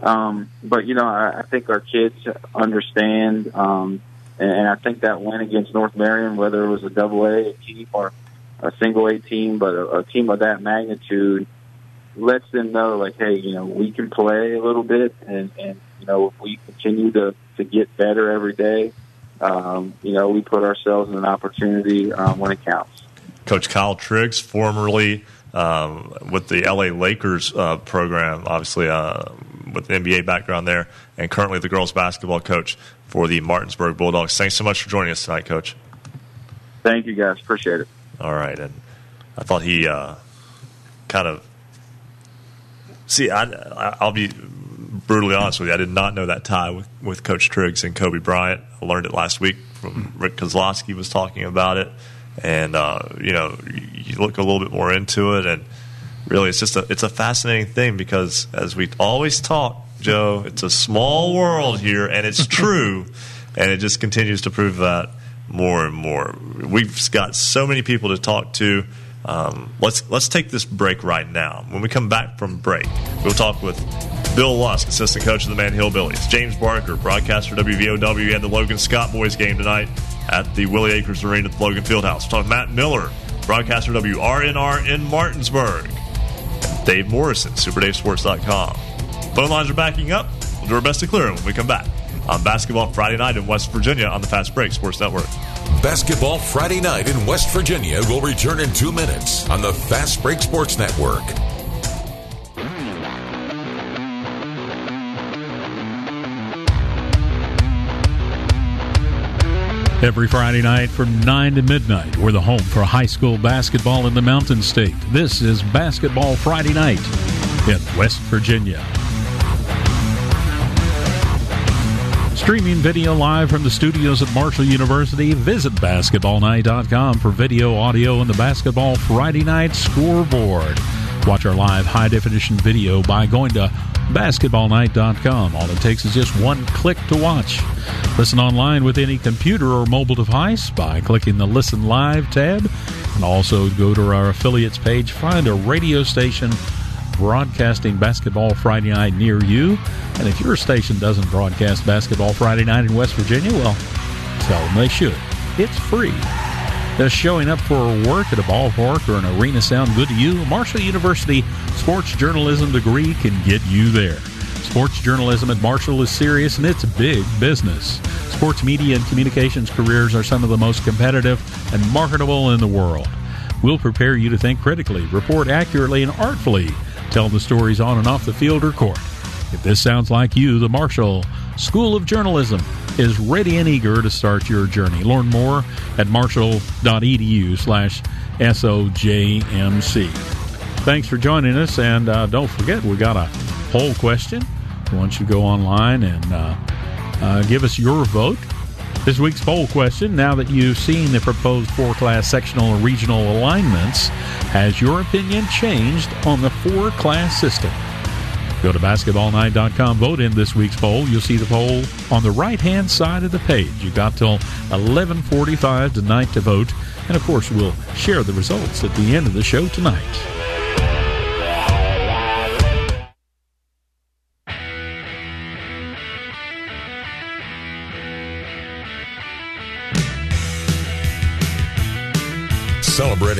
Um, but, you know, I, I think our kids understand, um, and, and I think that win against North Marion, whether it was a double A team or a single A team, but a, a team of that magnitude, lets them know, like, hey, you know, we can play a little bit, and, and you know, if we continue to, to get better every day, um, you know, we put ourselves in an opportunity um, when it counts. Coach Kyle Triggs, formerly um, with the LA Lakers uh, program, obviously uh, with the NBA background there, and currently the girls basketball coach for the Martinsburg Bulldogs. Thanks so much for joining us tonight, Coach. Thank you, guys. Appreciate it. All right, and I thought he uh, kind of see. I, I'll be brutally honest with you. I did not know that tie with, with Coach Triggs and Kobe Bryant. I learned it last week from Rick Kozlowski was talking about it, and uh, you know, you look a little bit more into it, and really, it's just a it's a fascinating thing because as we always talk, Joe, it's a small world here, and it's true, and it just continues to prove that more and more. We've got so many people to talk to. Um, let's let's take this break right now. When we come back from break, we'll talk with Bill Lusk, assistant coach of the Man Hillbillies, James Barker, broadcaster WVOW, and the Logan Scott boys game tonight at the Willie Akers Arena at the Logan Fieldhouse. We'll talk Matt Miller, broadcaster WRNR in Martinsburg, Dave Morrison, SuperDaveSports.com. Phone lines are backing up. We'll do our best to clear them when we come back on Basketball Friday night in West Virginia on the Fast Break Sports Network. Basketball Friday night in West Virginia will return in two minutes on the Fast Break Sports Network. Every Friday night from 9 to midnight, we're the home for high school basketball in the Mountain State. This is Basketball Friday night in West Virginia. Streaming video live from the studios at Marshall University. Visit basketballnight.com for video, audio, and the Basketball Friday Night scoreboard. Watch our live high definition video by going to basketballnight.com. All it takes is just one click to watch. Listen online with any computer or mobile device by clicking the Listen Live tab. And also go to our affiliates page, find a radio station broadcasting Basketball Friday night near you. And if your station doesn't broadcast Basketball Friday night in West Virginia, well, tell them they should. It's free. Does showing up for work at a ballpark or an arena sound good to you? Marshall University sports journalism degree can get you there. Sports journalism at Marshall is serious and it's big business. Sports media and communications careers are some of the most competitive and marketable in the world. We'll prepare you to think critically, report accurately, and artfully. Tell the stories on and off the field or court. If this sounds like you, the Marshall School of Journalism is ready and eager to start your journey. Learn more at marshall.edu slash SOJMC. Thanks for joining us, and uh, don't forget, we got a poll question. Once you go online and uh, uh, give us your vote. This week's poll question now that you've seen the proposed four class sectional and regional alignments, has your opinion changed on the four class system? Go to basketballnight.com, vote in this week's poll. You'll see the poll on the right hand side of the page. You've got till 1145 tonight to vote. And of course, we'll share the results at the end of the show tonight.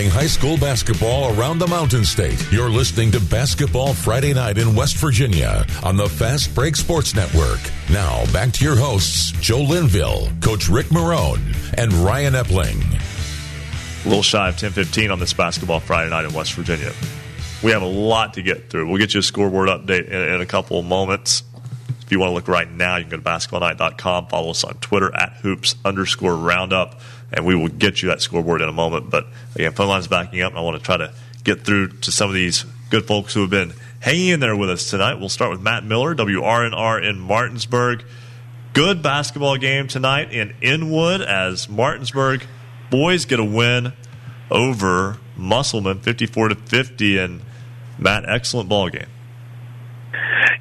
High school basketball around the Mountain State. You're listening to Basketball Friday Night in West Virginia on the Fast Break Sports Network. Now, back to your hosts, Joe Linville, Coach Rick Marone, and Ryan Epling. A little shy of 10:15 on this Basketball Friday Night in West Virginia. We have a lot to get through. We'll get you a scoreboard update in, in a couple of moments. If you want to look right now, you can go to basketballnight.com. Follow us on Twitter at hoops underscore roundup and we will get you that scoreboard in a moment. But again, phone line's backing up, I want to try to get through to some of these good folks who have been hanging in there with us tonight. We'll start with Matt Miller, WRNR in Martinsburg. Good basketball game tonight in Inwood as Martinsburg boys get a win over Musselman, fifty-four to fifty, and Matt, excellent ball game.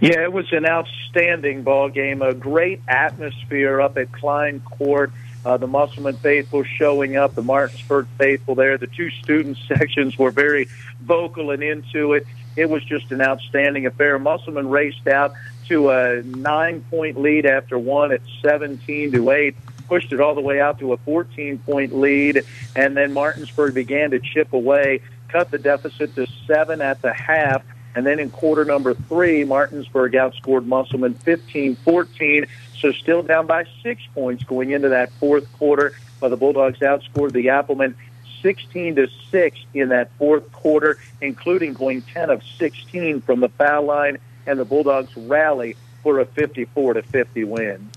Yeah, it was an outstanding ball game. A great atmosphere up at Klein Court uh, the Musselman faithful showing up, the Martinsburg faithful there. The two student sections were very vocal and into it. It was just an outstanding affair. Musselman raced out to a nine point lead after one at 17 to 8, pushed it all the way out to a 14 point lead, and then Martinsburg began to chip away, cut the deficit to seven at the half. And then in quarter number three, Martinsburg outscored Musselman 15 14 so still down by six points going into that fourth quarter. But the Bulldogs outscored the Applemen 16 to 6 in that fourth quarter, including going 10 of 16 from the foul line, and the Bulldogs rally for a 54 to 50 win.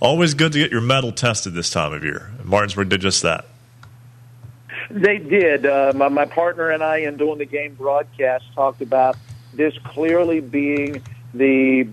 Always good to get your metal tested this time of year. Martinsburg did just that. They did. Uh, my, my partner and I, in doing the game broadcast, talked about this clearly being the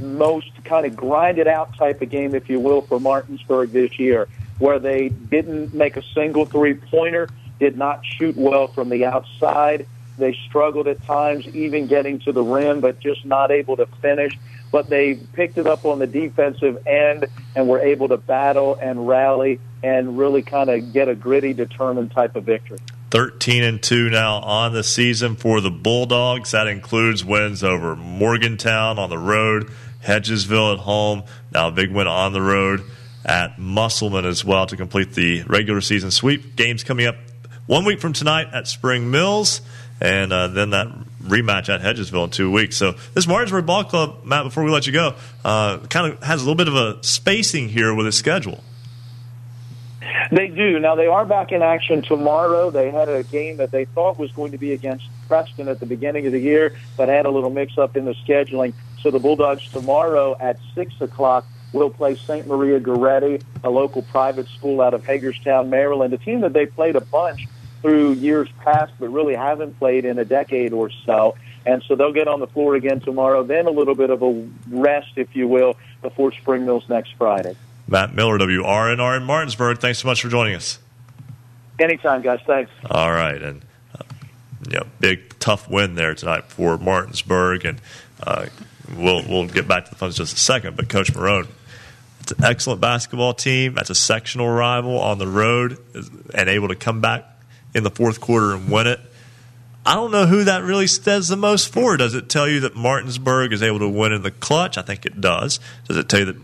most kind of grinded out type of game, if you will, for Martinsburg this year, where they didn't make a single three pointer, did not shoot well from the outside. They struggled at times, even getting to the rim, but just not able to finish. But they picked it up on the defensive end and were able to battle and rally and really kind of get a gritty, determined type of victory. 13 and 2 now on the season for the Bulldogs. That includes wins over Morgantown on the road, Hedgesville at home, now a big win on the road at Musselman as well to complete the regular season sweep. Games coming up one week from tonight at Spring Mills, and uh, then that rematch at Hedgesville in two weeks. So this Martinsburg Ball Club, Matt, before we let you go, uh, kind of has a little bit of a spacing here with its schedule. They do. Now, they are back in action tomorrow. They had a game that they thought was going to be against Preston at the beginning of the year, but had a little mix up in the scheduling. So the Bulldogs tomorrow at 6 o'clock will play St. Maria Goretti, a local private school out of Hagerstown, Maryland, a team that they played a bunch through years past, but really haven't played in a decade or so. And so they'll get on the floor again tomorrow, then a little bit of a rest, if you will, before Spring Mills next Friday. Matt Miller, WRNR in Martinsburg. Thanks so much for joining us. Anytime, guys. Thanks. All right, and uh, yeah, big tough win there tonight for Martinsburg, and uh, we'll we'll get back to the in just a second. But Coach Marone, it's an excellent basketball team. That's a sectional rival on the road, and able to come back in the fourth quarter and win it. I don't know who that really says the most for. Does it tell you that Martinsburg is able to win in the clutch? I think it does. Does it tell you that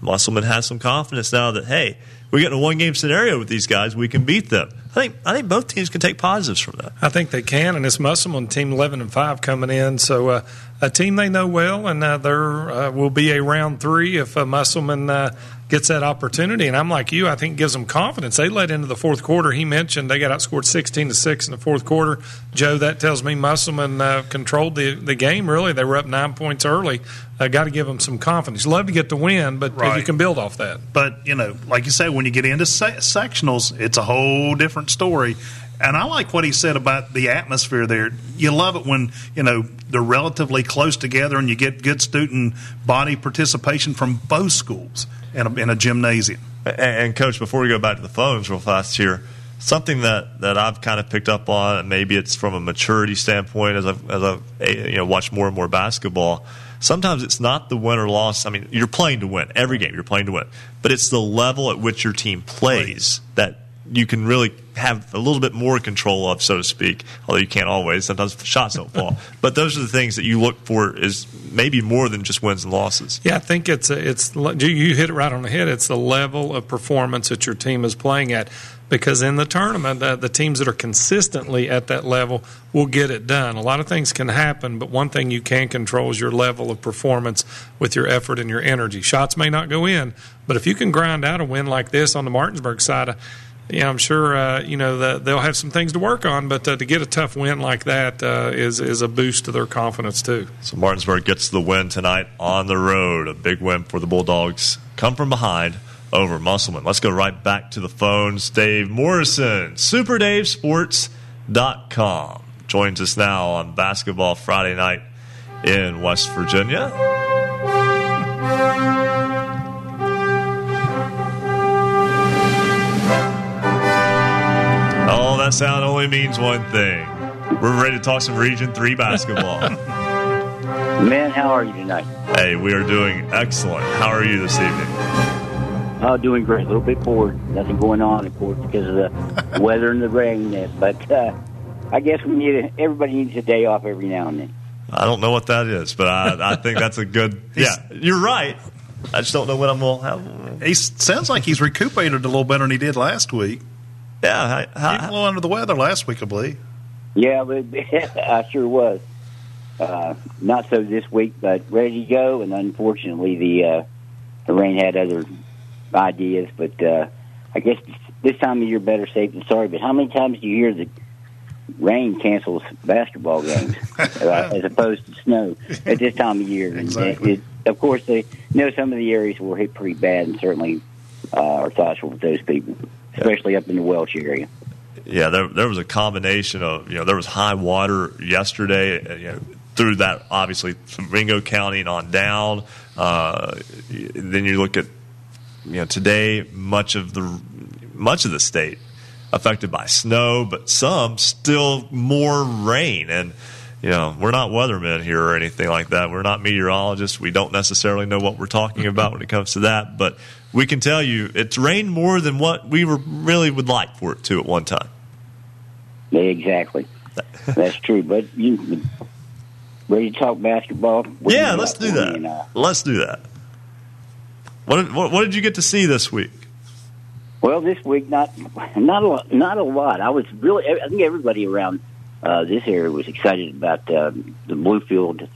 Musselman has some confidence now that hey, we get in a one game scenario with these guys, we can beat them. I think I think both teams can take positives from that. I think they can, and it's Musselman team eleven and five coming in, so uh, a team they know well, and uh, there uh, will be a round three if uh, Musselman uh, gets that opportunity. And I'm like you, I think gives them confidence. They led into the fourth quarter. He mentioned they got outscored 16 to six in the fourth quarter. Joe, that tells me Musselman uh, controlled the the game. Really, they were up nine points early. I got to give them some confidence. Love to get the win, but right. you can build off that. But you know, like you say, when you get into se- sectionals, it's a whole different story. And I like what he said about the atmosphere there. You love it when, you know, they're relatively close together and you get good student body participation from both schools in a, in a gymnasium. And, and coach, before we go back to the phones real fast here, something that, that I've kind of picked up on, and maybe it's from a maturity standpoint as I've, as I've you know watched more and more basketball. Sometimes it's not the win or loss. I mean, you're playing to win every game. You're playing to win, but it's the level at which your team plays that you can really have a little bit more control of, so to speak. Although you can't always. Sometimes the shots don't fall. But those are the things that you look for is maybe more than just wins and losses. Yeah, I think it's a, it's you hit it right on the head. It's the level of performance that your team is playing at. Because in the tournament, the, the teams that are consistently at that level will get it done. A lot of things can happen, but one thing you can control is your level of performance with your effort and your energy. Shots may not go in, but if you can grind out a win like this on the Martinsburg side, yeah, I'm sure uh, you know the, they'll have some things to work on, but uh, to get a tough win like that uh, is is a boost to their confidence too. So Martinsburg gets the win tonight on the road, a big win for the Bulldogs. Come from behind over Musselman. Let's go right back to the phones. Dave Morrison, SuperDaveSports.com joins us now on Basketball Friday night in West Virginia. Sound only means one thing. We're ready to talk some Region 3 basketball. Man, how are you tonight? Hey, we are doing excellent. How are you this evening? Oh, doing great. A little bit bored. Nothing going on, of course, because of the weather and the rain. But uh, I guess we need a, everybody needs a day off every now and then. I don't know what that is, but I, I think that's a good. Yeah, you're right. I just don't know when I'm going to have. He sounds like he's recuperated a little better than he did last week. Yeah, he was a little under the weather last week, I believe. Yeah, but I sure was. Uh, not so this week, but ready to go. And unfortunately, the uh, the rain had other ideas. But uh, I guess this time of year, better safe than sorry. But how many times do you hear that rain cancels basketball games uh, as opposed to snow at this time of year? Exactly. And it, of course, they know some of the areas were hit pretty bad, and certainly uh, our thoughts were with those people, especially up in the Welch area. Yeah, there there was a combination of you know there was high water yesterday. You know, through that obviously from Mingo County and on down. Uh, then you look at you know today much of the much of the state affected by snow, but some still more rain and. You know, we're not weathermen here or anything like that. We're not meteorologists. We don't necessarily know what we're talking about when it comes to that. But we can tell you it's rained more than what we were really would like for it to at one time. Exactly. That's true. But you ready to talk basketball? What yeah, let's do that. And, uh, Let's do that. What, did- what what did you get to see this week? Well, this week not not a lot, not a lot. I was really I think everybody around uh, this area was excited about um, the Bluefield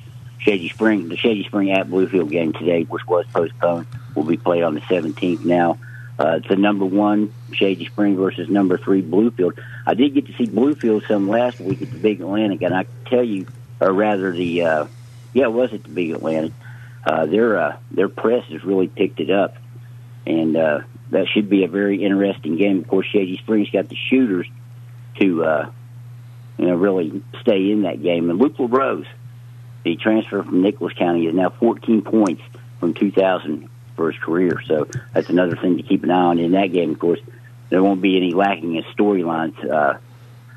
Shady Spring the Shady Spring at Bluefield game today, which was postponed. Will be played on the 17th now. Uh, the number one Shady Spring versus number three Bluefield. I did get to see Bluefield some last week at the Big Atlantic, and I can tell you, or rather the uh, yeah, it was at the Big Atlantic. Uh, their uh, their press has really picked it up, and uh, that should be a very interesting game. Of course, Shady Springs got the shooters to uh, you know really stay in that game. And Luke LaRose, the transfer from Nicholas County, is now 14 points from 2000 for his career. So that's another thing to keep an eye on in that game. Of course, there won't be any lacking in storylines uh,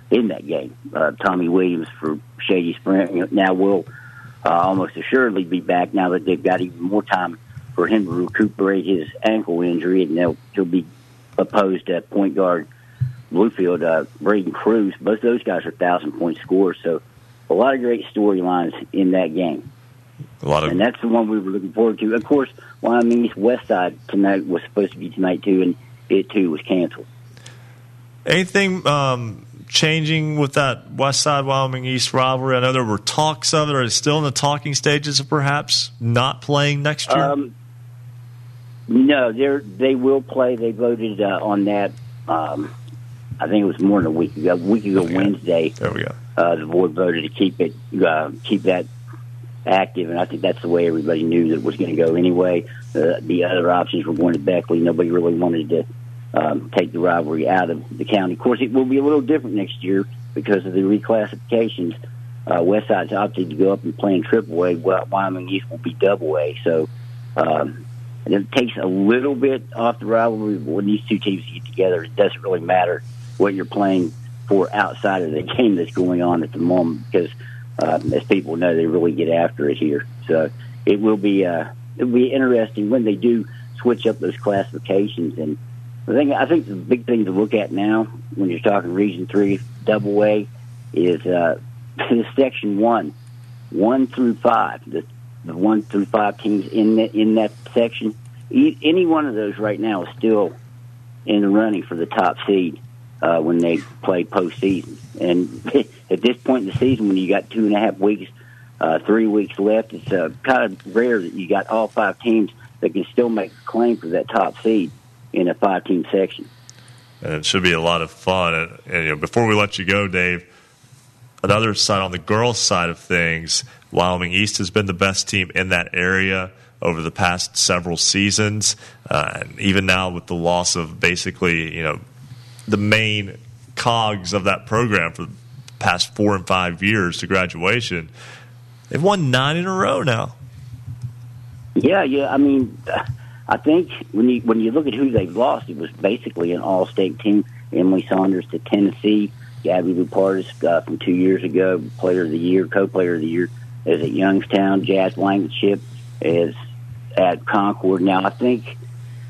in that game. Uh, Tommy Williams for Shady Spring now will uh, almost assuredly be back now that they've got even more time for him to recuperate his ankle injury, and they'll, he'll be opposed at point guard Bluefield, uh, Braden Cruz. Both those guys are thousand point scorers, so a lot of great storylines in that game. A lot of And that's the one we were looking forward to. Of course, Wyoming East West Side tonight was supposed to be tonight too, and it too was canceled. anything um, changing with that West Side Wyoming East rivalry. I know there were talks of it. Are they still in the talking stages of perhaps not playing next year? Um, no, they they will play. They voted uh, on that. Um, I think it was more than a week ago. A week ago Wednesday. There we go. Uh, the board voted to keep it uh, keep that active, and I think that's the way everybody knew that it was going to go anyway. Uh, the other options were going to Beckley. Nobody really wanted to um, take the rivalry out of the county. Of course, it will be a little different next year because of the reclassifications. Uh, West Side's opted to go up and play in Triple A. Wyoming East will be Double A. So um, it takes a little bit off the rivalry. When these two teams get together, it doesn't really matter what you're playing for outside of the game that's going on at the moment because, uh, as people know, they really get after it here. So it will be uh, it will be interesting when they do switch up those classifications. And the thing I think the big thing to look at now when you're talking Region Three Double A is uh, Section One, one through five. The the one through five teams in that in that section. E- any one of those right now is still in the running for the top seed uh, when they play postseason. And at this point in the season, when you got two and a half weeks, uh, three weeks left, it's uh, kind of rare that you got all five teams that can still make a claim for that top seed in a five-team section. And it should be a lot of fun. And, and you know, before we let you go, Dave, another side on the girls' side of things, Wyoming East has been the best team in that area over the past several seasons, uh, and even now with the loss of basically, you know, the main cogs of that program for the past four and five years to graduation, they've won nine in a row now. Yeah, yeah. I mean, I think when you when you look at who they've lost, it was basically an all-state team. Emily Saunders to Tennessee, Gabby Lupartis uh, from two years ago, Player of the Year, Co-Player of the Year, is at Youngstown. Jazz Blankenship is at Concord. Now, I think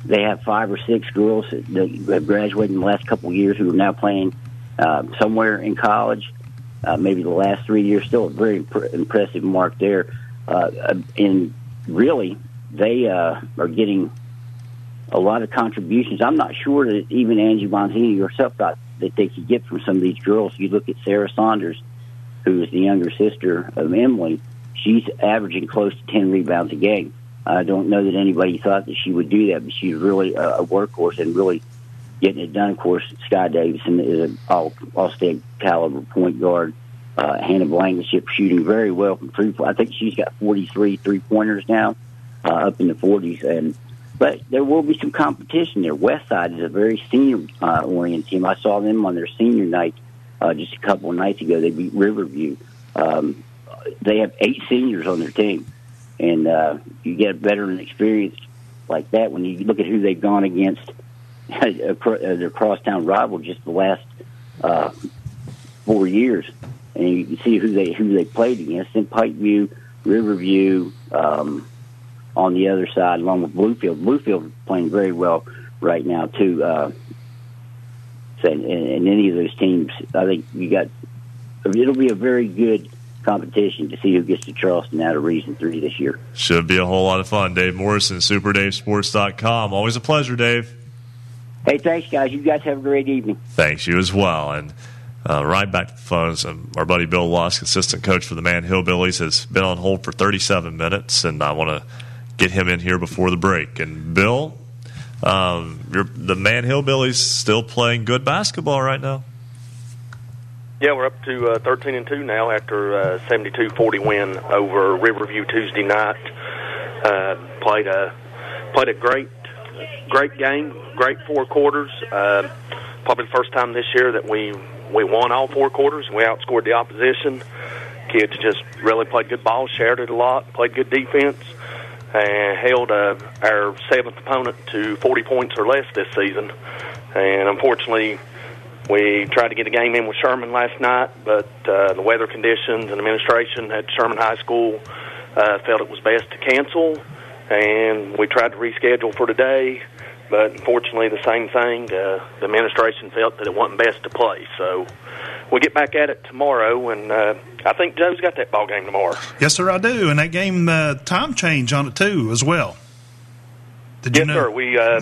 they have five or six girls that have graduated in the last couple of years who are now playing uh, somewhere in college. Uh, maybe the last three years, still a very imp- impressive mark there. Uh, and really, they uh, are getting a lot of contributions. I'm not sure that even Angie Boninsegna herself thought that they could get from some of these girls. You look at Sarah Saunders, who is the younger sister of Emily. She's averaging close to 10 rebounds a game. I don't know that anybody thought that she would do that, but she's really a workhorse and really getting it done. Of course, Sky Davison is an all all state caliber point guard. Uh, Hannah Blankenship shooting very well from three. I think she's got 43 three pointers now, uh, up in the 40s. And but there will be some competition there. West Side is a very senior uh, oriented team. I saw them on their senior night uh, just a couple of nights ago. They beat Riverview. Um, they have eight seniors on their team and uh, you get a veteran experience like that when you look at who they've gone against their crosstown rival just the last uh, four years, and you can see who they who they played against. In Pikeview, Riverview, um, on the other side, along with Bluefield. Bluefield playing very well right now too. Uh, so, and, and any of those teams, I think you got. It'll be a very good competition to see who gets to Charleston out of Region 3 this year. Should be a whole lot of fun. Dave Morrison, SuperDaveSports.com. Always a pleasure, Dave. Hey, thanks, guys. You guys have a great evening. Thanks, you as well. And uh, right back to the phones, um, our buddy Bill Lusk, assistant coach for the Man Hillbillies, has been on hold for 37 minutes, and I want to get him in here before the break. And Bill, um, the Man Hillbillies still playing good basketball right now. Yeah, we're up to uh, 13 and two now after a 72-40 win over Riverview Tuesday night. Uh, played a played a great great game, great four quarters. Uh, probably the first time this year that we we won all four quarters. We outscored the opposition. Kids just really played good ball, shared it a lot, played good defense, and held uh, our seventh opponent to 40 points or less this season. And unfortunately, we tried to get a game in with Sherman last night, but uh, the weather conditions and administration at Sherman High School uh, felt it was best to cancel, and we tried to reschedule for today. But unfortunately, the same thing. Uh, the administration felt that it wasn't best to play, so we'll get back at it tomorrow. And uh, I think Joe's got that ball game tomorrow. Yes, sir, I do. And that game uh, time change on it too, as well. Did yes, you know? sir. We uh,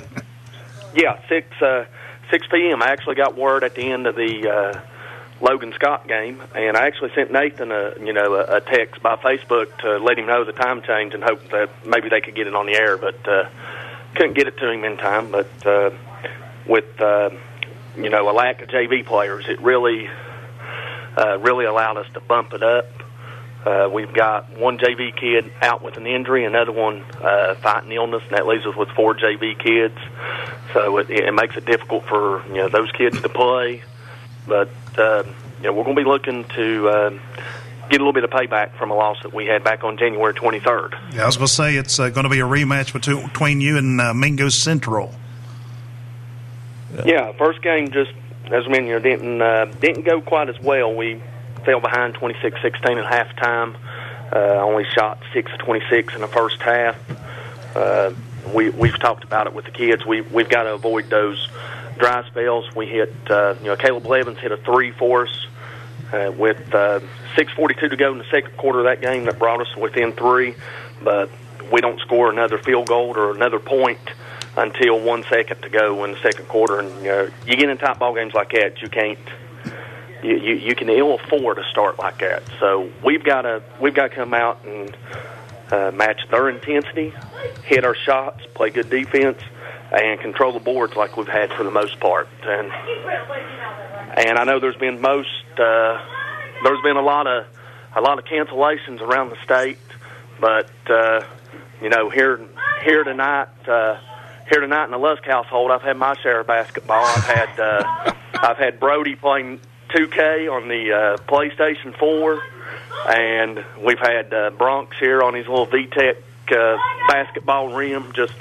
yeah six. Uh, 6 p.m. I actually got word at the end of the uh, Logan Scott game, and I actually sent Nathan a you know a, a text by Facebook to let him know the time change and hope that maybe they could get it on the air, but uh, couldn't get it to him in time. But uh, with uh, you know a lack of JV players, it really uh, really allowed us to bump it up. Uh, we've got one JV kid out with an injury, another one uh, fighting illness, and that leaves us with four JV kids. So it, it makes it difficult for you know those kids to play. But uh, you know we're going to be looking to uh, get a little bit of payback from a loss that we had back on January 23rd. Yeah, I was going to say it's uh, going to be a rematch between, between you and uh, Mingo Central. Yeah. first game just as I mentioned, you know, didn't uh, didn't go quite as well. We fell behind 26-16 at halftime. Uh, only shot six of 26 in the first half. Uh, we we've talked about it with the kids. We we've got to avoid those dry spells. We hit uh, you know Caleb Blevins hit a three for us uh, with uh, 6:42 to go in the second quarter of that game that brought us within three, but we don't score another field goal or another point until one second to go in the second quarter. And you, know, you get in tight ball games like that, you can't. You, you, you can ill afford to start like that. So we've got to we've got to come out and uh, match their intensity, hit our shots, play good defense, and control the boards like we've had for the most part. And and I know there's been most uh, there's been a lot of a lot of cancellations around the state, but uh, you know here here tonight. Uh, here tonight in the Lusk household, I've had my share of basketball. I've had uh, I've had Brody playing 2K on the uh, PlayStation 4, and we've had uh, Bronx here on his little VTech uh, basketball rim, just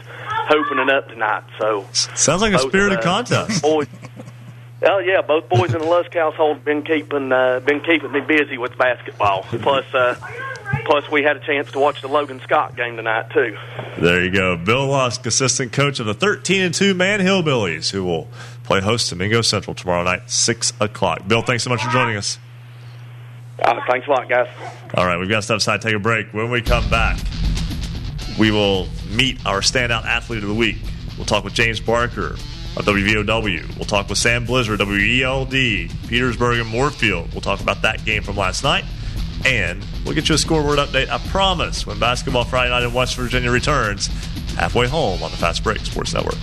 it up tonight. So sounds like a spirited uh, contest. Boys, Oh yeah, both boys in the Lusk household been keeping uh, been keeping me busy with basketball. Plus, uh, plus we had a chance to watch the Logan Scott game tonight too. There you go, Bill Lusk, assistant coach of the 13 and two Man Hillbillies, who will play host to Mingo Central tomorrow night, six o'clock. Bill, thanks so much for joining us. Uh, thanks a lot, guys. All right, we've got to step aside, take a break. When we come back, we will meet our standout athlete of the week. We'll talk with James Barker of WVOW. We'll talk with Sam Blizzard, WELD, Petersburg and Moorefield. We'll talk about that game from last night. And we'll get you a scoreboard update, I promise, when Basketball Friday Night in West Virginia returns halfway home on the Fast Break Sports Network.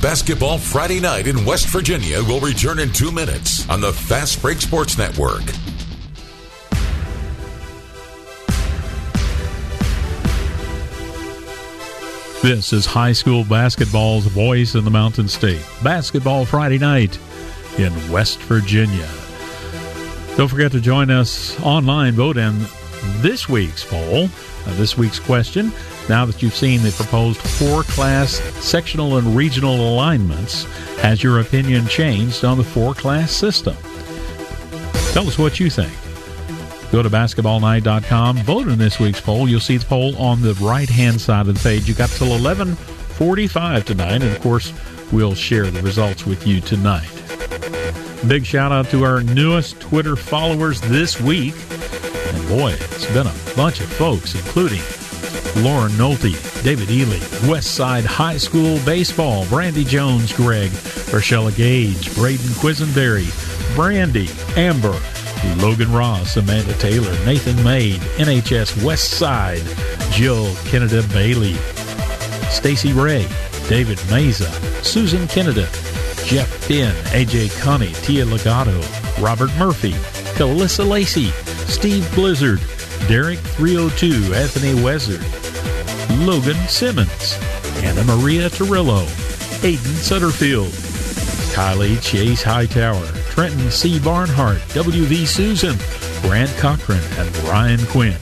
Basketball Friday Night in West Virginia will return in two minutes on the Fast Break Sports Network. This is high school basketball's voice in the Mountain State. Basketball Friday night in West Virginia. Don't forget to join us online. Vote in this week's poll. Uh, this week's question. Now that you've seen the proposed four class sectional and regional alignments, has your opinion changed on the four class system? Tell us what you think. Go to basketballnight.com, vote in this week's poll. You'll see the poll on the right hand side of the page. You got till 11:45 tonight, and of course, we'll share the results with you tonight. Big shout out to our newest Twitter followers this week. And boy, it's been a bunch of folks, including Lauren Nolte, David Ely, Westside High School Baseball, Brandy Jones, Greg, Rochella Gage, Braden Quisenberry, Brandy, Amber, Logan Ross, Amanda Taylor, Nathan Maid, NHS West Side, Jill Kennedy Bailey, Stacy Ray, David Meza, Susan Kennedy, Jeff Finn, AJ Connie, Tia Legato, Robert Murphy, Calissa Lacey, Steve Blizzard, Derek 302, Anthony Wezzard, Logan Simmons, Anna Maria Torillo, Aiden Sutterfield, Kylie Chase Hightower, Trenton C. Barnhart, W.V. Susan, Grant Cochran, and Ryan Quinn.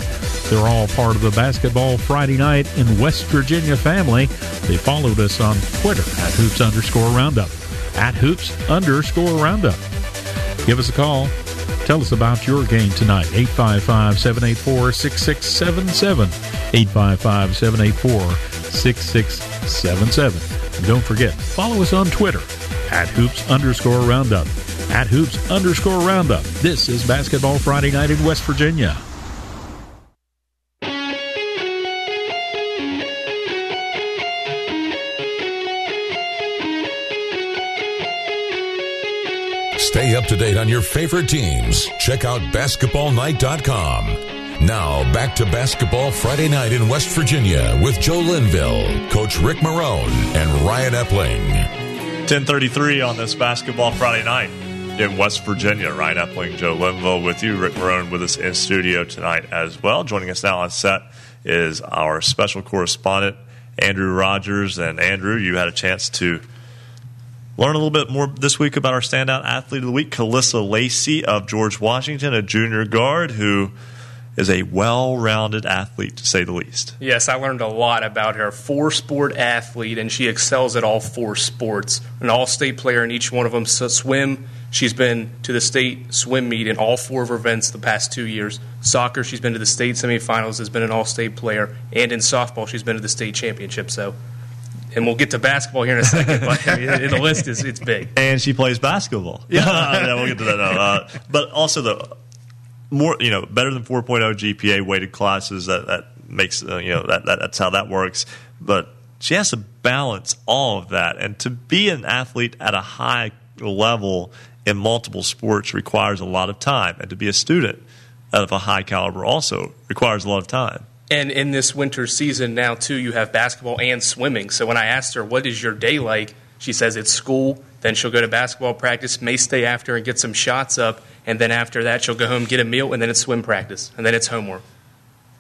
They're all part of the Basketball Friday Night in West Virginia family. They followed us on Twitter at hoops underscore roundup. At hoops underscore roundup. Give us a call. Tell us about your game tonight. 855 784 6677. 855 784 6677. And don't forget, follow us on Twitter at hoops underscore roundup at hoops underscore roundup. This is Basketball Friday night in West Virginia. Stay up to date on your favorite teams. Check out basketballnight.com. Now, back to Basketball Friday night in West Virginia with Joe Linville, Coach Rick Marone, and Ryan Epling. 1033 on this Basketball Friday night in West Virginia. Ryan Epling, Joe Linville with you. Rick Marone with us in studio tonight as well. Joining us now on set is our special correspondent, Andrew Rogers. And Andrew, you had a chance to learn a little bit more this week about our standout athlete of the week, Calissa Lacey of George Washington, a junior guard who is a well-rounded athlete, to say the least. Yes, I learned a lot about her. Four sport athlete, and she excels at all four sports. An all state player in each one of them. So swim, she's been to the state swim meet in all four of her events the past two years. Soccer, she's been to the state semifinals, has been an all state player. And in softball, she's been to the state championship. So and we'll get to basketball here in a second, but the list is it's big. And she plays basketball. Yeah, yeah we'll get to that now. Uh, but also the more you know, better than 4.0 GPA weighted classes. That that makes uh, you know that, that that's how that works. But she has to balance all of that, and to be an athlete at a high level in multiple sports requires a lot of time, and to be a student of a high caliber also requires a lot of time. And in this winter season now too, you have basketball and swimming. So when I asked her, "What is your day like?" she says it's school. Then she'll go to basketball practice, may stay after and get some shots up, and then after that she'll go home, get a meal, and then it's swim practice, and then it's homework.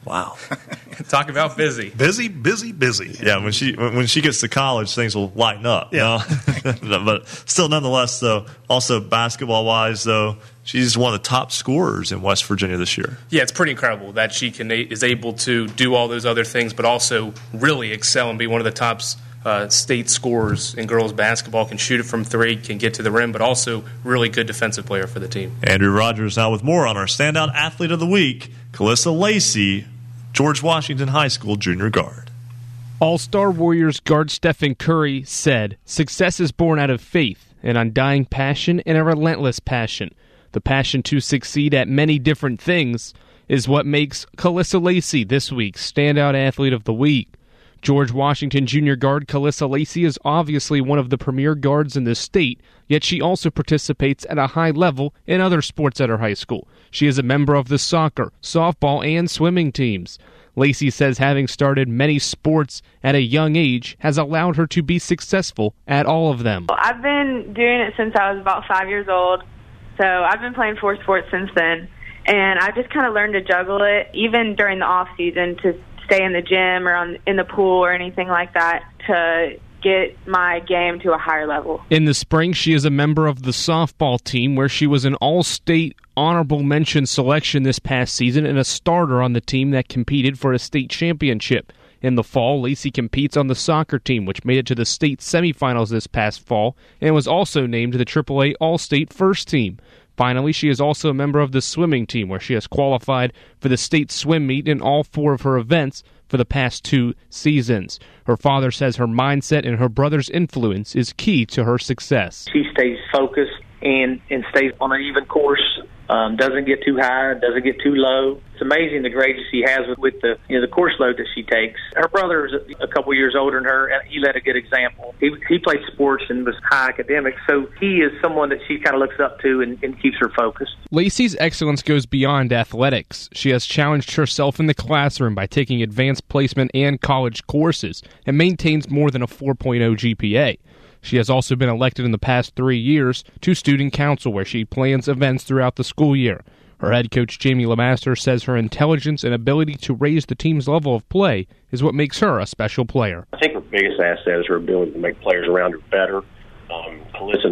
Wow, talk about busy, busy, busy, busy. Yeah, when she when she gets to college, things will lighten up. Yeah, you know? but still, nonetheless, though, also basketball wise, though, she's one of the top scorers in West Virginia this year. Yeah, it's pretty incredible that she can is able to do all those other things, but also really excel and be one of the top uh, state scorers in girls basketball, can shoot it from three, can get to the rim, but also really good defensive player for the team. Andrew Rogers now with more on our standout athlete of the week, Kalissa Lacey, George Washington High School junior guard. All Star Warriors guard Stephen Curry said, Success is born out of faith, an undying passion, and a relentless passion. The passion to succeed at many different things is what makes Kalissa Lacey this week's standout athlete of the week. George Washington Junior guard Kalissa Lacey is obviously one of the premier guards in the state, yet she also participates at a high level in other sports at her high school. She is a member of the soccer, softball, and swimming teams. Lacey says having started many sports at a young age has allowed her to be successful at all of them. I've been doing it since I was about five years old, so I've been playing four sports since then. And I've just kind of learned to juggle it, even during the off season, to stay in the gym or on in the pool or anything like that to get my game to a higher level. In the spring, she is a member of the softball team where she was an all-state honorable mention selection this past season and a starter on the team that competed for a state championship. In the fall, Lacey competes on the soccer team, which made it to the state semifinals this past fall and was also named the AAA All-State First Team. Finally, she is also a member of the swimming team, where she has qualified for the state swim meet in all four of her events for the past two seasons. Her father says her mindset and her brother's influence is key to her success. She stays focused and, and stays on an even course um, doesn't get too high, doesn't get too low. It's amazing the grades she has with, with the you know the course load that she takes. Her brother is a, couple years older than her, and he led a good example. He he played sports and was high academic, so he is someone that she kind of looks up to and, and keeps her focused. Lacey's excellence goes beyond athletics. She has challenged herself in the classroom by taking advanced placement and college courses, and maintains more than a 4.0 GPA. She has also been elected in the past three years to Student Council, where she plans events throughout the school year. Her head coach, Jamie Lamaster, says her intelligence and ability to raise the team's level of play is what makes her a special player. I think her biggest asset is her ability to make players around her better. Um,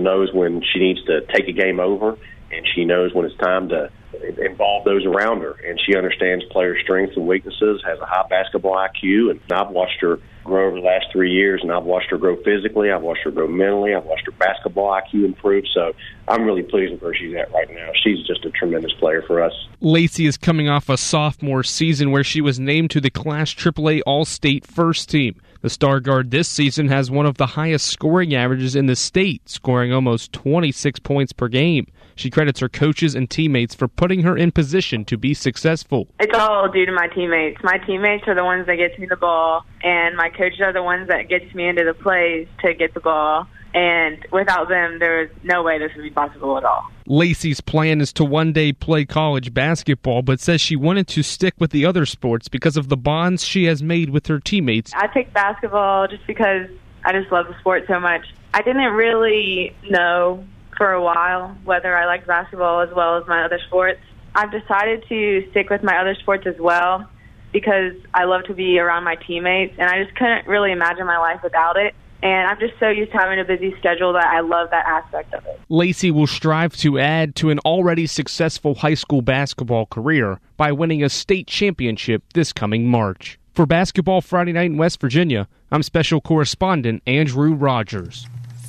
knows when she needs to take a game over, and she knows when it's time to involve those around her. And she understands player strengths and weaknesses, has a high basketball IQ, and I've watched her grow over the last three years, and I've watched her grow physically, I've watched her grow mentally, I've watched her basketball IQ improve. So I'm really pleased with where she's at right now. She's just a tremendous player for us. Lacey is coming off a sophomore season where she was named to the Class AAA All State First Team. The star guard this season has one of the highest scoring averages in the state, scoring almost 26 points per game. She credits her coaches and teammates for putting her in position to be successful. It's all due to my teammates. My teammates are the ones that get me the ball, and my coaches are the ones that gets me into the plays to get the ball. And without them, there's no way this would be possible at all. Lacey's plan is to one day play college basketball, but says she wanted to stick with the other sports because of the bonds she has made with her teammates. I picked basketball just because I just love the sport so much. I didn't really know for a while, whether I liked basketball as well as my other sports. I've decided to stick with my other sports as well because I love to be around my teammates, and I just couldn't really imagine my life without it. And I'm just so used to having a busy schedule that I love that aspect of it. Lacey will strive to add to an already successful high school basketball career by winning a state championship this coming March. For Basketball Friday Night in West Virginia, I'm special correspondent Andrew Rogers.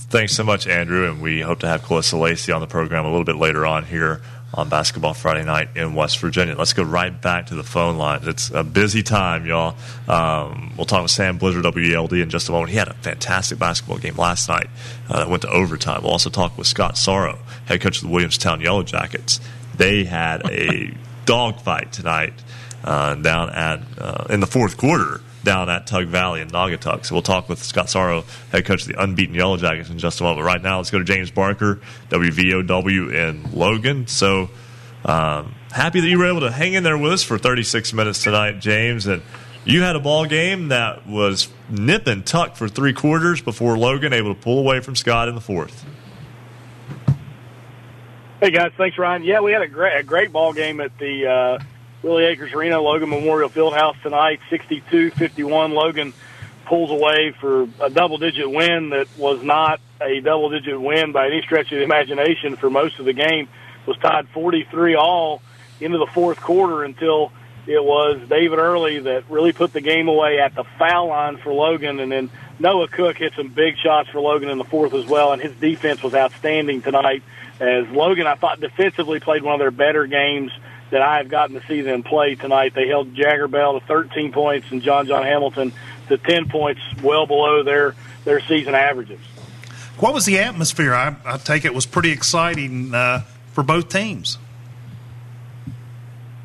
Thanks so much, Andrew, and we hope to have Calissa Lacey on the program a little bit later on here on Basketball Friday night in West Virginia. Let's go right back to the phone lines. It's a busy time, y'all. Um, we'll talk with Sam Blizzard, WELD, in just a moment. He had a fantastic basketball game last night uh, that went to overtime. We'll also talk with Scott Sorrow, head coach of the Williamstown Yellow Jackets. They had a dogfight tonight uh, down at uh, in the fourth quarter down at Tug Valley in Naugatuck. So we'll talk with Scott Sorrow, head coach of the unbeaten Yellow Jackets, in just a moment. But right now, let's go to James Barker, WVOW in Logan. So um, happy that you were able to hang in there with us for 36 minutes tonight, James. And you had a ball game that was nip and tuck for three quarters before Logan able to pull away from Scott in the fourth. Hey guys, thanks Ryan. Yeah, we had a great a great ball game at the uh, Willie Akers Arena, Logan Memorial Fieldhouse tonight, 62-51. Logan pulls away for a double-digit win that was not a double-digit win by any stretch of the imagination for most of the game. was tied 43 all into the fourth quarter until it was David Early that really put the game away at the foul line for Logan, and then Noah Cook hit some big shots for Logan in the fourth as well, and his defense was outstanding tonight. As Logan, I thought defensively played one of their better games – that I have gotten to see them play tonight. They held Jagger Bell to 13 points and John John Hamilton to 10 points, well below their their season averages. What was the atmosphere? I, I take it was pretty exciting uh, for both teams.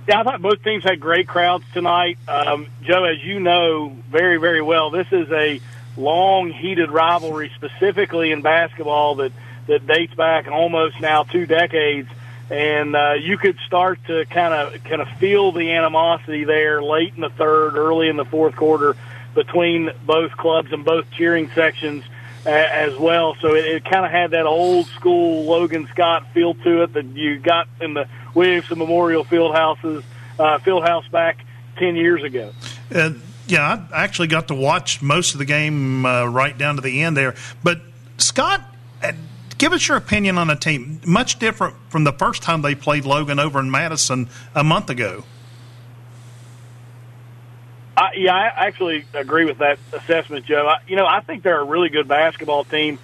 Yeah, I thought both teams had great crowds tonight. Um, Joe, as you know very, very well, this is a long, heated rivalry, specifically in basketball that that dates back almost now two decades and uh, you could start to kind of kind of feel the animosity there late in the third, early in the fourth quarter between both clubs and both cheering sections uh, as well. So it, it kind of had that old school Logan Scott feel to it that you got in the Williamson Memorial Field houses, uh, field house back ten years ago. Uh, yeah, I actually got to watch most of the game uh, right down to the end there, but Scott give us your opinion on a team much different from the first time they played Logan over in Madison a month ago. I, yeah, I actually agree with that assessment, Joe. I, you know, I think they're a really good basketball team,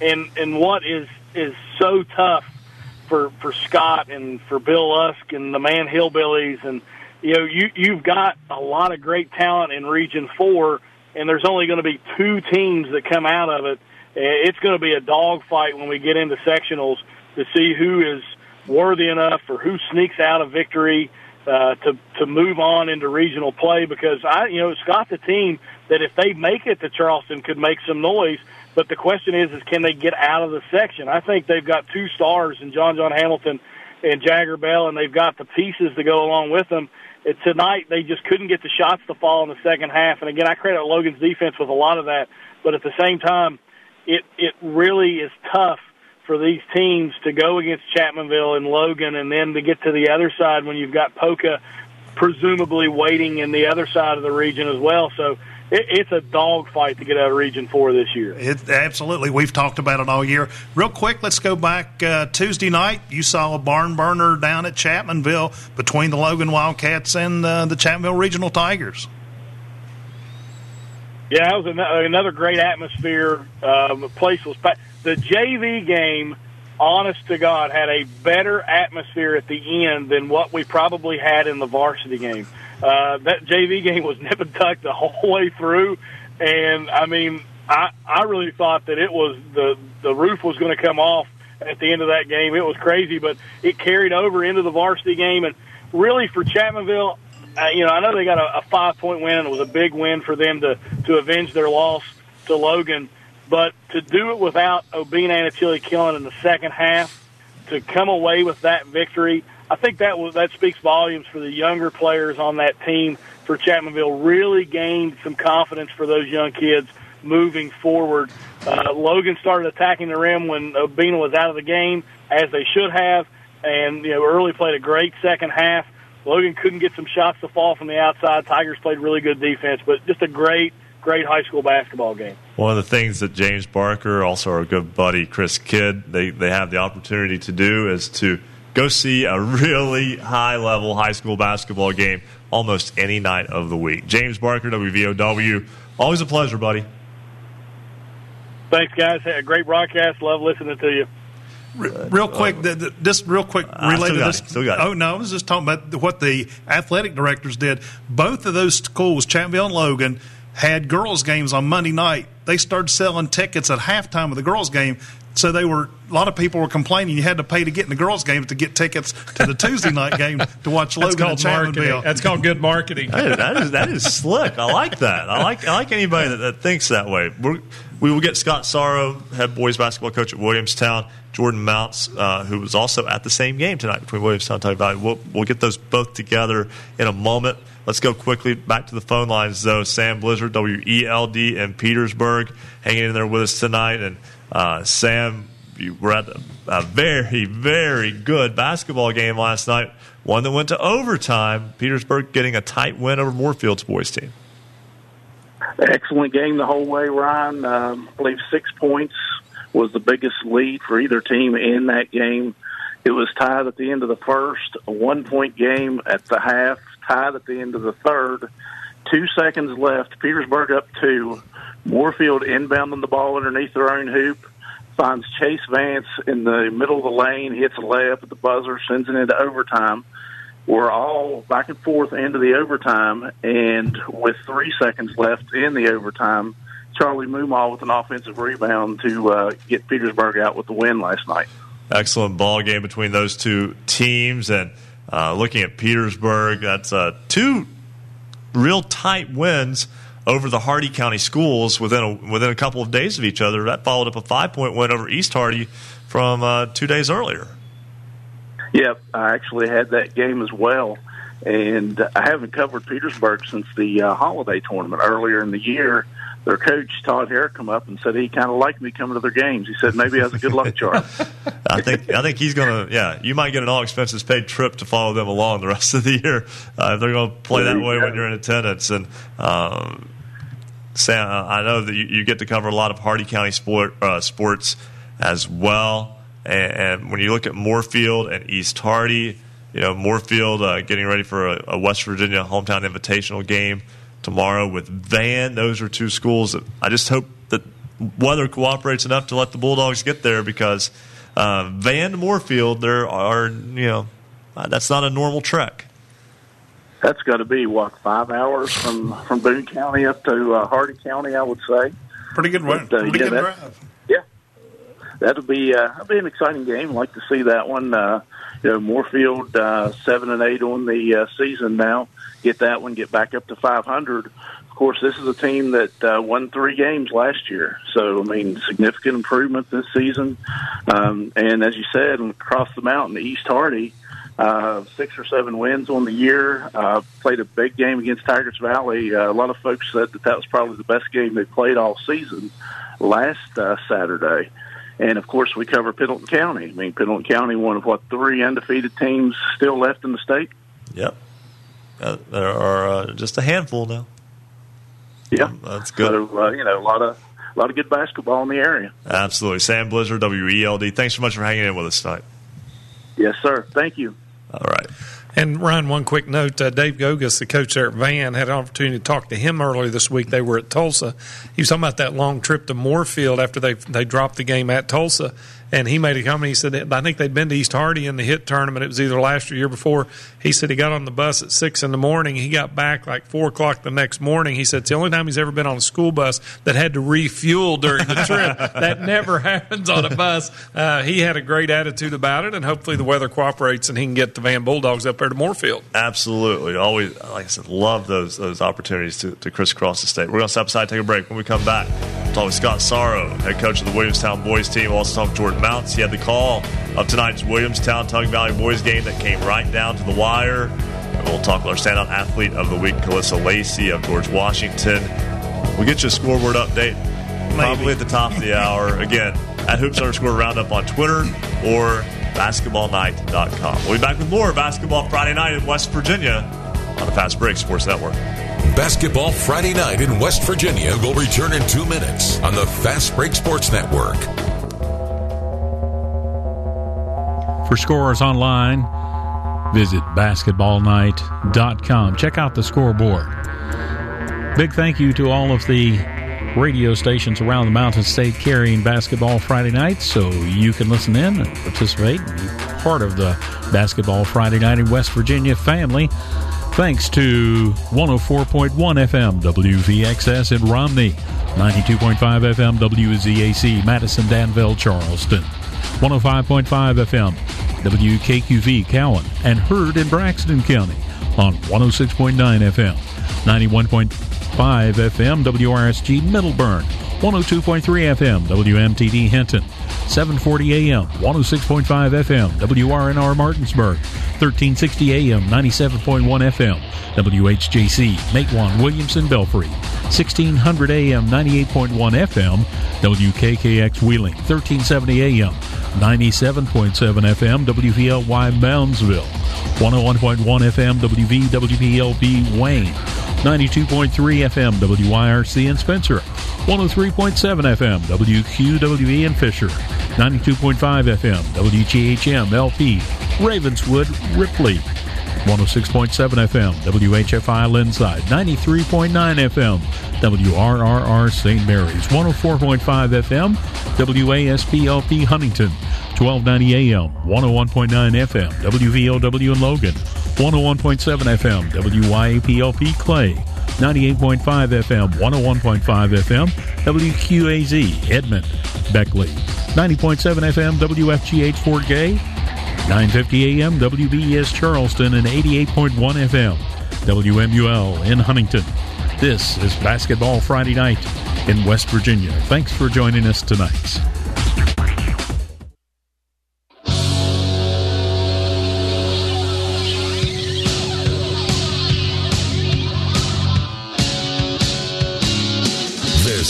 and and what is is so tough for for Scott and for Bill Lusk and the Man Hillbillies, and you know, you you've got a lot of great talent in Region Four, and there's only going to be two teams that come out of it it's going to be a dogfight when we get into sectionals to see who is worthy enough or who sneaks out of victory uh, to to move on into regional play. Because I, you know, Scott's a team that if they make it to Charleston could make some noise. But the question is, is can they get out of the section? I think they've got two stars in John John Hamilton and Jagger Bell, and they've got the pieces to go along with them. And tonight, they just couldn't get the shots to fall in the second half. And again, I credit Logan's defense with a lot of that. But at the same time, it it really is tough for these teams to go against Chapmanville and Logan, and then to get to the other side when you've got Poca presumably waiting in the other side of the region as well. So it, it's a dogfight to get out of Region Four this year. It, absolutely, we've talked about it all year. Real quick, let's go back uh, Tuesday night. You saw a barn burner down at Chapmanville between the Logan Wildcats and uh, the Chapmanville Regional Tigers. Yeah, it was another great atmosphere. Um, the place was. The JV game, honest to God, had a better atmosphere at the end than what we probably had in the varsity game. Uh, that JV game was nip and tuck the whole way through, and I mean, I I really thought that it was the the roof was going to come off at the end of that game. It was crazy, but it carried over into the varsity game, and really for Chapmanville, uh, you know, I know they got a, a five point win, and it was a big win for them to to avenge their loss to Logan. But to do it without Obinna Anochili-Killen in the second half, to come away with that victory, I think that was that speaks volumes for the younger players on that team for Chapmanville. Really gained some confidence for those young kids moving forward. Uh, Logan started attacking the rim when Obina was out of the game, as they should have, and you know, early played a great second half. Logan couldn't get some shots to fall from the outside. Tigers played really good defense, but just a great, great high school basketball game. one of the things that James Barker, also our good buddy Chris Kidd, they, they have the opportunity to do is to go see a really high level high school basketball game almost any night of the week. James Barker, WVOW, always a pleasure, buddy. Thanks, guys. Had a great broadcast. Love listening to you. Real quick, the, the, just real quick, related to this. Oh no, I was just talking about what the athletic directors did. Both of those schools, Champville and Logan, had girls' games on Monday night. They started selling tickets at halftime of the girls' game. So they were a lot of people were complaining you had to pay to get in the girls' game to get tickets to the Tuesday night game to watch Logan That's and called marketing. That's called good marketing. that, is, that is that is slick. I like that. I like I like anybody that, that thinks that way. We're, we will get Scott Sorrow, head boys basketball coach at Williamstown, Jordan Mounts, uh, who was also at the same game tonight between Williamstown and Tug Valley. We'll, we'll get those both together in a moment. Let's go quickly back to the phone lines, though. Sam Blizzard, WELD in Petersburg, hanging in there with us tonight. And uh, Sam, you were at a, very, very good basketball game last night, one that went to overtime. Petersburg getting a tight win over Moorefield's boys team. Excellent game the whole way, Ryan. Um, I believe six points was the biggest lead for either team in that game. It was tied at the end of the first, a one point game at the half, tied at the end of the third. Two seconds left. Petersburg up two. Moorefield inbounding the ball underneath their own hoop. Finds Chase Vance in the middle of the lane, hits a layup at the buzzer, sends it into overtime. We're all back and forth into the overtime, and with three seconds left in the overtime, Charlie Moomaw with an offensive rebound to uh, get Petersburg out with the win last night. Excellent ball game between those two teams, and uh, looking at Petersburg, that's uh, two real tight wins over the Hardy County schools within a, within a couple of days of each other. That followed up a five point win over East Hardy from uh, two days earlier. Yep, I actually had that game as well, and I haven't covered Petersburg since the uh, holiday tournament earlier in the year. Their coach Todd Hare come up and said he kind of liked me coming to their games. He said maybe as a good luck charm. I think I think he's gonna. Yeah, you might get an all expenses paid trip to follow them along the rest of the year uh, if they're going to play that way when you're in attendance. And um, Sam, I know that you, you, get to cover a lot of Hardy County sport uh, sports as well. And, and, when you look at Moorefield and East Hardy, you know Moorefield uh, getting ready for a, a West Virginia hometown invitational game tomorrow with Van. Those are two schools that I just hope that weather cooperates enough to let the Bulldogs get there because uh, Van to Moorefield, there are you know uh, that's not a normal trek. That's got to be what five hours from from Boone County up to uh, Hardy County, I would say. Pretty good run. But, uh, Pretty yeah, good drive. Yeah, that'll be uh, that'll be an exciting game. I'd like to see that one. Uh, you know, Moorefield uh, seven and eight on the uh, season now. Get that one, get back up to five hundred. Of course, this is a team that uh, won three games last year, so I mean, significant improvement this season. Um, and as you said, across the mountain, East Hardy, uh, six or seven wins on the year. Uh, played a big game against Tygarts Valley. Uh, a lot of folks said that that was probably the best game they played all season last uh, Saturday. And of course, we cover Pendleton County. I mean, Pendleton County, one of what three undefeated teams still left in the state. Yep, uh, there are uh, just a handful now. Yeah, that's good. So uh, you know, a lot of a lot of good basketball in the area. Absolutely, Sam Blizzard, WELD. Thanks so much for hanging in with us tonight. Yes, sir. Thank you. All right. And Ryan, one quick note: uh, Dave Gogas, the coach there at Van, had an opportunity to talk to him earlier this week. They were at Tolsia. He was talking about that long trip to Moorefield after they they dropped the game at Tolsia, and he made a comment. He said, "I think they'd been to East Hardy in the hit tournament. It was either last year or year before." He said he got on the bus at six in the morning. He got back like four o'clock the next morning. He said it's the only time he's ever been on a school bus that had to refuel during the trip. that never happens on a bus. Uh, he had a great attitude about it, and hopefully the weather cooperates and he can get the Van Bulldogs up there to Moorefield. Absolutely. Always, like I said, love those those opportunities to, to crisscross the state. We're going to step aside, take a break. When we come back, we'll talk with Scott Sorrow, head coach of the Williamstown boys team. We'll also talk with Jordan Mounts. He had the call of tonight's Williamstown Tug Valley boys game that came right down to the wire. And we'll talk with our standout athlete of the week, Calissa Lacey of George Washington. We'll get you a scoreboard update probably at the top of the hour. Again, at Hoops underscore Roundup on Twitter or basketballnight.com. We'll be back with more Basketball Friday night in West Virginia on the Fast Break Sports Network. Basketball Friday night in West Virginia will return in two minutes on the Fast Break Sports Network. For scores online, visit basketballnight.com. Check out the scoreboard. Big thank you to all of the radio stations around the Mountain State carrying basketball Friday night so you can listen in and participate and be part of the Basketball Friday Night in West Virginia family. Thanks to 104.1 FM WVXS in Romney, 92.5 FM WZAC Madison, Danville, Charleston, 105.5 FM WKQV Cowen, and heard in Braxton County on 106.9 FM, 91.5 FM WRSG Middlebourne, 102.3 FM WMTD Hinton, 740 AM, 106.5 FM WRNR Martinsburg, 1360 AM, 97.1 FM WHJC Matewan Williamson Belfry, 1600 AM, 98.1 FM WKKX Wheeling, 1370 AM, 97.7 FM WVLY Moundsville, 101.1 FM WVWPLB Wayne, 92.3 FM WYRC in Spencer, 103.7 FM WQWE in Fisher, 92.5 FM WGHM LP Ravenswood Ripley, 106.7 FM WHFI Lindside, 93.9 FM WRRR St. Mary's, 104.5 FM WASPLP Huntington, 1290 AM, 101.9 FM WVOW in Logan, 101.7 FM WYAPLP Clay, 98.5 FM, 101.5 FM WQAZ Edmond, Beckley, 90.7 FM WFGH Fort Gay, 950 AM WBES Charleston, and 88.1 FM WMUL in Huntington. This is Basketball Friday Night in West Virginia. Thanks for joining us tonight.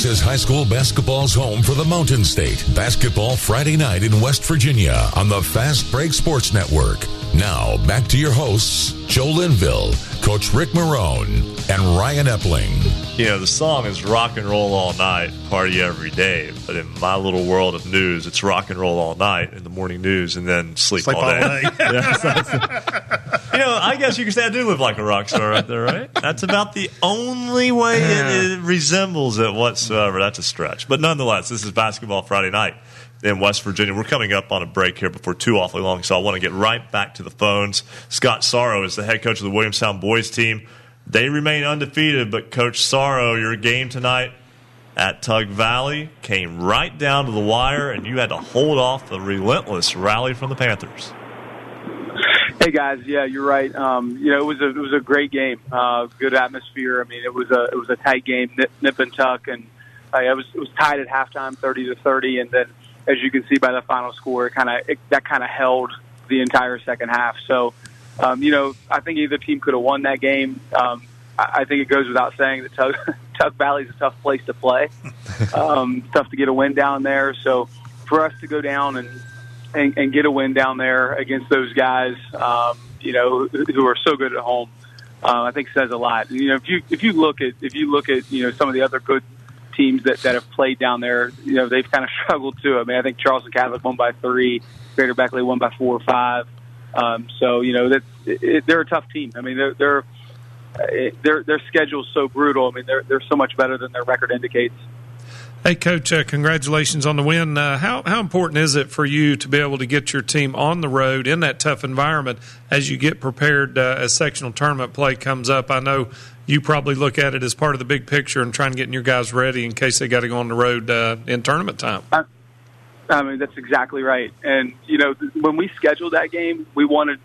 Is high school basketball's home for the Mountain State. Basketball Friday night in West Virginia on the Fast Break Sports Network. Now, back to your hosts, Joe Linville, Coach Rick Marone, and Ryan Epling. You know, the song is rock and roll all night, party every day. But in my little world of news, it's rock and roll all night in the morning news and then sleep, Sleep all all day. Yeah, so you know, I guess you can say I do live like a rock star right there, right? That's about the only way it, it resembles it whatsoever. That's a stretch. But nonetheless, this is Basketball Friday night in West Virginia. We're coming up on a break here before too awfully long, so I want to get right back to the phones. Scott Sorrow is the head coach of the Williamstown boys team. They remain undefeated, but Coach Sorrow, your game tonight at Tug Valley came right down to the wire, and you had to hold off the relentless rally from the Panthers. Hey guys, yeah, you're right. Um, you know, it was a it was a great game, uh, good atmosphere. I mean, it was a it was a tight game, nip, nip and tuck, and uh, it was it was tied at halftime, thirty to thirty, and then as you can see by the final score, kind of that kind of held the entire second half. So, um, you know, I think either team could have won that game. Um, I, I think it goes without saying that Tug, Tug Valley is a tough place to play, um, tough to get a win down there. So, for us to go down and and, and get a win down there against those guys, um, you know, who, who are so good at home, uh, I think says a lot. You know, if you if you look at if you look at you know some of the other good teams that that have played down there, you know, they've kind of struggled too. I mean, I think Charleston Catholic won by three, Greater Beckley won by four or five. Um, so you know that it, it, they're a tough team. I mean, they're they're uh, their their schedule's so brutal. I mean, they're they're so much better than their record indicates. Hey, Coach, uh, congratulations on the win. Uh, how, how important is it for you to be able to get your team on the road in that tough environment as you get prepared uh, as sectional tournament play comes up? I know you probably look at it as part of the big picture and trying to get your guys ready in case they got to go on the road uh, in tournament time. I mean, that's exactly right. And you know, when we scheduled that game, we wanted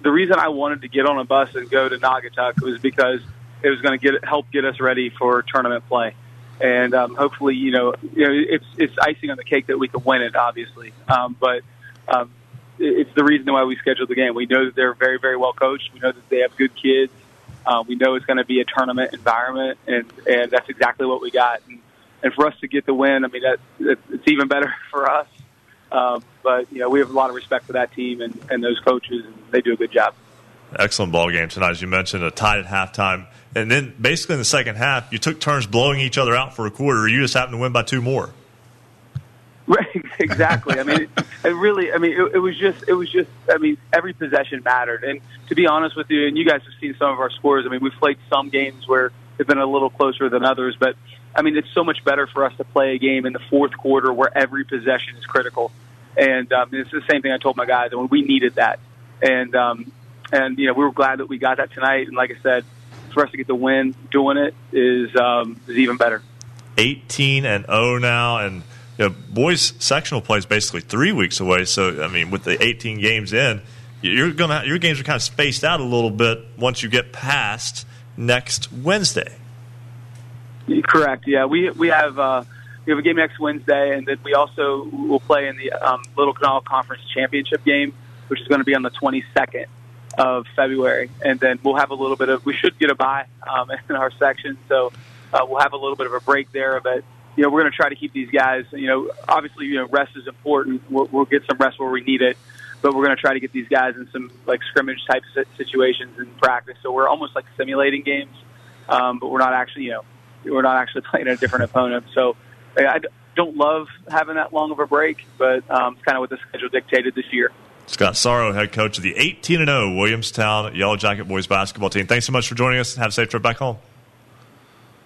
the reason I wanted to get on a bus and go to Naugatuck was because it was going to get help get us ready for tournament play. And um, hopefully, you know, you know, it's it's icing on the cake that we can win it, obviously. Um, but um, it's the reason why we scheduled the game. We know that they're very, very well coached. We know that they have good kids. Uh, we know it's going to be a tournament environment, and and that's exactly what we got. And, and for us to get the win, I mean, that, that it's even better for us. Um, but you know, we have a lot of respect for that team and, and those coaches, and they do a good job. excellent ball game tonight, as you mentioned, a tied at halftime. And then basically in the second half, you took turns blowing each other out for a quarter. You just happened to win by two more. Right, exactly. I mean, it, it really. I mean, it, it was just. It was just. I mean, every possession mattered. And to be honest with you, and you guys have seen some of our scores. I mean, we've played some games where they've been a little closer than others, but I mean, it's so much better for us to play a game in the fourth quarter where every possession is critical. And um, it's the same thing I told my guys. Mean, we needed that, and um, and you know, we were glad that we got that tonight. And like I said, for us to get the win doing it is um, is even better. 18 and 0 now, and you know, boys sectional play is basically three weeks away. So I mean, with the 18 games in, you're gonna your games are kind of spaced out a little bit once you get past next Wednesday. Correct. Yeah, we we have uh, we have a game next Wednesday, and then we also will play in the um, Little Kanawha Conference Championship game, which is going to be on the 22nd of February, and then we'll have a little bit of. We should get a bye um, in our section, so uh, we'll have a little bit of a break there. But you know, we're going to try to keep these guys. You know, obviously, you know, rest is important. We'll, we'll get some rest where we need it, but we're going to try to get these guys in some like scrimmage type situations in practice. So we're almost like simulating games, um, but we're not actually, you know, we're not actually playing a different opponent. So I don't love having that long of a break, but um, it's kind of what the schedule dictated this year. Scott Sorrow, head coach of the 18 0 Williamstown Yellow Jacket boys basketball team. Thanks so much for joining us. Have a safe trip back home.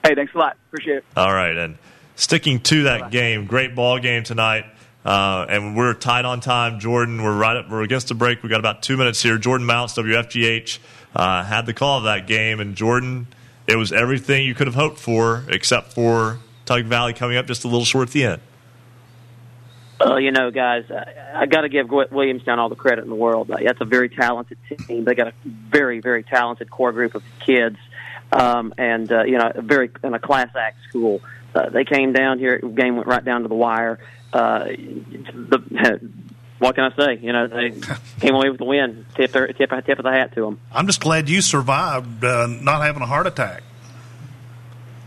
Hey, thanks a lot. Appreciate it. All right, and sticking to that game, great ball game tonight. Uh, and we're tight on time. Jordan, we're right up, we're against the break. We got about two minutes here. Jordan Mounts, WFGH, uh, had the call of that game, and Jordan, it was everything you could have hoped for, except for Tug Valley coming up just a little short at the end. Well, you know, guys, I, I got to give Williamstown all the credit in the world. That's a very talented team. They got a very, very talented core group of kids, um, and uh, you know, a very in a class act school. Uh, they came down here. Game went right down to the wire. Uh, the, what can I say? You know, they came away with the win. Tip their tip, tip of the hat to them. I'm just glad you survived uh, not having a heart attack.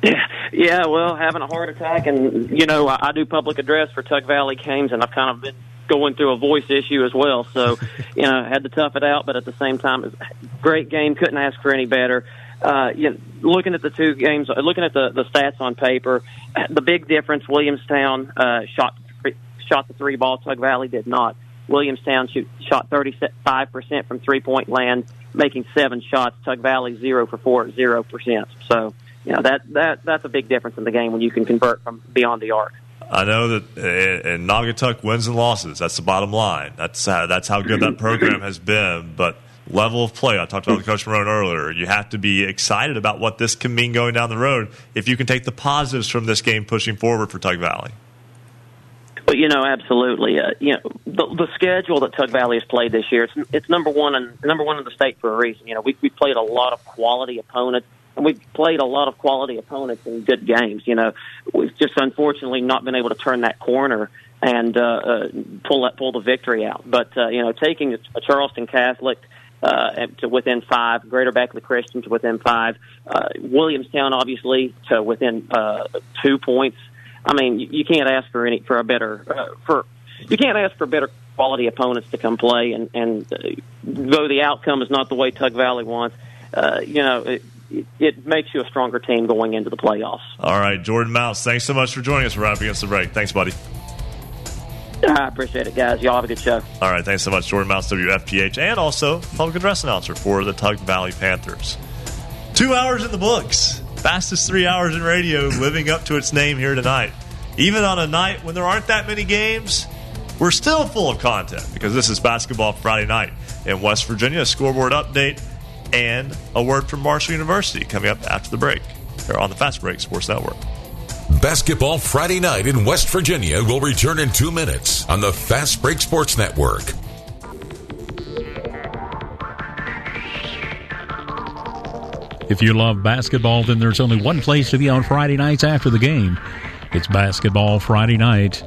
Yeah, yeah. Well, having a heart attack, and you know, I, I do public address for Tug Valley Games, and I've kind of been going through a voice issue as well. So, you know, had to tough it out, but at the same time, it's great game. Couldn't ask for any better. Uh, you know, looking at the two games, looking at the the stats on paper, the big difference: Williamstown uh, shot shot the three ball. Tug Valley did not. Williamstown shoot, shot 35% from three point land, making seven shots. Tug Valley zero for four, zero percent. So you know that that that's a big difference in the game when you can convert from beyond the arc. I know that in Naugatuck wins and losses. That's the bottom line. That's how, that's how good that program has been. But level of play, I talked about the Coach Marone earlier. You have to be excited about what this can mean going down the road if you can take the positives from this game pushing forward for Tug Valley. But you know, absolutely. Uh, you know, the, the schedule that Tug Valley has played this year, it's, it's number one and number one in the state for a reason. You know, we we played a lot of quality opponents and we've played a lot of quality opponents in good games. You know, we've just unfortunately not been able to turn that corner and uh, uh, pull that pull the victory out. But uh, you know, taking a Charleston Catholic uh, to within five, Greater Beckley Christian to within five, uh, Williamstown obviously to within uh, two points. I mean, you, you can't ask for any for a better uh, for you can't ask for better quality opponents to come play and and uh, though the outcome is not the way Tug Valley wants. Uh, you know, it, it makes you a stronger team going into the playoffs. All right, Jordan Mounts, thanks so much for joining us. We're up against the break. Thanks, buddy. I appreciate it, guys. Y'all have a good show. All right, thanks so much, Jordan Mounts, WFGH, and also public address announcer for the Tug Valley Panthers. Two hours in the books. Fastest three hours in radio, living up to its name here tonight. Even on a night when there aren't that many games, we're still full of content because this is Basketball Friday night in West Virginia. A scoreboard update and a word from Marshall University coming up after the break here on the Fast Break Sports Network. Basketball Friday night in West Virginia will return in two minutes on the Fast Break Sports Network. If you love basketball, then there's only one place to be on Friday nights after the game. It's Basketball Friday night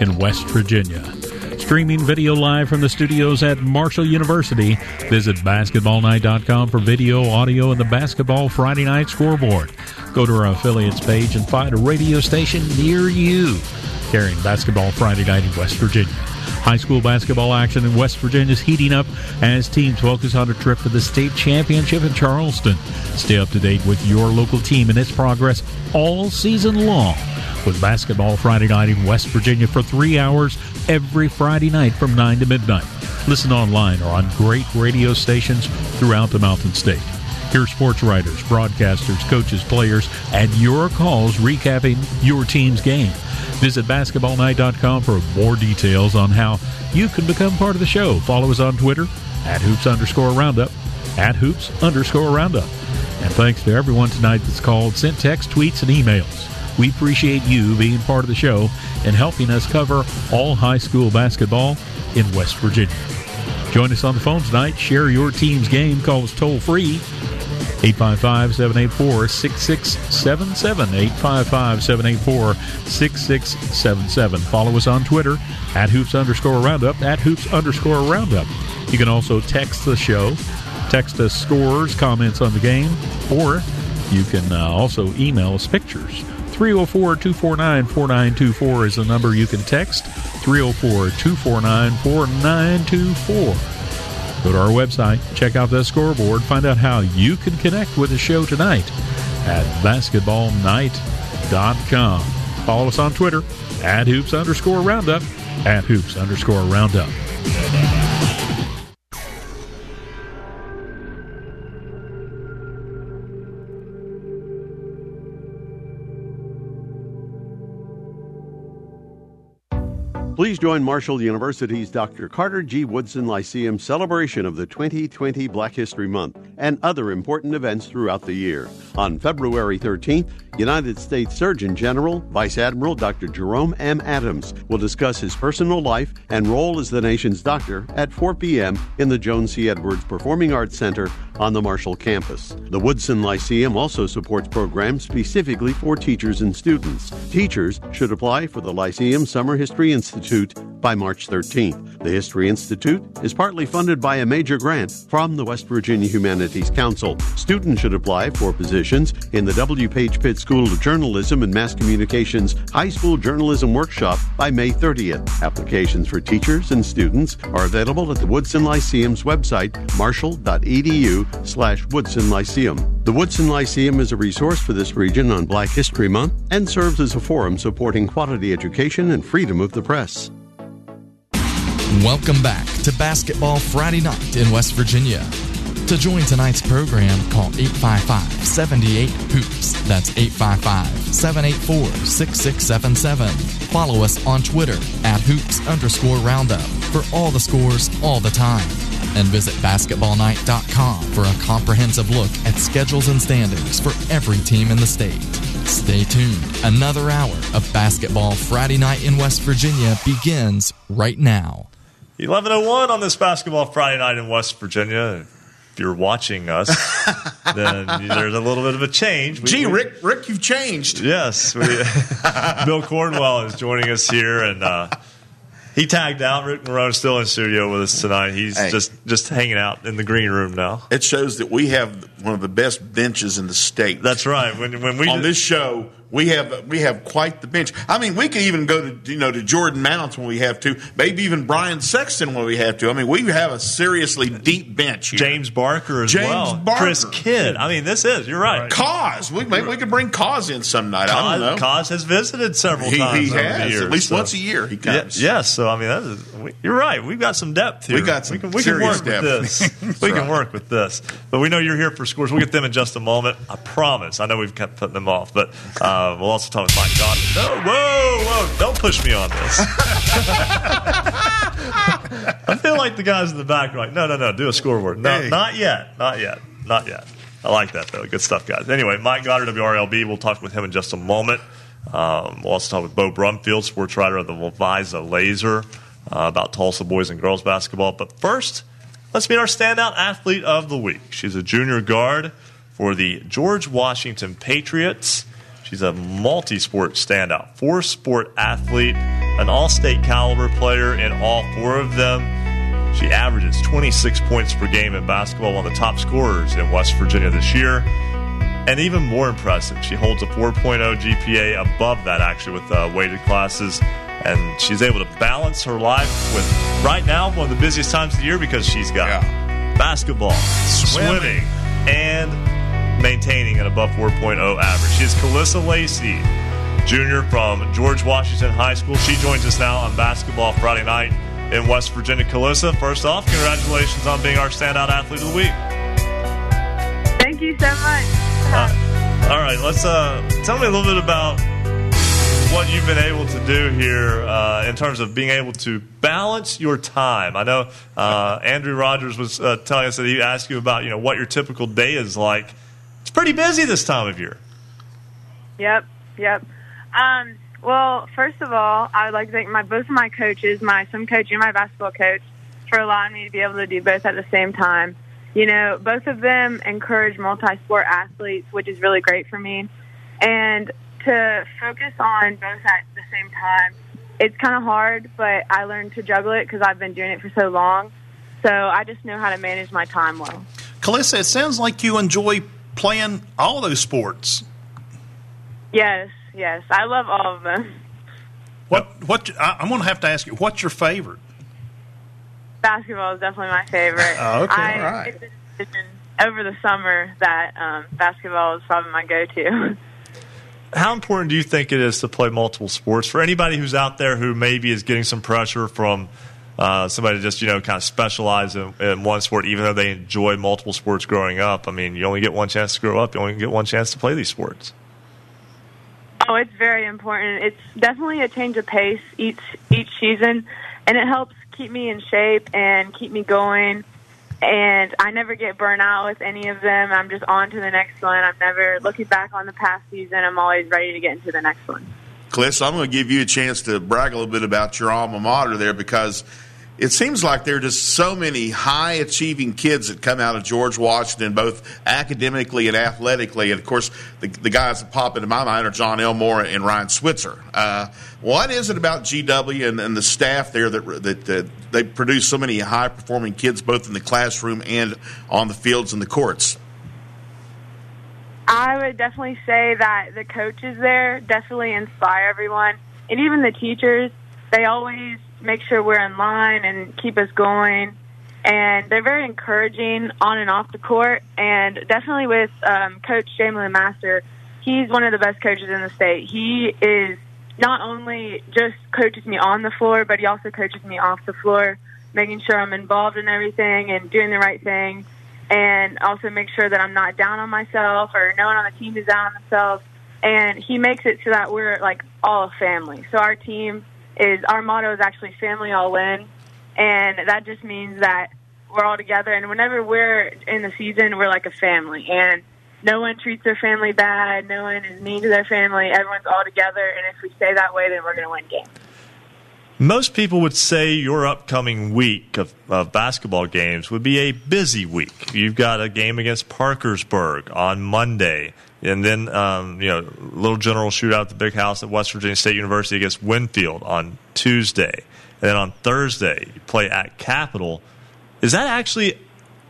in West Virginia. Streaming video live from the studios at Marshall University. Visit basketballnight.com for video, audio, and the Basketball Friday Night scoreboard. Go to our affiliates page and find a radio station near you carrying Basketball Friday night in West Virginia. High school basketball action in West Virginia is heating up as teams focus on a trip to the state championship in Charleston. Stay up to date with your local team and its progress all season long with Basketball Friday night in West Virginia for three hours every Friday night from 9 to midnight. Listen online or on great radio stations throughout the Mountain State. Hear sports writers, broadcasters, coaches, players, and your calls recapping your team's game. Visit basketballnight.com for more details on how you can become part of the show. Follow us on Twitter at hoops underscore roundup, at hoops underscore roundup. And thanks to everyone tonight that's called, sent text, tweets, and emails. We appreciate you being part of the show and helping us cover all high school basketball in West Virginia. Join us on the phone tonight. Share your team's game. Call us toll free 855 784 6677. 855 784 6677. Follow us on Twitter at hoops underscore roundup, at hoops underscore roundup. You can also text the show, text us scores, comments on the game, or you can uh, also email us pictures. 304 249 4924 is the number you can text. 304 249 4924. Go to our website, check out the scoreboard, find out how you can connect with the show tonight at basketballnight.com. Follow us on Twitter at hoops underscore roundup, at hoops underscore roundup. Please join Marshall University's Dr. Carter G. Woodson Lyceum celebration of the 2020 Black History Month and other important events throughout the year. On February 13th, United States Surgeon General Vice Admiral Dr. Jerome M. Adams will discuss his personal life and role as the nation's doctor at 4 p.m. in the Joan C. Edwards Performing Arts Center on the Marshall campus. The Woodson Lyceum also supports programs specifically for teachers and students. Teachers should apply for the Lyceum Summer History Institute by March 13th. The History Institute is partly funded by a major grant from the West Virginia Humanities Council. Students should apply for positions in the W. Page Pitt School of Journalism and Mass Communications High School Journalism Workshop by May 30th. Applications for teachers and students are available at the Woodson Lyceum's website, marshall.edu slash Woodson Lyceum. The Woodson Lyceum is a resource for this region on Black History Month and serves as a forum supporting quality education and freedom of the press. Welcome back to Basketball Friday Night in West Virginia. To join tonight's program, call 855 78 Hoops. That's 855 784 6677. Follow us on Twitter at hoops underscore roundup for all the scores all the time. And visit basketballnight.com for a comprehensive look at schedules and standings for every team in the state. Stay tuned. Another hour of Basketball Friday Night in West Virginia begins right now. 1101 on this Basketball Friday Night in West Virginia. If you're watching us, then there's a little bit of a change. We- Gee, we- Rick, Rick, you've changed. Yes, we, Bill Cornwell is joining us here, and uh, he tagged out. Rick Marone is still in studio with us tonight. He's Hey. just just hanging out in the green room now. It shows that we have one of the best benches in the state. That's right. When when we on this show, we have we have quite the bench. I mean, we could even go to you know to Jordan Mounts when we have to, maybe even Brian Sexton when we have to. I mean, we have a seriously deep bench here. James Barker as James well. Barker. Chris Kidd. I mean, this is you're right. Cause we maybe we could bring Cause in some night. I Cause, don't know. Cause has visited several He- times. he has. the At least so- once a year he Yeah, comes. yes, so I mean, that is, we, you're right. We've got some depth here. We got some We can, we can work depth. with this. We can work with this. But we know you're here for scores. We'll get them in just a moment. I promise. I know we've kept putting them off, but uh, we'll also talk with Mike Godwin. No, whoa, whoa! Don't push me on this. I feel like the guys in the back are like, no, no, no, do a scoreboard. No, Hey. not yet, not yet, not yet. I like that though. Good stuff, guys. Anyway, Mike Goddard, WRLB. We'll talk with him in just a moment. Um, we'll also talk with Bo Brumfield, sports writer of the Levisa Lazer, uh, about Tolsia boys and girls basketball. But first, let's meet our standout athlete of the week. She's a junior guard for the George Washington Patriots. She's a multi sport standout, four sport athlete, an all state caliber player in all four of them. She averages 26 points per game in basketball, one of the top scorers in West Virginia this year. And even more impressive, she holds a 4.0 GPA above that, actually, with uh, weighted classes. and she's able to balance her life with right now one of the busiest times of the year because she's got basketball, swimming, and maintaining an above 4.0 average. She is Calissa Lacey, junior from George Washington High School. She joins us now on Basketball Friday night in West Virginia. Calissa, first off, congratulations on being our standout athlete of the week. Thank you so much. Uh, all right, let's uh, tell me a little bit about what you've been able to do here uh, in terms of being able to balance your time. I know uh, Andrew Rogers was uh, telling us that he asked you about you know what your typical day is like. It's pretty busy this time of year. Yep, yep. Um, well, first of all, I would like to thank my both of my coaches, my swim coach and my basketball coach, for allowing me to be able to do both at the same time. You know, both of them encourage multi-sport athletes, which is really great for me. And to focus on both at the same time, it's kind of hard, but I learned to juggle it because I've been doing it for so long. So I just know how to manage my time well. Calissa, it sounds like you enjoy playing all those sports. Yes, yes, I love all of them. What? What? I, I'm going to have to ask you. What's your favorite? Basketball is definitely my favorite. Oh, okay, I, all right. It's a decision over the summer that um, basketball is probably my go-to. How important do you think it is to play multiple sports for anybody who's out there who maybe is getting some pressure from uh, somebody just you know kind of specialize in, in one sport, even though they enjoy multiple sports growing up? I mean, you only get one chance to grow up. You only get one chance to play these sports. Oh, it's very important. It's definitely a change of pace each each season, and it helps keep me in shape and keep me going. And I never get burnt out with any of them. I'm just on to the next one. I'm never looking back on the past season. I'm always ready to get into the next one. Cliff, so I'm going to give you a chance to brag a little bit about your alma mater there because it seems like there are just so many high achieving kids that come out of George Washington, both academically and athletically. And of course, the, the guys that pop into my mind are John Elmore and Ryan Switzer. Uh, what is it about GW and, and the staff there that, that, that they produce so many high performing kids, both in the classroom and on the fields and the courts? I would definitely say that the coaches there definitely inspire everyone, and even the teachers. They always make sure we're in line and keep us going. And they're very encouraging on and off the court. And definitely with um, Coach Jamelin Master, he's one of the best coaches in the state. He is not only just coaches me on the floor, but he also coaches me off the floor, making sure I'm involved in everything and doing the right thing. And also make sure that I'm not down on myself or no one on the team is down on themselves. And he makes it so that we're like all a family. So our team is our motto is actually family all in. And that just means that we're all together. And whenever we're in the season we're like a family. And no one treats their family bad. No one is mean to their family. Everyone's all together. And if we stay that way then we're going to win games. Most people would say your upcoming week of, of basketball games would be a busy week. You've got a game against Parkersburg on Monday, and then um, you know little general shootout at the big house at West Virginia State University against Winfield on Tuesday, and then on Thursday you play at Capital. Is that actually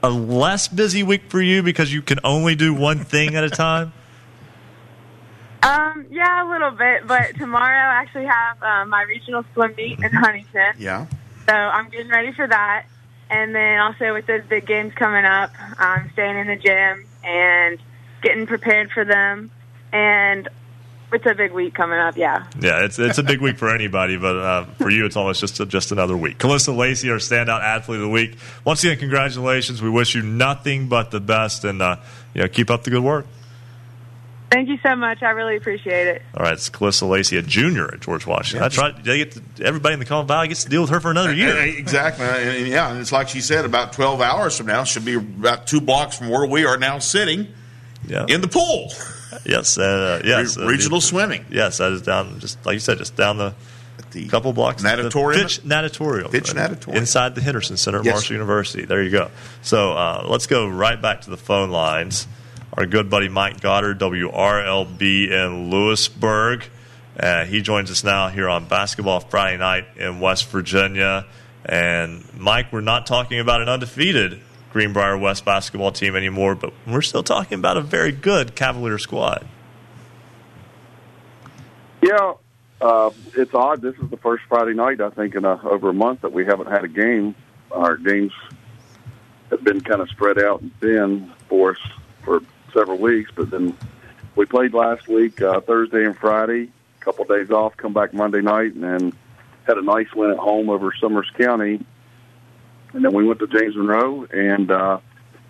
a less busy week for you because you can only do one thing at a time? um yeah a little bit but tomorrow i actually have um, my regional swim meet in huntington Yeah. So I'm getting ready for that. And then also with those big games coming up, I'm staying in the gym and getting prepared for them. And it's a big week coming up, yeah. Yeah, it's it's a big week for anybody, but uh, for you, it's almost just a, just another week. Calissa Lacey, our standout athlete of the week. Once again, congratulations. We wish you nothing but the best, and uh, you know, keep up the good work. Thank you so much. I really appreciate it. All right, it's Calissa Lacey, a junior at George Washington. That's right. They get to, everybody in the Collin Valley gets to deal with her for another year. Exactly. And, and yeah, and it's like she said, about 12 hours from now, she'll be about two blocks from where we are now sitting Yeah. in the pool. Yes, uh, yes. Re- uh, regional the- swimming. Yes, that is down, just like you said, just down the, couple blocks. Natatorium? The Fitch Natatorium. Fitch uh, Natatorium. Inside the Henderson Center at Yes. Marshall University. There you go. So uh, let's go right back to the phone lines. Our good buddy Mike Goddard, WRLB in Lewisburg. Uh, he joins us now here on Basketball Friday night in West Virginia. And Mike, we're not talking about an undefeated Greenbrier West basketball team anymore, but we're still talking about a very good Cavalier squad. Yeah, uh, it's odd. This is the first Friday night I think in a, over a month that we haven't had a game. Our games have been kind of spread out and thin for us for several weeks, but then we played last week uh, Thursday and Friday. A couple of days off, come back Monday night, and then had a nice win at home over Summers County. And then we went to James Monroe, and uh,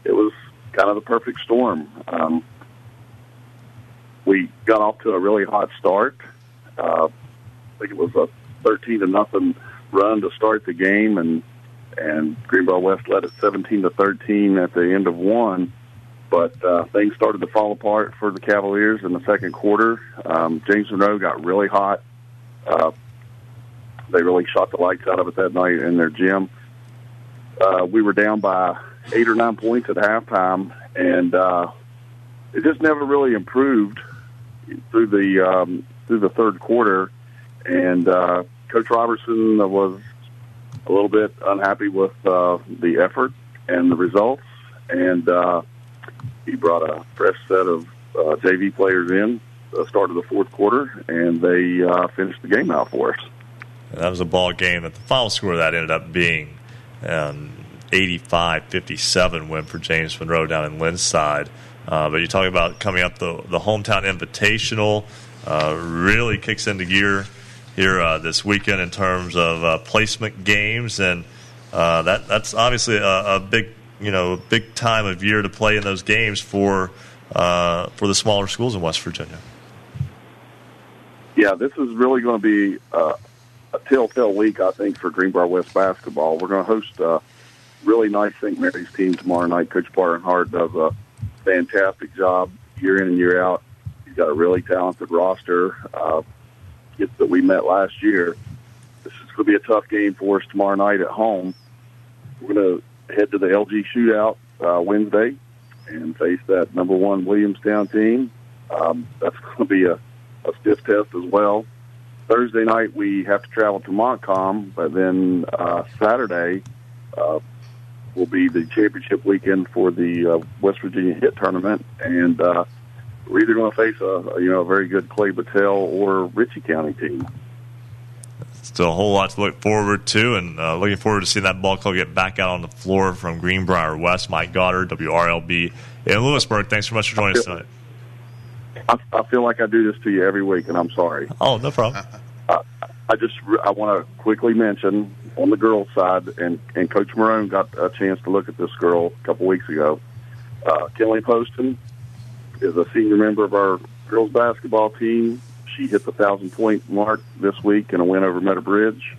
it was kind of the perfect storm. Um, we got off to a really hot start. Uh, I think it was a 13 to nothing run to start the game, and and Greenbrier West led it 17 to 13 at the end of one. But uh, things started to fall apart for the Cavaliers in the second quarter. Um, James Monroe got really hot. Uh, they really shot the lights out of it that night in their gym. Uh, we were down by eight or nine points at halftime, and uh, it just never really improved through the um, through the third quarter. And uh, Coach Robertson was a little bit unhappy with uh, the effort and the results, and uh, he brought a fresh set of uh, JV players in. The start of the fourth quarter, and they uh, finished the game out for us. That was a ball game that the final score that ended up being um, 85-57 win for James Monroe down in Lindside. Uh, but you're talking about coming up the the hometown invitational uh, really kicks into gear here uh, this weekend in terms of uh, placement games, and uh, that that's obviously a, a, big you know big time of year to play in those games for uh, for the smaller schools in West Virginia. Yeah, this is really going to be a telltale week, I think, for Greenbrier West basketball. We're going to host a really nice St. Mary's team tomorrow night. Coach Barnhart does a fantastic job year in and year out. He's got a really talented roster. Uh, that we met last year. This is going to be a tough game for us tomorrow night at home. We're going to head to the LG shootout uh, Wednesday and face that number one Williamstown team. Um, that's going to be a, a stiff test as well. Thursday night we have to travel to Montcalm, but then uh, Saturday uh, will be the championship weekend for the uh, West Virginia Hit Tournament, and uh, we're either going to face a, you know a very good Clay Battelle or Ritchie County team. Still a whole lot to look forward to, and uh, looking forward to seeing that ball club get back out on the floor from Greenbrier West. Mike Goddard, WRLB in Lewisburg. Thanks so much for joining us tonight. I, I feel like I do this to you every week, and I'm sorry. Oh, no problem. I, I just I want to quickly mention on the girls' side, and and Coach Marone got a chance to look at this girl a couple weeks ago. Uh, Kelly Poston is a senior member of our girls basketball team. She hit the thousand point mark this week in a win over Meadow Bridge.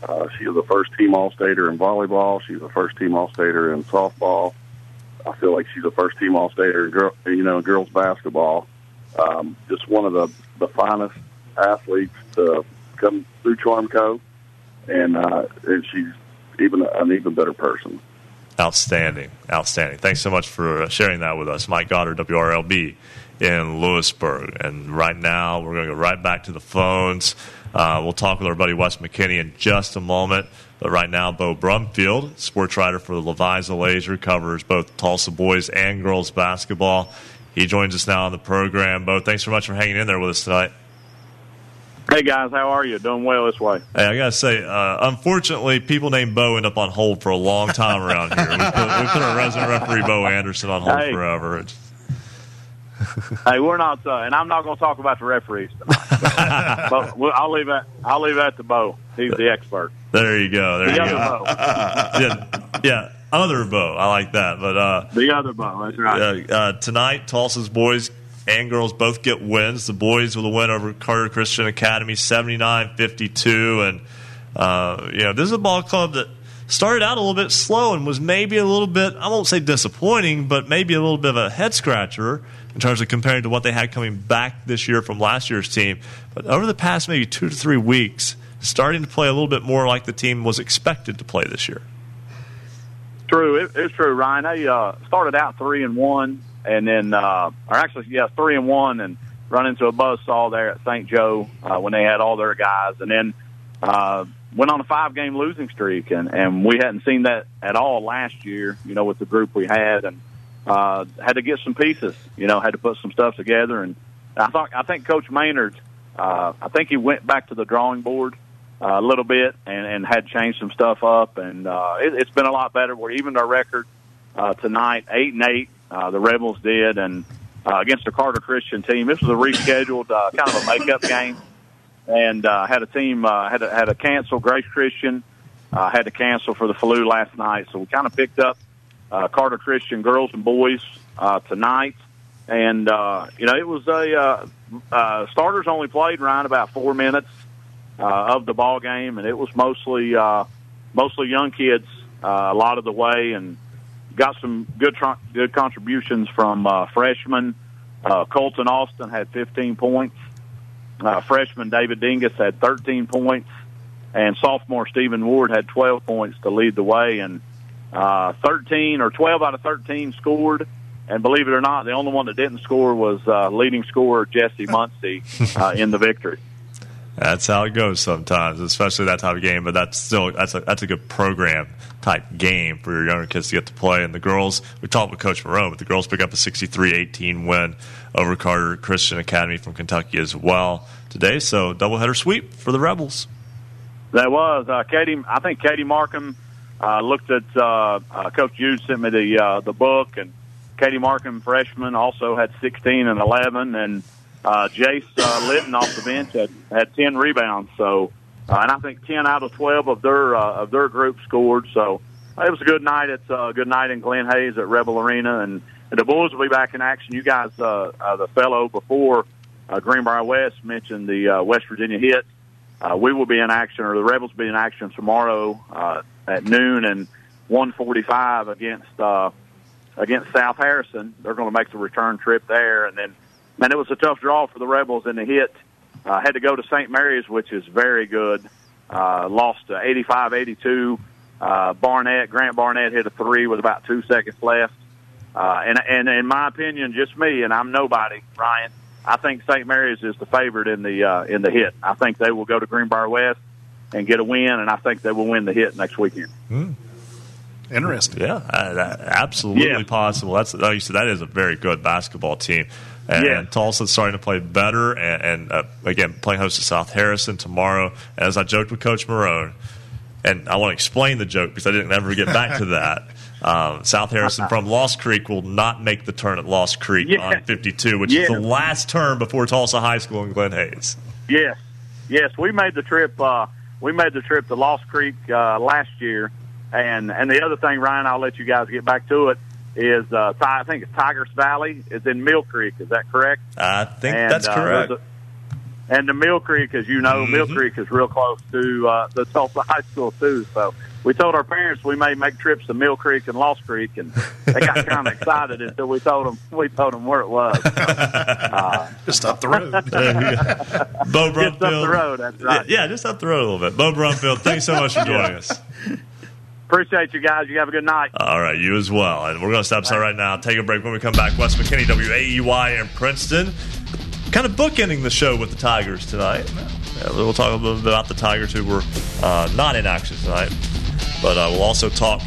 Uh, she is the first team All Stater in volleyball. She's the first team All Stater in softball. I feel like she's the first team All Stater girl, you know, girls basketball. Um, just one of the the finest athletes to come through Charmco, and uh, and she's even an even better person. Outstanding, outstanding. Thanks so much for sharing that with us, Mike Goddard, WRLB in Lewisburg. And right now, we're going to go right back to the phones. Uh, we'll talk with our buddy Wes McKinney in just a moment. But right now, Bo Brumfield, sports writer for the Levisa Lazer, covers both Tolsia boys and girls basketball. He joins us now on the program. Bo, thanks so much for hanging in there with us tonight. Hey guys, how are you? Doing well this way. Hey, I gotta say, uh, unfortunately, people named Bo end up on hold for a long time around here. We put, we put our resident referee Bo Anderson on hold Hey. forever. It's, hey, we're not, uh, and I'm not going to talk about the referees tonight. but we'll, I'll leave that. I'll leave that to Bo. He's the expert. there you go. There The you other go. Bo. yeah, yeah, other Bo. I like that. But uh, The other Bo. That's right. uh, uh, tonight, Tolsia's boys and girls both get wins. The boys with a win over Carter Christian Academy, 79-52. And, uh, you know, this is a ball club that started out a little bit slow and was maybe a little bit, I won't say disappointing, but maybe a little bit of a head scratcher in terms of comparing to what they had coming back this year from last year's team. But over the past maybe two to three weeks, starting to play a little bit more like the team was expected to play this year. True, it, it's true, Ryan. They uh, started out three and one, and then, uh, or actually, yeah, three and one, and run into a buzzsaw there at St. Joe uh, when they had all their guys, and then uh, went on a five-game losing streak, and and we hadn't seen that at all last year. You know, with the group we had, and uh, had to get some pieces. You know, had to put some stuff together, and I thought I think Coach Maynard uh, I think he went back to the drawing board uh, a little bit and, and had changed some stuff up, and uh, it, it's been a lot better. We're even our record uh, tonight, eight and eight. Uh, the Rebels did, and uh, against the Carter Christian team. This was a rescheduled uh, kind of a makeup game, and uh, had a team uh, had a, had a cancel. Grace Christian uh, had to cancel for the flu last night, so we kind of picked up uh, Carter Christian girls and boys uh, tonight, and uh, you know it was a uh, uh, starters only played around about four minutes uh, of the ball game, and it was mostly uh, mostly young kids uh, a lot of the way, and got some good tr- good contributions from uh, freshmen. Uh, Colton Austin had 15 points. Uh, freshman David Dingus had 13 points, and sophomore Stephen Ward had 12 points to lead the way. And uh, 13 or 12 out of 13 scored. And believe it or not, the only one that didn't score was uh, leading scorer Jesse Muncie uh, in the victory. That's how it goes sometimes, especially that type of game. But that's still that's a that's a good program type game for your younger kids to get to play. And the girls, we talked with Coach Marone, but the girls pick up a 63-18 win over Carter Christian Academy from Kentucky as well today. So doubleheader sweep for the Rebels. That was uh, Katie. I think Katie Markham uh, looked at uh, uh, Coach Jude sent me the uh, the book, and Katie Markham, freshman, also had 16 and 11, and uh, Jace uh, Litton off the bench had, had 10 rebounds. So, uh, and I think 10 out of 12 of their uh, of their group scored. So uh, it was a good night. It's a good night in Glenhayes at Rebel Arena, and, and the Bulls will be back in action. You guys, uh, uh, the fellow before uh, Greenbrier West mentioned the uh, West Virginia hit. Uh, we will be in action, or the Rebels will be in action tomorrow uh, at noon and 1:45 against uh, against South Harrison. They're going to make the return trip there, and then man, it was a tough draw for the Rebels in the hit. Uh, had to go to St. Mary's, which is very good. Uh, lost to 85-82. Uh, Barnett, Grant Barnett hit a three with about two seconds left. Uh, and, and in my opinion, just me, and I'm nobody, Ryan. I think St. Mary's is the favorite in the uh, in the hit. I think they will go to Greenbrier West and get a win, and I think they will win the hit next weekend. Mm. Interesting. Yeah, uh, that- absolutely Yeah. possible. That's like you said. That is a very good basketball team. And, Yeah. and Tolsia's starting to play better, and, and uh, again playing host to South Harrison tomorrow. As I joked with Coach Marone, and I want to explain the joke because I didn't ever get back to that. Um, South Harrison from Lost Creek will not make the turn at Lost Creek Yeah. on 52, which Yeah. is the last turn before Tolsia High School in Glenhayes. Yes, yes, we made the trip. Uh, we made the trip to Lost Creek uh, last year, and and the other thing, Ryan, I'll let you guys get back to it. Is uh, I think it's Tygarts Valley is in Mill Creek. Is that correct? I think And, that's uh, correct. a- and the Mill Creek, as you know, Mill Creek is real close to uh, the Tolsia High School too. So we told our parents we may make trips to Mill Creek and Lost Creek, and they got kind of excited until we told them we told them where it was. Uh, just up the road. Bo Just up the road, that's right. Yeah, just up the road a little bit. Bo Brumfield, thanks so much for joining us. Appreciate you guys. You have a good night. All right, you as well. And we're going to stop aside right now, take a break. When we come back, Wes McKinney, WAEY in Princeton. Kind of bookending the show with the Tigers tonight. Yeah, we'll talk a little bit about the Tigers who were uh, not in action tonight. But uh, we'll also talk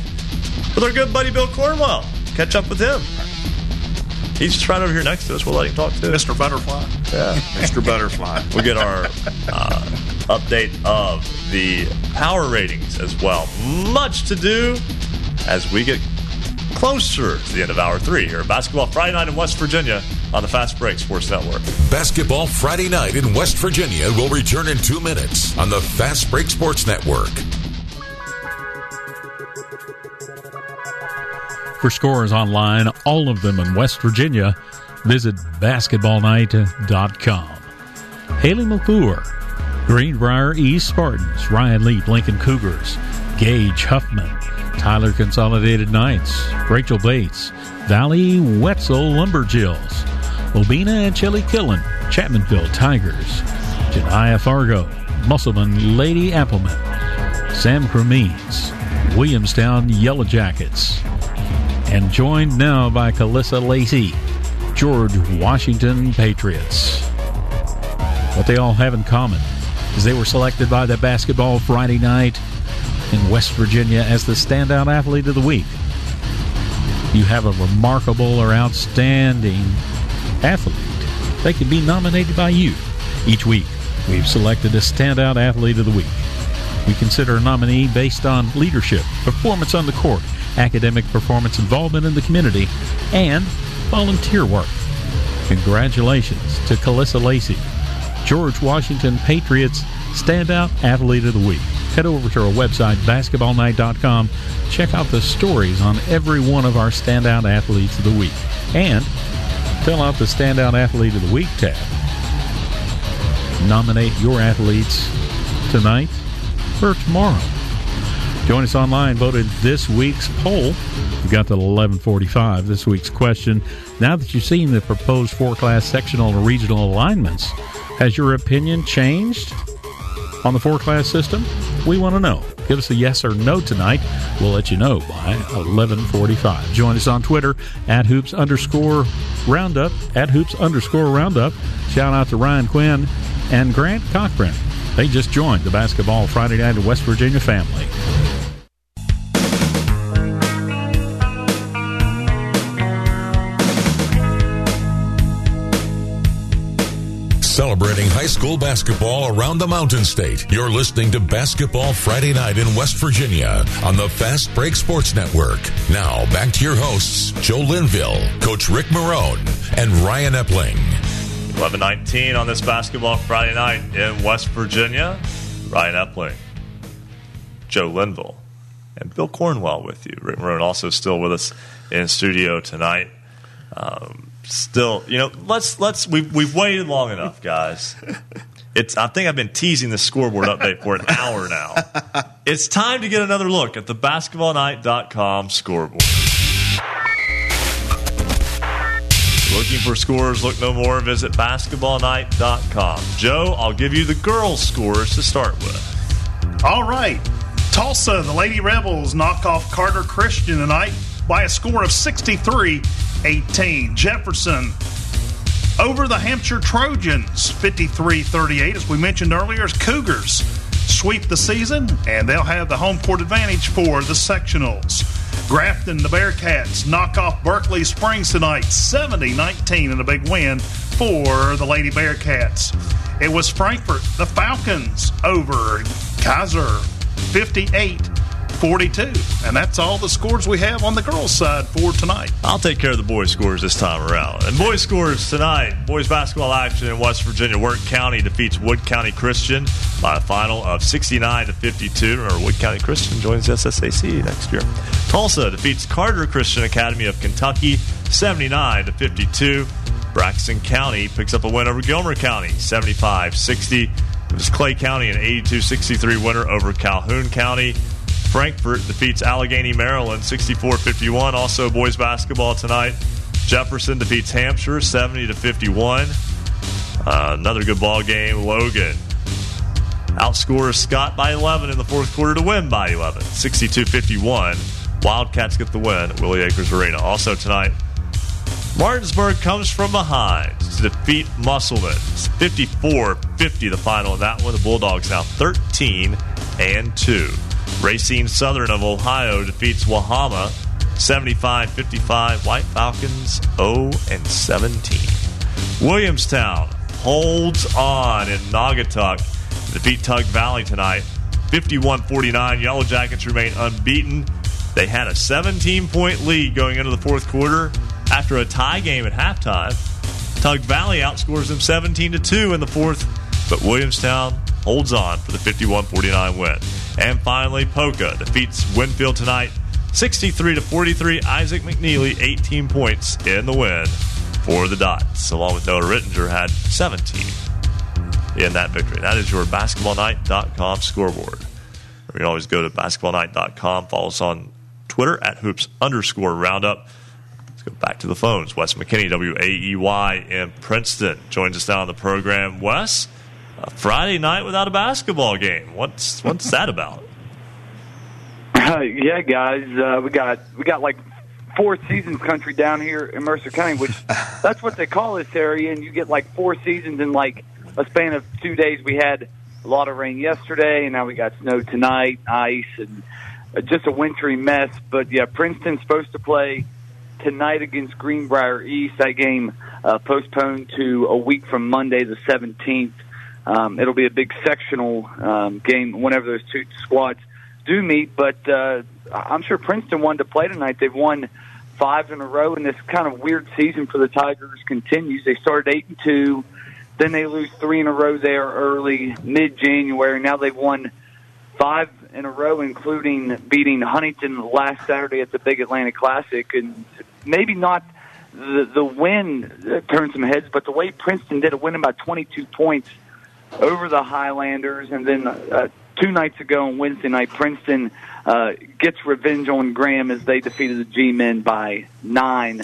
with our good buddy Bill Cornwell. Catch up with him. He's just right over here next to us. We'll let him talk to Mr. Butterfly. Yeah. Mr. Butterfly. We'll get our uh, update of the power ratings as well. Much to do as we get closer to the end of hour three here. Basketball Friday night in West Virginia on the Fast Break Sports Network. Basketball Friday night in West Virginia will return in two minutes on the Fast Break Sports Network. For scores online, all of them in West Virginia, visit basketballnight.com. Haley McClure, Greenbrier East Spartans, Ryan Leap, Lincoln Cougars, Gage Huffman, Tyler Consolidated Knights, Rachel Bates, Valley Wetzel Lumberjills, Obinna Anochili-Killen, Chapmanville Tigers, Janaya Fargo, Musselman Lady Applemen, Sam Cremines, Williamstown Yellow Jackets, and joined now by Calissa Lacey, George Washington Patriots. What they all have in common is they were selected by the Basketball Friday night in West Virginia as the standout athlete of the week. You have a remarkable or outstanding athlete. They can be nominated by you. Each week, we've selected a standout athlete of the week. We consider a nominee based on leadership, performance on the court, academic performance, involvement in the community, and volunteer work. Congratulations to Kalissa Lacey, George Washington Patriots Standout Athlete of the Week. Head over to our website, basketballnight.com. Check out the stories on every one of our Standout Athletes of the Week. And fill out the Standout Athlete of the Week tab. Nominate your athletes tonight or tomorrow. Join us online. Voted this week's poll. We got to 1145. This week's question. Now that you've seen the proposed four class sectional and regional alignments, has your opinion changed on the four class system? We want to know. Give us a yes or no tonight. We'll let you know by 1145. Join us on Twitter at hoops underscore roundup, at hoops underscore roundup. Shout out to Ryan Quinn and Grant Cochran. They just joined the Basketball Friday Night in West Virginia family. Celebrating high school basketball around the Mountain State. You're listening to Basketball Friday Night in West Virginia on the Fast Break Sports Network. Now, back to your hosts, Joe Linville, Coach Rick Marone, and Ryan Epling. 11-19 on this Basketball Friday Night in West Virginia. Ryan Epling, Joe Linville, and Bill Cornwell with you. Rick Marone also still with us in studio tonight. Um, still, you know, let's let's we've we've waited long enough, guys. It's I think I've been teasing the scoreboard update for an hour now. It's time to get another look at the basketballnight.com scoreboard. Looking for scores, look no more. Visit basketballnight.com. Joe, I'll give you the girls' scores to start with. All right. Tolsia, the Lady Rebels knock off Carter Christian tonight by a score of 63 18. Jefferson over the Hampshire Trojans 53 38. As we mentioned earlier, as Cougars sweep the season and they'll have the home court advantage for the sectionals. Grafton, the Bearcats knock off Berkeley Springs tonight 70 19 in a big win for the Lady Bearcats. It was Frankfort, the Falcons over Keyser 58 42. And that's all the scores we have on the girls' side for tonight. I'll take care of the boys' scores this time around. And boys' scores tonight boys basketball action in West Virginia. Wirt County defeats Wood County Christian by a final of 69 to 52. Remember, Wood County Christian joins the SSAC next year. Tolsia defeats Carter Christian Academy of Kentucky 79 to 52. Braxton County picks up a win over Gilmer County 75 60. It was Clay County an 82 63 winner over Calhoun County. Frankfort defeats Allegany, Maryland 64 51. Also, boys basketball tonight. Jefferson defeats Hampshire 70 to 51. Uh, another good ball game. Logan outscores Scott by 11 in the fourth quarter to win by 11, 62 51. Wildcats get the win at Willie Akers Arena. Also tonight, Martinsburg comes from behind to defeat Musselman. 54 50 the final in that one. The Bulldogs now 13 and 2. Racine Southern of Ohio defeats Wahama 75 55. White Falcons 0 and 17. Williamstown holds on in Naugatuck to defeat Tug Valley tonight 51 49. Yellow Jackets remain unbeaten. They had a 17 point lead going into the fourth quarter after a tie game at halftime. Tug Valley outscores them 17 to 2 in the fourth, but Williamstown holds on for the 51 49 win. And finally, Poca defeats Winfield tonight 63 to 43. Isaac McNeely, 18 points in the win for the Dots, along with Noah Rittinger, had 17 in that victory. That is your basketballnight.com scoreboard. You can always go to basketballnight.com. Follow us on Twitter at hoops underscore roundup. Let's go back to the phones. Wes McKinney, WAEY in Princeton, joins us now on the program. Wes, a Friday night without a basketball game. What's what's that about? Uh, yeah, guys, uh, we got we got like four seasons country down here in Mercer County, which that's what they call this area, and you get like four seasons in like a span of two days. We had a lot of rain yesterday, and now we got snow tonight, ice, and uh, just a wintry mess. But yeah, Princeton's supposed to play tonight against Greenbrier East. That game uh, postponed to a week from Monday the 17th. Um, it'll be a big sectional um, game whenever those two squads do meet. But uh, I'm sure Princeton wanted to play tonight. They've won five in a row, and this kind of weird season for the Tigers continues. They started eight and two, then they lose three in a row there early mid January. Now they've won five in a row, including beating Huntington last Saturday at the Big Atlantic Classic, and maybe not the the win turned some heads, but the way Princeton did it, winning by 22 points over the Highlanders, and then uh, two nights ago on Wednesday night, Princeton uh, gets revenge on Graham as they defeated the G-men by nine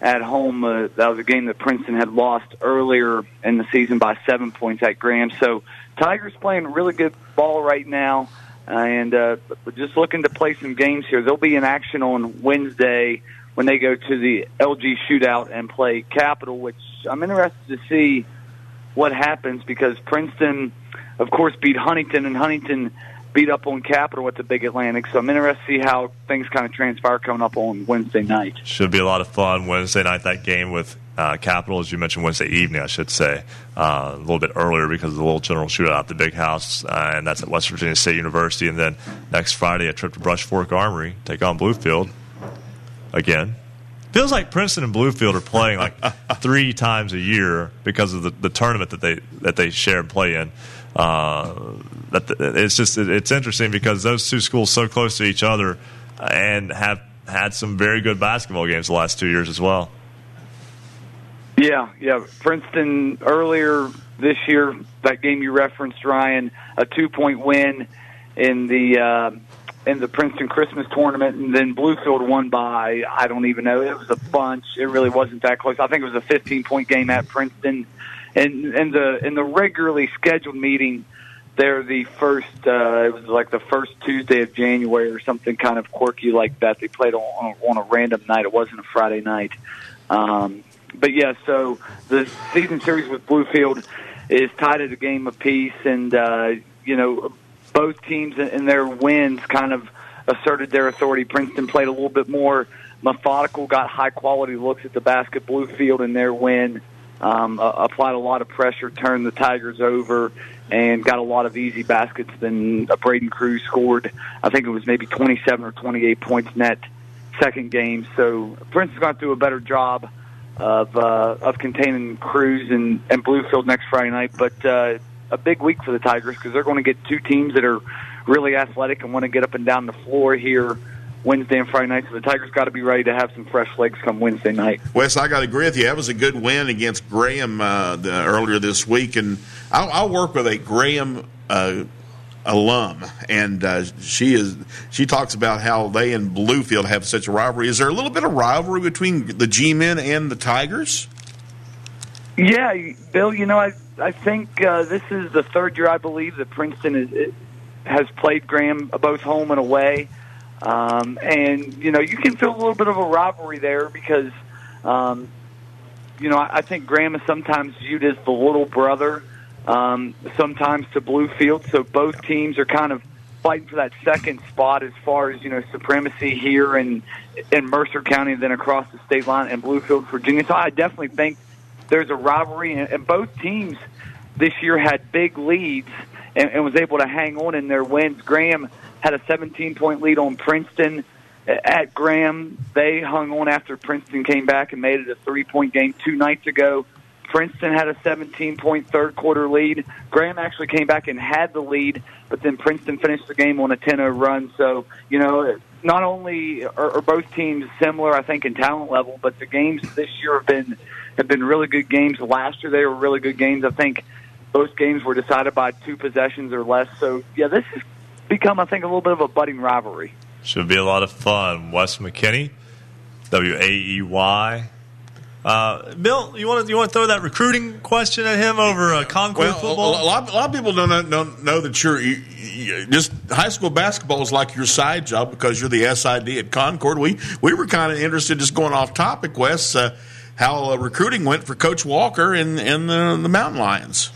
at home. Uh, that was a game that Princeton had lost earlier in the season by seven points at Graham. So Tigers playing really good ball right now, uh, and uh, just looking to play some games here. They'll be in action on Wednesday when they go to the LG shootout and play Capital, which I'm interested to see what happens because Princeton, of course, beat Huntington, and Huntington beat up on Capital at the Big Atlantic. So I'm interested to see how things kind of transpire coming up on Wednesday night. Should be a lot of fun Wednesday night. That game with uh, Capital, as you mentioned, Wednesday evening, I should say, uh, a little bit earlier because of the little general shootout at the Big House, uh, and that's at West Virginia State University. And then next Friday, a trip to Brush Fork Armory, take on Bluefield again. Feels like Princeton and Bluefield are playing like three times a year because of the, the tournament that they that they share and play in. Uh, that it's just it's interesting because those two schools so close to each other and have had some very good basketball games the last two years as well. Yeah, yeah. Princeton earlier this year, that game you referenced, Ryan, a two point win in the uh, in the Princeton Christmas tournament, and then Bluefield won by I don't even know. It was a bunch. It really wasn't that close. I think it was a 15 point game at Princeton, and and the in the regularly scheduled meeting. They're the first. Uh, it was like the first Tuesday of January or something kind of quirky like that. They played on, on a random night. It wasn't a Friday night. Um, but yeah, so the season series with Bluefield is tied at a game apiece, and uh, you know both teams in their wins kind of asserted their authority. Princeton played a little bit more methodical, got high quality looks at the basket. Bluefield in their win um, uh, applied a lot of pressure, turned the Tigers over, and got a lot of easy baskets. Then uh, Braden Cruz scored, I think it was maybe 27 or 28 points net second game. So Princeton's going to do a better job of uh, of containing Cruz and, and Bluefield next Friday night. But uh, a big week for the Tigers because they're going to get two teams that are really athletic and want to get up and down the floor here Wednesday and Friday night. So the Tigers got to be ready to have some fresh legs come Wednesday night. Wes, I got to agree with you. That was a good win against Graham uh, the, earlier this week, and I'll, I'll work with a Graham. Uh, alum, and uh, she is she talks about how they and Bluefield have such a rivalry. Is there a little bit of rivalry between the G men and the Tigers? Yeah, Bill. You know, I I think uh, this is the third year I believe that Princeton is, has played Graham both home and away, um, and you know you can feel a little bit of a rivalry there because. Um, you know, I, I think Graham is sometimes viewed as the little brother um, sometimes to Bluefield. So both teams are kind of fighting for that second spot as far as you know supremacy here in in Mercer County, then across the state line in Bluefield, Virginia. So I definitely think there's a rivalry, and, and both teams this year had big leads and, and was able to hang on in their wins. Graham had a 17 point lead on Princeton at Graham. They hung on after Princeton came back and made it a three point game two nights ago. Princeton had a 17 point third quarter lead. Graham actually came back and had the lead, but then Princeton finished the game on a 10 0 run. So, you know, not only are, are both teams similar, I think, in talent level, but the games this year have been have been really good games. Last year they were really good games. I think both games were decided by two possessions or less. So, yeah, this has become, I think, a little bit of a budding rivalry. Should be a lot of fun. Wes McKinney, W A E Y uh, Bill, you want to you want to throw that recruiting question at him over uh, Concord well, football? A, lot, a lot of people don't know, don't know that you're you, you, just high school basketball is like your side job because you're the SID at Concord. We we were kind of interested, just going off topic, Wes, uh, how uh, recruiting went for Coach Walker in in the, the Mountain Lions.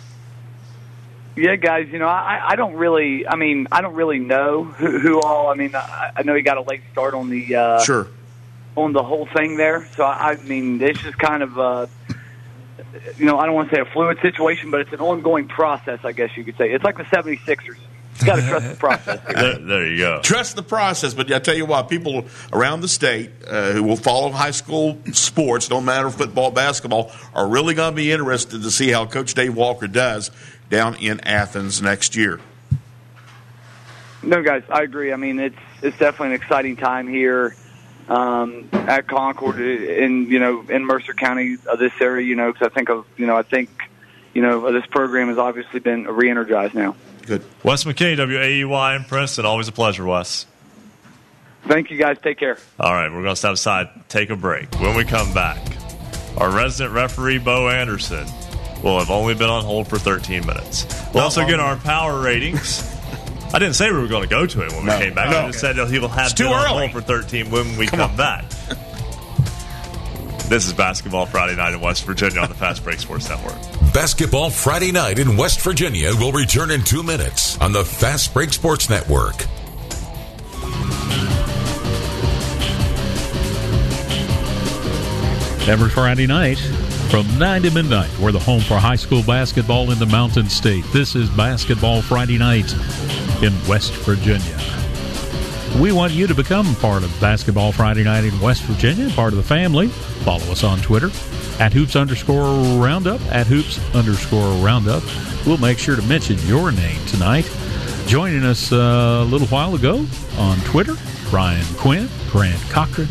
Yeah, guys, you know, I, I don't really, I mean, I don't really know who, who all. I mean, I, I know he got a late start on the uh, sure on the whole thing there. So I, I mean, it's just kind of uh, you know, I don't want to say a fluid situation, but it's an ongoing process, I guess you could say. It's like the 76ers. You got to trust the process. There, there you go. Trust the process, but I tell you what, people around the state uh, who will follow high school sports, don't matter football, basketball, are really going to be interested to see how Coach Dave Walker does down in Athens next year. No, guys, I agree. I mean, it's it's definitely an exciting time here um, at Concord in you know in Mercer County, uh, this area. You know, because I think of you know I think you know this program has obviously been re-energized now. Good. Wes McKinney, WAEY in Princeton. Always a pleasure, Wes. Thank you, guys. Take care. All right, we're going to step aside, take a break. When we come back, our resident referee, Bo Anderson, will have only been on hold for 13 minutes. We'll also get our power ratings. I didn't say we were going to go to it when we No. came back. No. I just said he will have It's too been on hold for 13 when we come, back. This is Basketball Friday night in West Virginia on the Fast Break Sports Network. Basketball Friday night in West Virginia will return in two minutes on the Fast Break Sports Network. Every Friday night from 9 to midnight, we're the home for high school basketball in the Mountain State. This is Basketball Friday night in West Virginia. We want you to become part of Basketball Friday night in West Virginia, part of the family. Follow us on Twitter at hoops underscore roundup, at hoops underscore roundup. We'll make sure to mention your name tonight. Joining us uh, a little while ago on Twitter, Brian Quinn, Grant Cochran,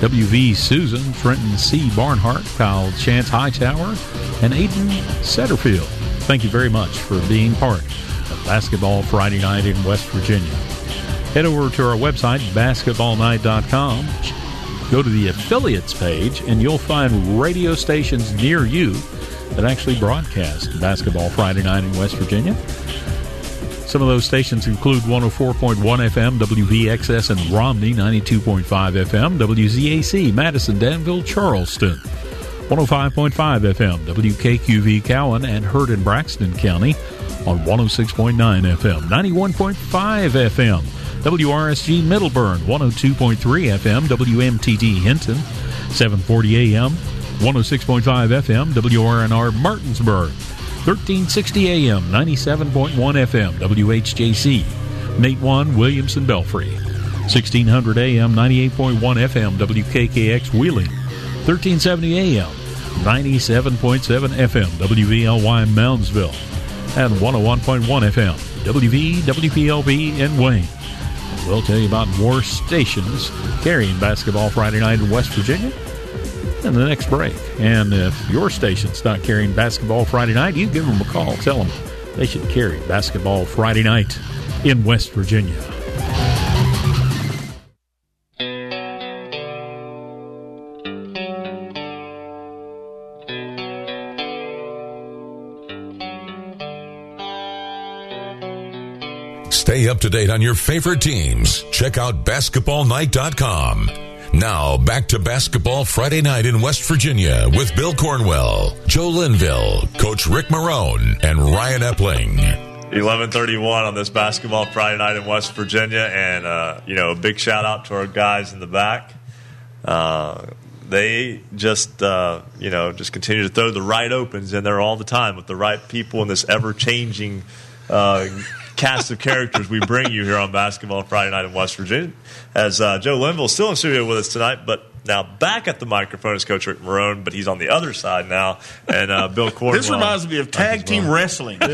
WV Susan, Trenton C. Barnhart, Kyle Chance Hightower, and Aiden Setterfield. Thank you very much for being part of Basketball Friday Night in West Virginia. Head over to our website, basketballnight.com. Go to the affiliates page, and you'll find radio stations near you that actually broadcast Basketball Friday Night in West Virginia. Some of those stations include 104.1 FM, WVXS in Romney, 92.5 FM, WZAC, Madison, Danville, Charleston, 105.5 FM, WKQV Cowen, and heard in Braxton County on 106.9 FM, 91.5 FM, WRSG Middlebourne, 102.3 FM, WMTD Hinton, 740 AM, 106.5 FM, WRNR Martinsburg, 1360 AM, 97.1 FM, WHJC, Matewan, Williamson Belfry, 1600 AM, 98.1 FM, WKKX Wheeling, 1370 AM, 97.7 FM, WVLY Moundsville, and 101.1 FM, WV WPLB in Wayne. We'll tell you about more stations carrying Basketball Friday night in West Virginia in the next break. And if your station's not carrying Basketball Friday night, you give them a call. Tell them they should carry Basketball Friday night in West Virginia. Stay up to date on your favorite teams. Check out basketballnight.com. Now, back to Basketball Friday night in West Virginia with Bill Cornwell, Joe Linville, Coach Rick Marone, and Ryan Epling. 11:31 on this basketball Friday night in West Virginia, and uh, you know, a big shout out to our guys in the back. Uh, they just uh, you know just continue to throw the right opens in there all the time with the right people in this ever changing uh, cast of characters we bring you here on basketball Friday night in West Virginia. As uh, Joe Linville still in studio with us tonight, but. Now back at the microphone is Coach Rick Marone, but he's on the other side now, and uh, Bill Cornwell. This reminds me of tag team wrestling.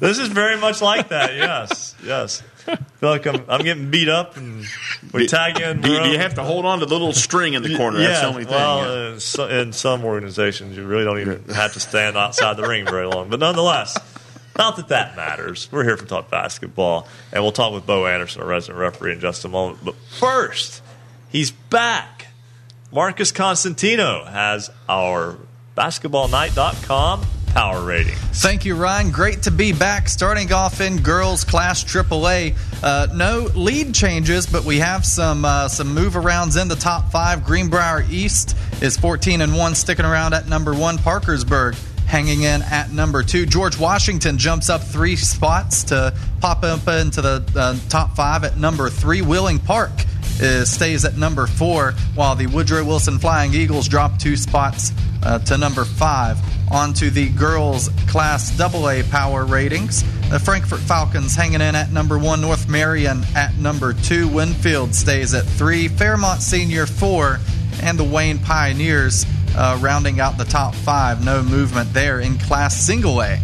This is very much like that. Yes, yes. I feel like I'm, I'm getting beat up, and we tag in. Do you, do you have to hold on to the little string in the corner? That's the only thing. Well, yeah. so, in some organizations, you really don't even have to stand outside the ring very long. But nonetheless, not that that matters. We're here for talk basketball, and we'll talk with Bo Anderson, our resident referee, in just a moment. But first, he's back. Marcus Constantino has our basketballnight.com power rating. Thank you, Ryan. Great to be back. Starting off in girls class AAA. Uh, no lead changes, but we have some uh, some move arounds in the top five. Greenbrier East is 14 and one, sticking around at number one. Parkersburg hanging in at number two. George Washington jumps up three spots to pop up into the uh, top five at number three. Wheeling Park is, stays at number four, while the Woodrow Wilson Flying Eagles drop two spots uh, to number five. On to the girls' Class AA power ratings. The Frankfort Falcons hanging in at number one, North Marion at number two, Winfield stays at three, Fairmont Senior four, and the Wayne Pioneers uh, rounding out the top five. No movement there in Class Single A.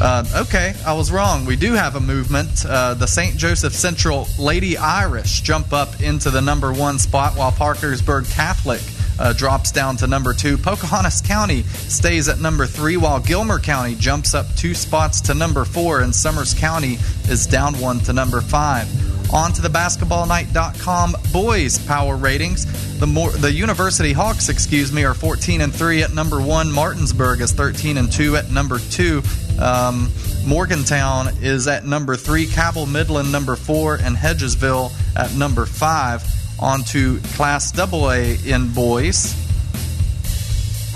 Uh, okay, I was wrong. We do have a movement. Uh, the St. Joseph Central Lady Irish jump up into the number one spot, while Parkersburg Catholic uh, drops down to number two. Pocahontas County stays at number three, while Gilmer County jumps up two spots to number four, and Summers County is down one to number five. On to the basketballnight.com boys power ratings. The more, the University Hawks, excuse me, are 14 and 3 at number 1. Martinsburg is 13 and 2 at number 2. Um, Morgantown is at number 3, Cabell Midland number 4 and Hedgesville at number 5. On to Class AA in boys.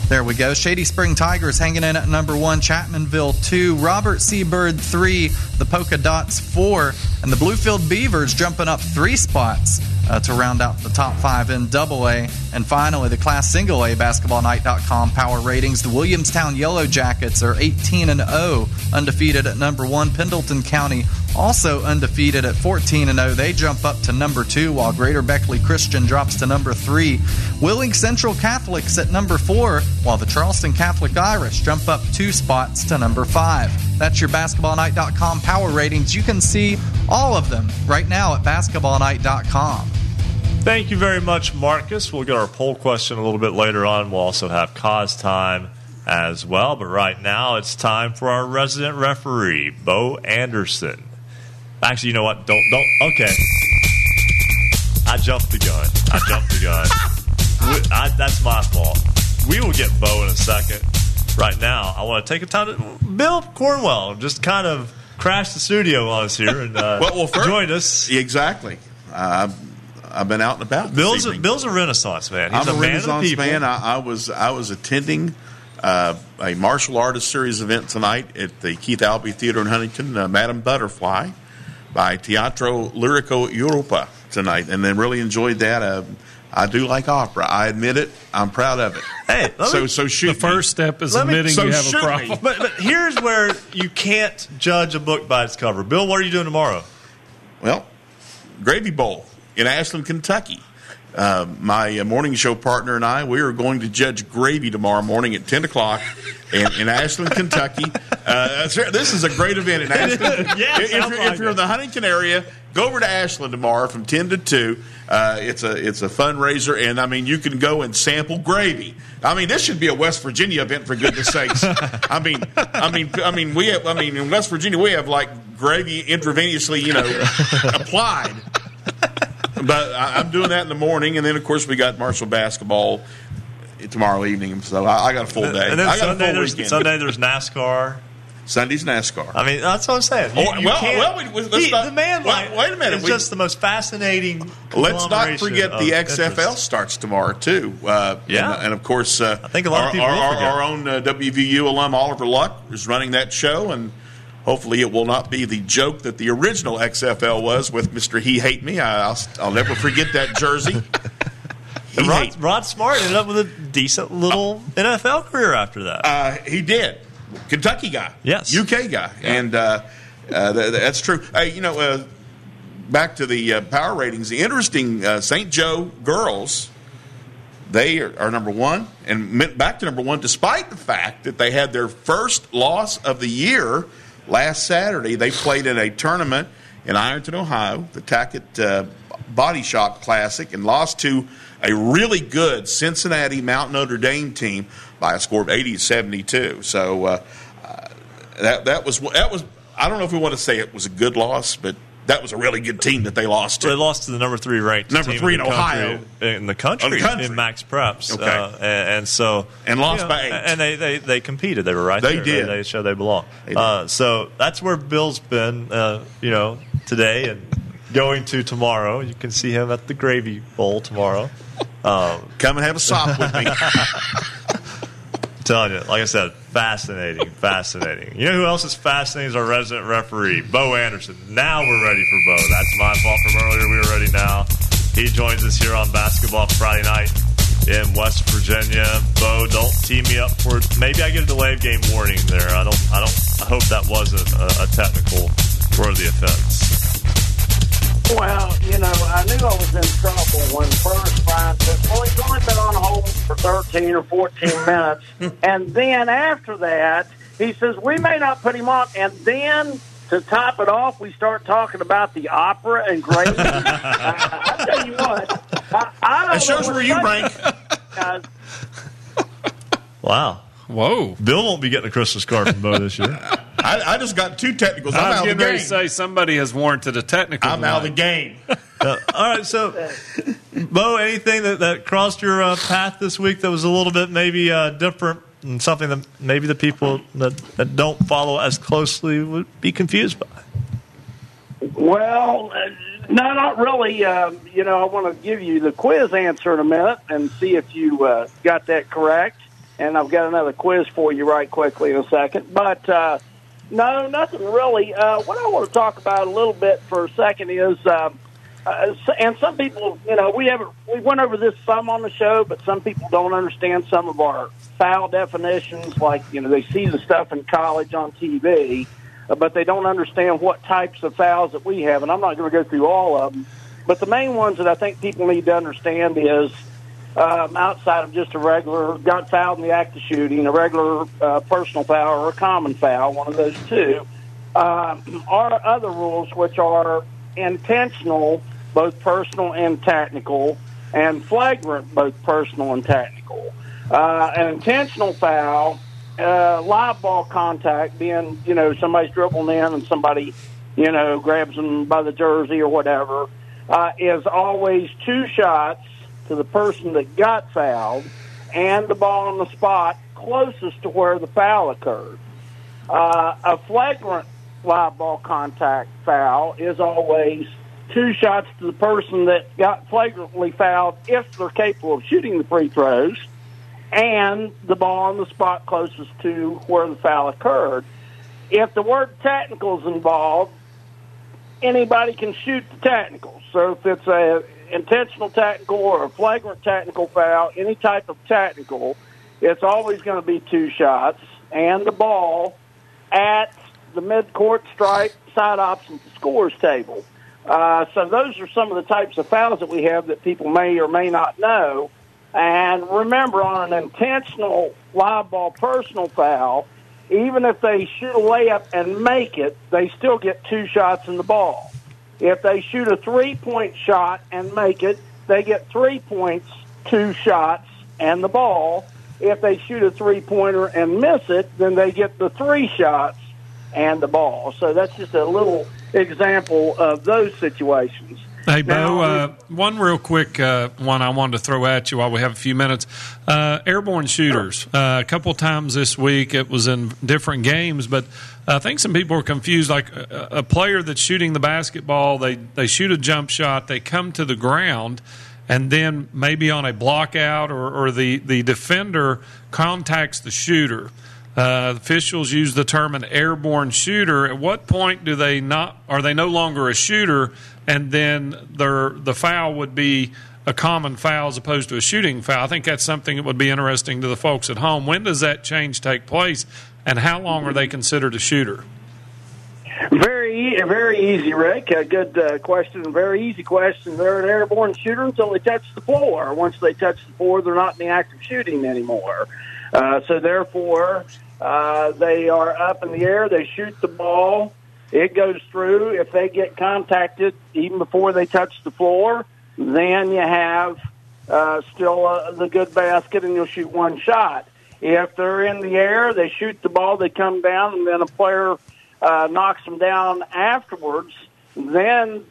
There we go. Shady Spring Tigers hanging in at number one. Chapmanville two. Robert C. Byrd three. The Polka Dots four. And the Bluefield Beavers jumping up three spots uh, to round out the top five in Double A. And finally, the Class Single A BasketballNight.com power ratings. The Williamstown Yellow Jackets are 18 and 0, undefeated at number one. Pendleton County also undefeated at 14 and 0. They jump up to number two, while Greater Beckley Christian drops to number three. Wheeling Central Catholics at number four, while the Charleston Catholic Irish jump up two spots to number five. That's your BasketballNight.com power ratings. You can see all of them right now at BasketballNight.com. Thank you very much, Marcus. We'll get our poll question a little bit later on. We'll also have cause time as well. But right now, it's time for our resident referee, Bo Anderson. Actually, you know what? Don't don't. Okay, I jumped the gun. I jumped the gun. We- I, that's my fault. We will get Bo in a second. Right now, I want to take a time to Bill Cornwell just kind of crashed the studio on us here and uh, well, well, first, joined us. Exactly. Uh, I've been out and about. Bill's a. Bill's a Renaissance man. He's I'm a, man of Renaissance people. man. I, I was I was attending uh, a Marshall artist series event tonight at the Keith Albee Theater in Huntington, uh, Madame Butterfly, by Teatro Lirico Europa tonight, and then really enjoyed that. I do like opera. I admit it. I'm proud of it. Hey, let so me- so shoot. The first step is Let me- admitting so you have a shoot me. problem. But, but here's where you can't judge a book by its cover. Bill, what are you doing tomorrow? Well, Gravy Bowl in Ashland, Kentucky. Uh, my uh, morning show partner and I, we are going to judge gravy tomorrow morning at 10 o'clock in, in Ashland, Kentucky. Uh, this is a great event in Ashland. Yeah, if, you're, like if you're in the Huntington area, go over to Ashland tomorrow from 10 to 2. Uh, it's a it's a fundraiser, and I mean you can go and sample gravy. I mean this should be a West Virginia event for goodness sakes. I mean I mean I mean we have I mean in West Virginia we have like gravy intravenously you know applied. But I, I'm doing that in the morning, and then of course we got Marshall basketball tomorrow evening. So I, I got a full day. And then I got Sunday a full there's, weekend. Sunday there's NASCAR. Sunday's NASCAR. I mean, that's what I'm saying. You, Oh, well, well, we- let's he- not- the man, like, wait a minute, It's just the most fascinating. Let's not forget the XFL interests. starts tomorrow too. Uh, Yeah. and, and of course, uh, I think a lot of people our, our, our own uh, WVU alum Oliver Luck is running that show, and hopefully it will not be the joke that the original XFL was with Mister He Hate Me. I, I'll, I'll never forget that jersey. He Rod, Rod Smart ended up with a decent little NFL career after that. Uh, he did. Kentucky guy. Yes. UK guy. And uh, uh, th- th- that's true. Hey, you know, uh, back to the uh, power ratings, the interesting uh, St. Joe girls, they are, are number one and went back to number one despite the fact that they had their first loss of the year last Saturday. They played in a tournament in Ironton, Ohio, the Tackett uh, Body Shop Classic, and lost to a really good Cincinnati Mount Notre Dame team by a score of 80 to 72. So uh, uh, that that was that was I don't know if we want to say it was a good loss, but that was a really good team that they lost to. They lost to the number three ranked Number three in, in Ohio. country, in the country, the country. in MaxPreps. Okay. Uh, and, and so And lost you know, by eight. And they, they, they competed. They were right They there. did. They, they showed they belong. They. Uh, so that's where Bill's been. Uh, you know, today and going to tomorrow. You can see him at the Gravy Bowl tomorrow. Um, Come and have a sop with me. I'm telling you, like I said, fascinating, fascinating. You know who else is fascinating is our resident referee, Bo Anderson. Now we're ready for Bo. That's my fault from earlier. We were ready now. He joins us here on Basketball Friday Night. in West Virginia. Bo, don't tee me up for maybe I get a delayed game warning there. I don't. I don't. I hope that wasn't a, a technical for the offense. Well, you know, I knew I was in trouble when first Brian said, well, he's only been on hold for 13 or 14 minutes. and then after that, he says, we may not put him on. And then to top it off, we start talking about the opera and Gracie. I, I tell you what, I, I don't It shows where you rank. Guys, Wow. Whoa. Bill won't be getting a Christmas card from Bo this year. I, I just got two technicals. I'm I was out of the game. to say somebody has warranted a technical. I'm out of the game. Uh, all right, so Bo, anything that, that crossed your uh, path this week that was a little bit maybe uh, different and something that maybe the people that, that don't follow as closely would be confused by? Well, uh, no, not really. Um, you know, I want to give you the quiz answer in a minute and see if you uh, got that correct. And I've got another quiz for you right quickly in a second. But uh, no, nothing really. Uh, what I want to talk about a little bit for a second is, um, uh, and some people, you know, we haven't we went over this some on the show, but some people don't understand some of our foul definitions. Like you know, they see the stuff in college on TV uh, but they don't understand what types of fouls that we have. And I'm not going to go through all of them. But the main ones that I think people need to understand is um, outside of just a regular got fouled in the act of shooting, a regular uh, personal foul or a common foul, one of those two, um, are other rules which are intentional, both personal and technical, and flagrant, both personal and technical. Uh, an intentional foul uh, live ball contact being, you know, somebody's dribbling in and somebody, you know, grabs them by the jersey or whatever, uh, is always two shots to the person that got fouled and the ball on the spot closest to where the foul occurred. Uh, a flagrant live ball contact foul is always two shots to the person that got flagrantly fouled if they're capable of shooting the free throws and the ball on the spot closest to where the foul occurred. If the word technical is involved, anybody can shoot the technical. So if it's a intentional technical or a flagrant technical foul, any type of technical, it's always going to be two shots and the ball at the midcourt stripe side opposite the scores table. Uh, so those are some of the types of fouls that we have that people may or may not know. And remember, on an intentional live ball personal foul, even if they shoot a layup and make it, they still get two shots in the ball. If they shoot a three point shot and make it, they get three points, two shots, and the ball. If they shoot a three pointer and miss it, then they get the three shots and the ball. So that's just a little example of those situations. Hey, Now, Bo, uh, one real quick uh, one I wanted to throw at you while we have a few minutes. Uh, airborne shooters. Uh, a couple times this week, it was in different games, but I think some people are confused. Like a, a player that's shooting the basketball, they, they shoot a jump shot, they come to the ground, and then maybe on a block out or, or the, the defender contacts the shooter. Uh, officials use the term an airborne shooter. At what point do they not? Are they no longer a shooter, and then their the foul would be a common foul as opposed to a shooting foul? I think that's something that would be interesting to the folks at home. When does that change take place, and how long are they considered a shooter? Very, very easy, Rick. A good uh, question. Very easy question. They're an airborne shooter until they touch the floor. Once they touch the floor, they're not in the act of shooting anymore. Uh, so therefore, uh, they are up in the air. They shoot the ball. It goes through. If they get contacted even before they touch the floor, then you have uh, still uh, the good basket, and you'll shoot one shot. If they're in the air, they shoot the ball. They come down, and then a player uh, knocks them down afterwards. Then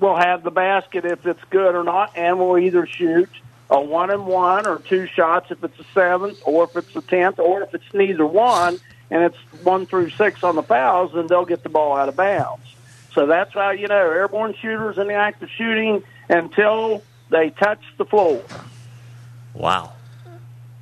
we'll have the basket if it's good or not, and we'll either shoot a one and one or two shots if it's a seventh, or if it's a tenth, or if it's neither one and it's one through six on the fouls, then they'll get the ball out of bounds. So that's how you know airborne shooters in the act of shooting until they touch the floor. Wow.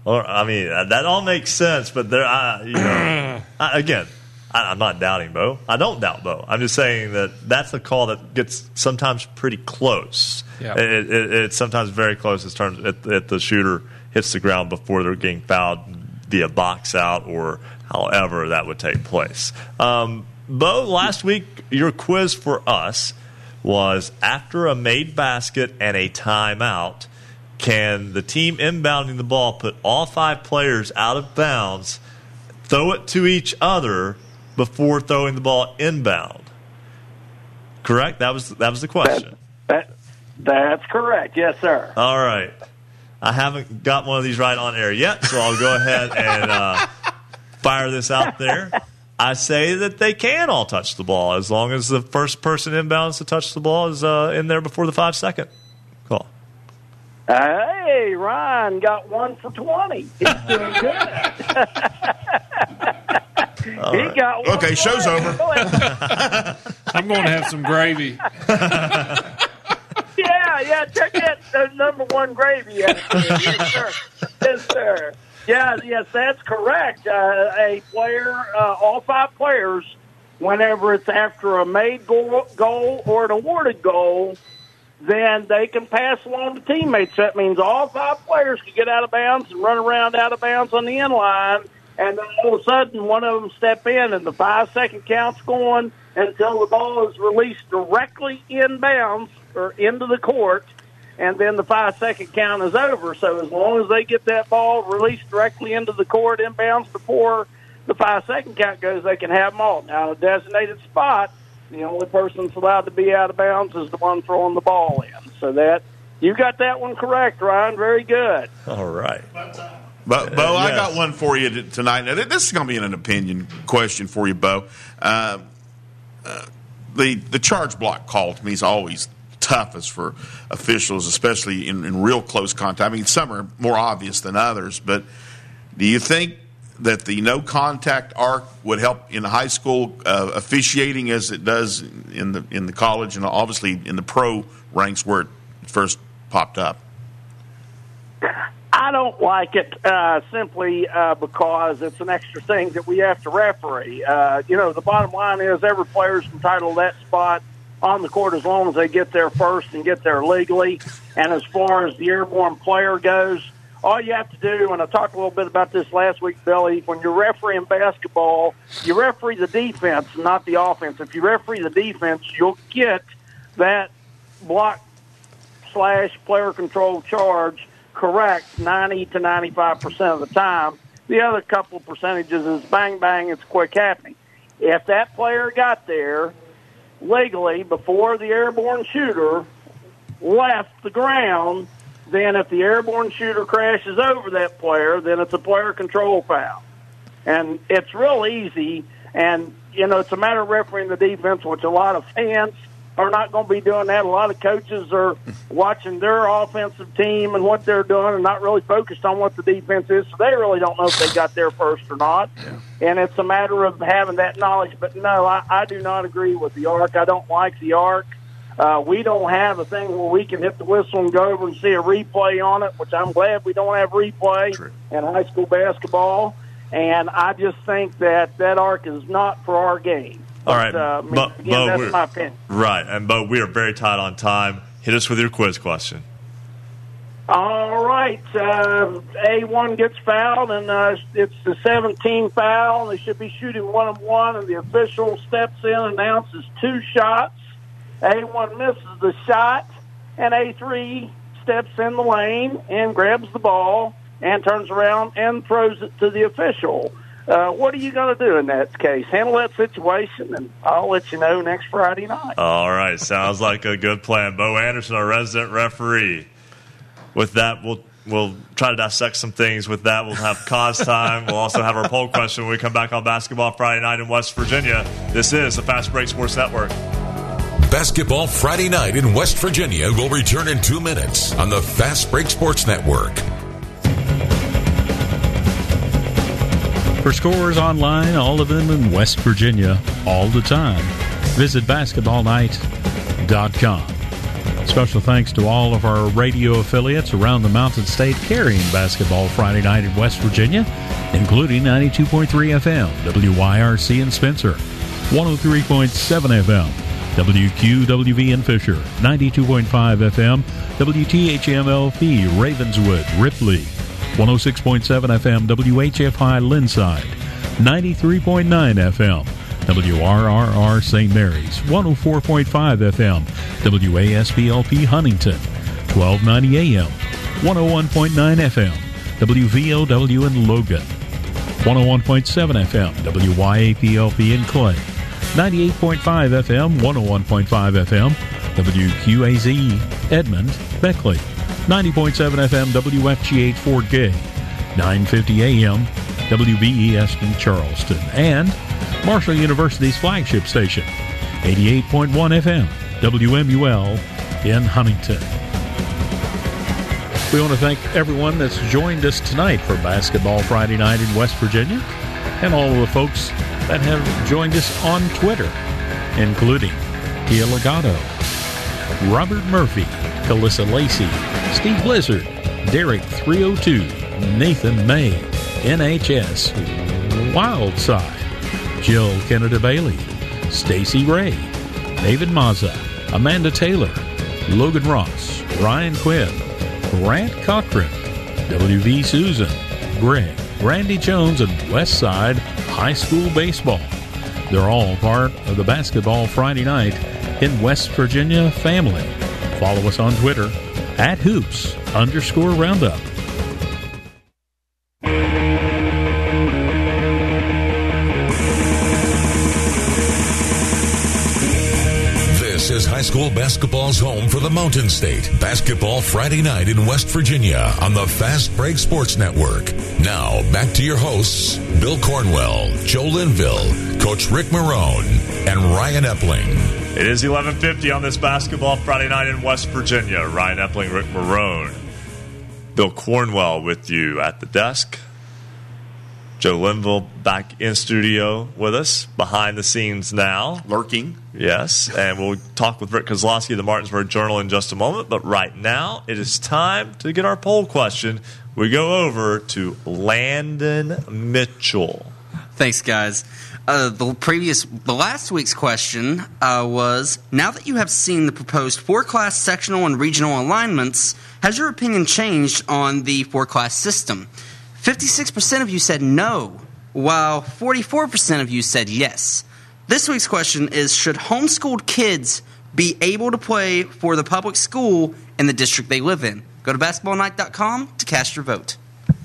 Or I mean, uh, that all makes sense, but there, uh, you know, I, again, I, I'm not doubting Bo. I don't doubt Bo. I'm just saying that that's a call that gets sometimes pretty close. Yeah. It, it, it's sometimes very close as terms if, if the shooter hits the ground before they're getting fouled via box out or however that would take place. Um, Bo, last week your quiz for us was after a made basket and a timeout, can the team inbounding the ball put all five players out of bounds, throw it to each other before throwing the ball inbound? Correct. That was that was the question. That, that's correct. Yes, sir. All right. I haven't got one of these right on air yet, so I'll go ahead and uh, fire this out there. I say that they can all touch the ball as long as the first person inbounds to touch the ball is uh, in there before the five second. Hey, Ryan got one for 20. He's doing good. he got one Okay, show's more. over. Go. I'm going to have some gravy. yeah, yeah, check that uh, number one gravy. Yes, sir. Yes, sir. Yeah, yes, that's correct. Uh, a player, uh, all five players, whenever it's after a made goal, goal or an awarded goal, then they can pass along to teammates. That means all five players can get out of bounds and run around out of bounds on the end line, and then all of a sudden one of them step in, and the five second count's going until the ball is released directly in bounds or into the court, and then the five second count is over. So as long as they get that ball released directly into the court in bounds before the five second count goes, they can have them all. Now, a designated spot, the only person that's allowed to be out of bounds is the one throwing the ball in. So that you got that one correct, Ryan. Very good. All right. But Bo, I yes. got one for you tonight. Now, this is going to be an opinion question for you, Bo. Uh, uh, the the charge block call to me is always toughest for officials, especially in, in real close contact. I mean, some are more obvious than others, but do you think that the no contact arc would help in high school uh, officiating as it does in the in the college and obviously in the pro ranks where it first popped up? I don't like it uh, simply uh, because it's an extra thing that we have to referee. Uh, you know, the bottom line is every player's entitled to that spot on the court as long as they get there first and get there legally. And as far as the airborne player goes, all you have to do, and I talked a little bit about this last week, Billy, when you're refereeing basketball, you referee the defense, not the offense. If you referee the defense, you'll get that block slash player control charge correct 90 to 95 percent of the time. The other couple of percentages is bang bang, it's quick happening. If that player got there legally before the airborne shooter left the ground, then if the airborne shooter crashes over that player, then it's a player control foul. And it's real easy. And, you know, it's a matter of refereeing the defense, which a lot of fans are not going to be doing that. A lot of coaches are watching their offensive team and what they're doing and not really focused on what the defense is. So they really don't know if they got there first or not. And it's a matter of having that knowledge. But no, I, I do not agree with the arc. I don't like the arc. Uh, we don't have a thing where we can hit the whistle and go over and see a replay on it, which I'm glad we don't have replay in high school basketball. And I just think that that arc is not for our game. All right, But, uh, I mean, Bo, again, Bo, that's my opinion. Right, and Bo, we are very tight on time. Hit us with your quiz question. All right. Uh, A1 gets fouled, and uh, it's the 17 foul. They should be shooting one and one, and the official steps in and announces two shots. A1 misses the shot, and A3 steps in the lane and grabs the ball and turns around and throws it to the official. Uh, what are you going to do in that case? Handle that situation, and I'll let you know next Friday night. All right, sounds like a good plan. Bo Anderson, our resident referee. With that, we'll we'll try to dissect some things. With that, we'll have cause time. We'll also have our poll question when we come back on Basketball Friday night in West Virginia. This is the Fast Break Sports Network. Basketball Friday night in West Virginia will return in two minutes on the Fast Break Sports Network. For scores online, all of them in West Virginia, all the time, visit basketballnight.com. Special thanks to all of our radio affiliates around the Mountain State carrying basketball Friday night in West Virginia, including 92.3 FM, WYRC in Spencer, 103.7 FM, WQWV in Fisher, 92.5 FM, WTHMLP Ravenswood, Ripley, 106.7 FM, WHFI Lindside, 93.9 FM, WRRR St. Mary's, 104.5 FM, WASBLP Huntington, 1290 AM, 101.9 FM, WVOW in Logan, 101.7 FM, WYAPLP in Clay, 98.5 FM, 101.5 FM, WQAZ Edmond, Beckley, 90.7 FM, WFGH Fort Gay, 950 AM, WBESD Charleston, and Marshall University's flagship station, 88.1 FM, WMUL in Huntington. We want to thank everyone that's joined us tonight for Basketball Friday night in West Virginia and all of the folks that have joined us on Twitter, including Tia Legato, Robert Murphy, Calissa Lacey, Steve Blizzard, Derek 302, Nathan May, NHS, Wildside, Jill Kennedy Bailey, Stacy Ray, David Mazza, Amanda Taylor, Logan Ross, Ryan Quinn, Grant Cochran, WV Susan, Greg, Randy Jones, and Westside High School Baseball. They're all part of the Basketball Friday Night in West Virginia family. Follow us on Twitter at hoops underscore roundup. School basketball's home for the Mountain State. Basketball Friday night in West Virginia on the Fast Break Sports Network. Now, back to your hosts, Bill Cornwell, Joe Linville, Coach Rick Marone, and Ryan Epling. It is 11:50 on this basketball Friday night in West Virginia. Ryan Epling, Rick Marone, Bill Cornwell with you at the desk. Joe Linville back in studio with us, behind the scenes now. Lurking. Yes, and we'll talk with Rick Kozlowski the Martinsburg Journal in just a moment. But right now, it is time to get our poll question. We go over to Landon Mitchell. Thanks, guys. Uh, the previous, the last week's question uh, was: Now that you have seen the proposed four-class sectional and regional alignments, has your opinion changed on the four-class system? Fifty-six percent of you said no, while forty-four percent of you said yes. This week's question is: Should homeschooled kids be able to play for the public school in the district they live in? Go to basketballnight.com to cast your vote.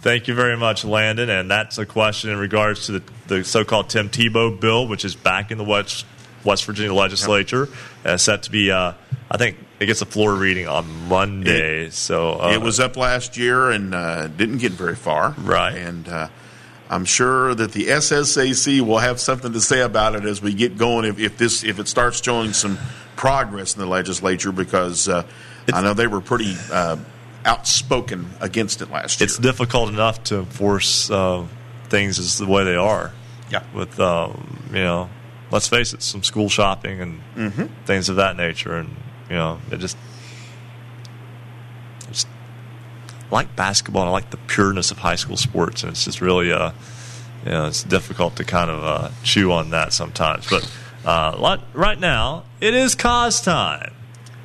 Thank you very much, Landon. And that's a question in regards to the, the so called Tim Tebow bill, which is back in the West, West Virginia legislature, uh, set to be, uh, I think, it gets a floor reading on Monday. It- so uh, it was up last year and uh, didn't get very far. Right. And uh, I'm sure that the SSAC will have something to say about it as we get going. If, if this if it starts showing some progress in the legislature, because uh, I know they were pretty uh, outspoken against it last year. it's difficult enough to enforce uh, things as the way they are. Yeah. With, um, you know, let's face it, some school shopping and Mhm. things of that nature. And, you know, it just. I just like basketball. and I like the pureness of high school sports, and it's just really, uh, you know, it's difficult to kind of uh, chew on that sometimes. But uh, right now, it is cause time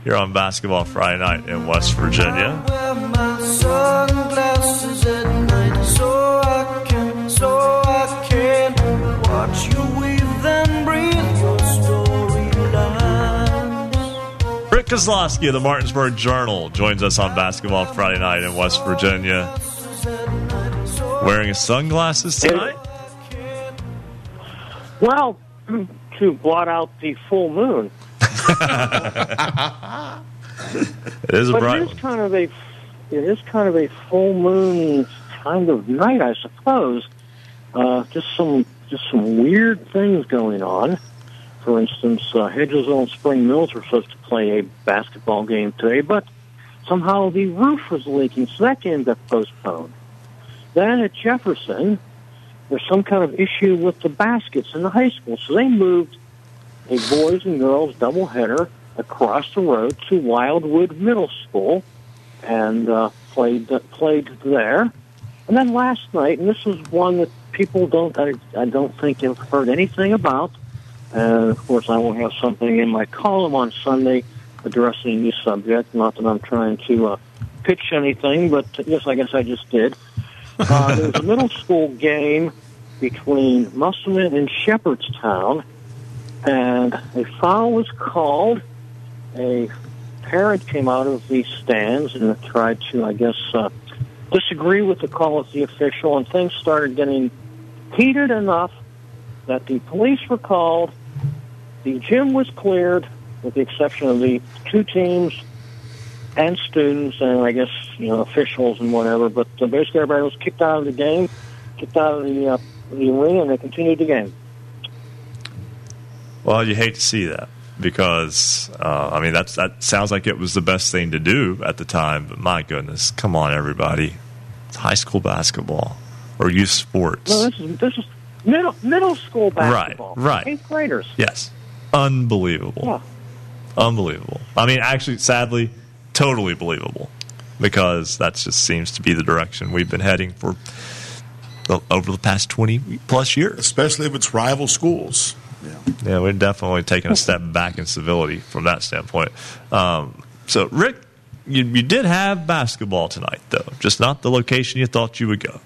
here on Basketball Friday night in West Virginia. Kozlowski of the Martinsburg Journal joins us on Basketball Friday night in West Virginia. Wearing his sunglasses tonight? Well, to blot out the full moon. It is a but bright it is kind of a it is kind of a full moon kind of night, I suppose. Uh, just some just some weird things going on. For instance, uh, Hedgesville and Spring Mills were supposed to play a basketball game today, but somehow the roof was leaking, so that game got postponed. Then at Jefferson, there's some kind of issue with the baskets in the high school, so they moved a boys and girls doubleheader across the road to Wildwood Middle School and uh, played played there. And then last night, and this is one that people don't I, I don't think have heard anything about. And of course, I will have something in my column on Sunday addressing this subject. Not that I'm trying to uh, pitch anything, but yes, I guess I just did. Uh, there was a middle school game between Musselman and Shepherdstown, and a foul was called. A parent came out of the stands and tried to, I guess, uh, disagree with the call of the official, and things started getting heated enough that the police were called. The gym was cleared, with the exception of the two teams and students, and I guess you know officials and whatever. But uh, basically, everybody was kicked out of the game, kicked out of the uh, the arena, and they continued the game. Well, you hate to see that because uh, I mean that's that sounds like it was the best thing to do at the time. But my goodness, come on, everybody! It's high school basketball or youth sports. No, this is this is middle middle school basketball. Right, right. Eighth graders. Yes, unbelievable, Yeah. unbelievable. I mean, actually, sadly, totally believable because that just seems to be the direction we've been heading for the, over the past twenty plus years. Especially if it's rival schools. Yeah, we're definitely taking a step back in civility from that standpoint. Um, so, Rick, you, you did have basketball tonight, though, just not the location you thought you would go.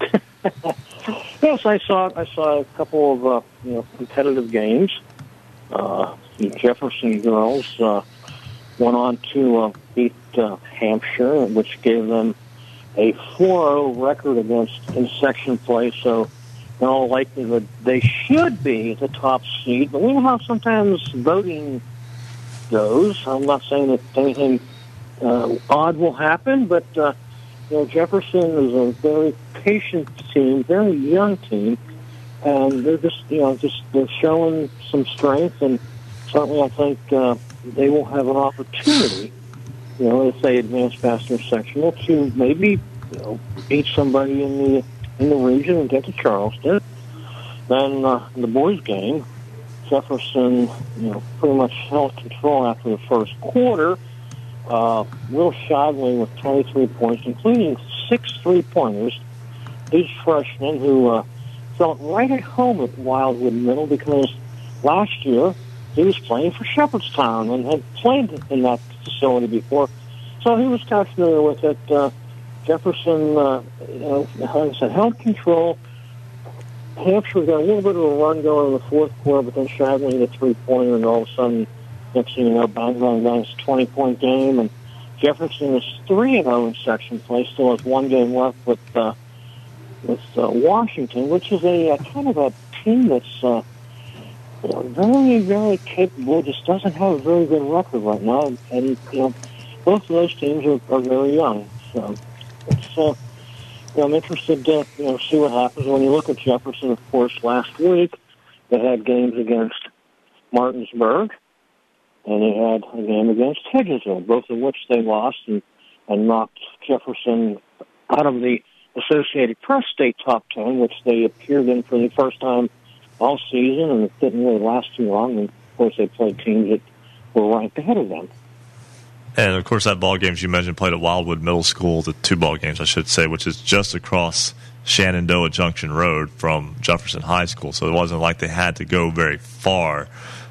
Yes, I saw I saw a couple of uh, you know competitive games. Uh, the Jefferson girls uh, went on to uh, beat uh, Hampshire, which gave them a 4-0 record against in section play. So, in all likelihood, they should be the top seed. But we know how sometimes voting goes. I'm not saying that anything uh, odd will happen, but uh, you know Jefferson is a very patient team, very young team, and they're just you know just they're showing some strength, and certainly I think uh, they will have an opportunity, you know, if they advance past their sectional to maybe you know beat somebody in the in the region and get to Charleston. Then uh, the boys' game, Jefferson, you know, pretty much held control after the first quarter. Uh, Will Shadley with 23 points, including six three-pointers. These freshmen who uh, felt right at home at Wildwood Middle because last year he was playing for Shepherdstown and had played in that facility before, so he was kind of familiar with it. Uh, Jefferson, uh, you know, like said, held control. Hampshire got a little bit of a run going in the fourth quarter, but then Shadley hit a three-pointer, and all of a sudden, next thing you know, bang, bang, bang, it's a 20-point game, and Jefferson is 3 and 0 in section play, still has one game left with uh, with uh, Washington, which is a, uh kind of a team that's uh, you know, very, very capable, just doesn't have a very good record right now. And, you know, both of those teams are, are very young. So it's, uh, you know, I'm interested to you know, see what happens. When you look at Jefferson, of course, last week they had games against Martinsburg and they had a game against Hedgesville, uh, both of which they lost and, and knocked Jefferson out of the Associated Press state top 10, which they appeared in for the first time all season, and it didn't really last too long. And of course, they played teams that were ranked ahead of them. And of course, that ball games you mentioned played at Wildwood Middle School, the two ball games, I should say, which is just across Shenandoah Junction Road from Jefferson High School. So it wasn't like they had to go very far.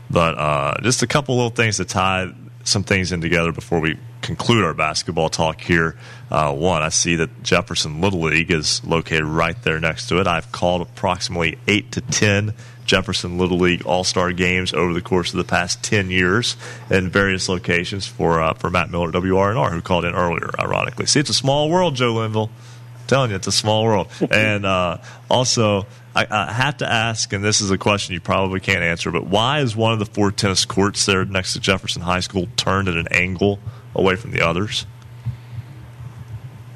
But uh, just a couple little things to tie some things in together before we conclude our basketball talk here. Uh, one, I see that Jefferson Little League is located right there next to it. I've called approximately eight to ten Jefferson Little League All Star games over the course of the past ten years in various locations for uh, for Matt Miller WRNR, who called in earlier. Ironically, see, it's a small world, Joe Linville. I'm telling you, it's a small world. and uh, also, I, I have to ask, and this is a question you probably can't answer, but why is one of the four tennis courts there next to Jefferson High School turned at an angle away from the others?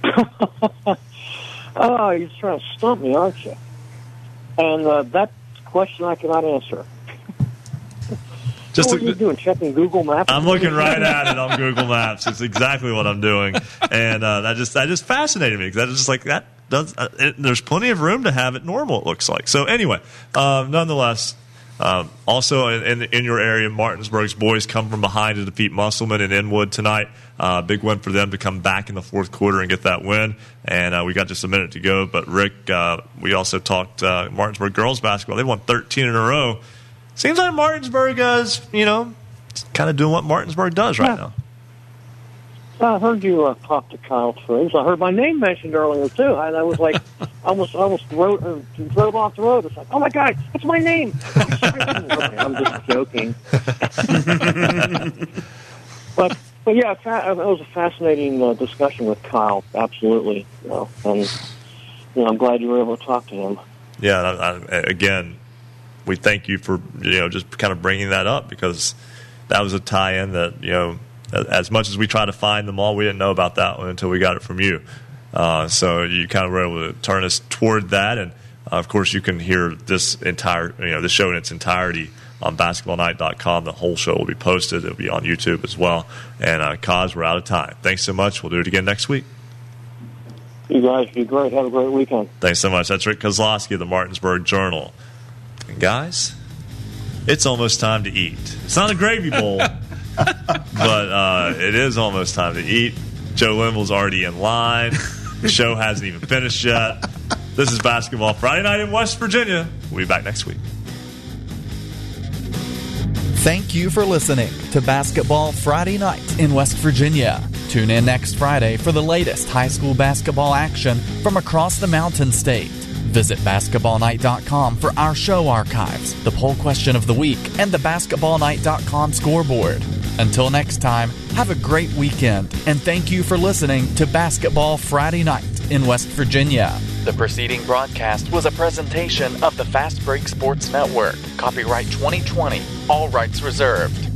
Oh, you're trying to stump me, aren't you? And uh, that question I cannot answer. Just what are you doing? Checking Google Maps? I'm looking right at it on Google Maps. It's exactly what I'm doing, and uh, that just that just fascinated me because that is just like that. Does, uh, it, there's plenty of room to have it normal. It looks like so. Anyway, um, nonetheless, Um, also, in, in, in your area, Martinsburg's boys come from behind to defeat Musselman and Inwood tonight. Uh, big win for them to come back in the fourth quarter and get that win. And uh, we got just a minute to go. But Rick, uh, we also talked uh, Martinsburg girls basketball. They won 13 in a row. Seems like Martinsburg is, you know, kind of doing what Martinsburg does right now. I heard you uh, talk to Kyle Triggs. I heard my name mentioned earlier too, and I was like, almost, almost wrote, uh, drove off the road. It's like, oh my god, it's my name. Okay, I'm just joking. but, but yeah, fa- it was a fascinating uh, discussion with Kyle. Absolutely, you know, and you know, I'm glad you were able to talk to him. Yeah, I, I, again, we thank you for you know just kind of bringing that up because that was a tie-in that you know as much as we try to find them all, we didn't know about that one until we got it from you. Uh, so you kind of were able to turn us toward that, and uh, of course you can hear this entire you know the show in its entirety on basketballnight.com. The whole show will be posted. It'll be on YouTube as well. And uh, Cause, we're out of time. Thanks so much. We'll do it again next week. You guys be great. Have a great weekend. Thanks so much. That's Rick Kozlowski of the Martinsburg Journal. And guys, it's almost time to eat. It's not a gravy bowl, but uh, it is almost time to eat. Joe Linville's already in line. The show hasn't even finished yet. This is Basketball Friday night in West Virginia. We'll be back next week. Thank you for listening to Basketball Friday Night in West Virginia. Tune in next Friday for the latest high school basketball action from across the Mountain State. Visit basketballnight.com for our show archives, the poll question of the week, and the basketballnight.com scoreboard. Until next time, have a great weekend, and thank you for listening to Basketball Friday Night in West Virginia. The preceding broadcast was a presentation of the Fast Break Sports Network. Copyright 2020, all rights reserved.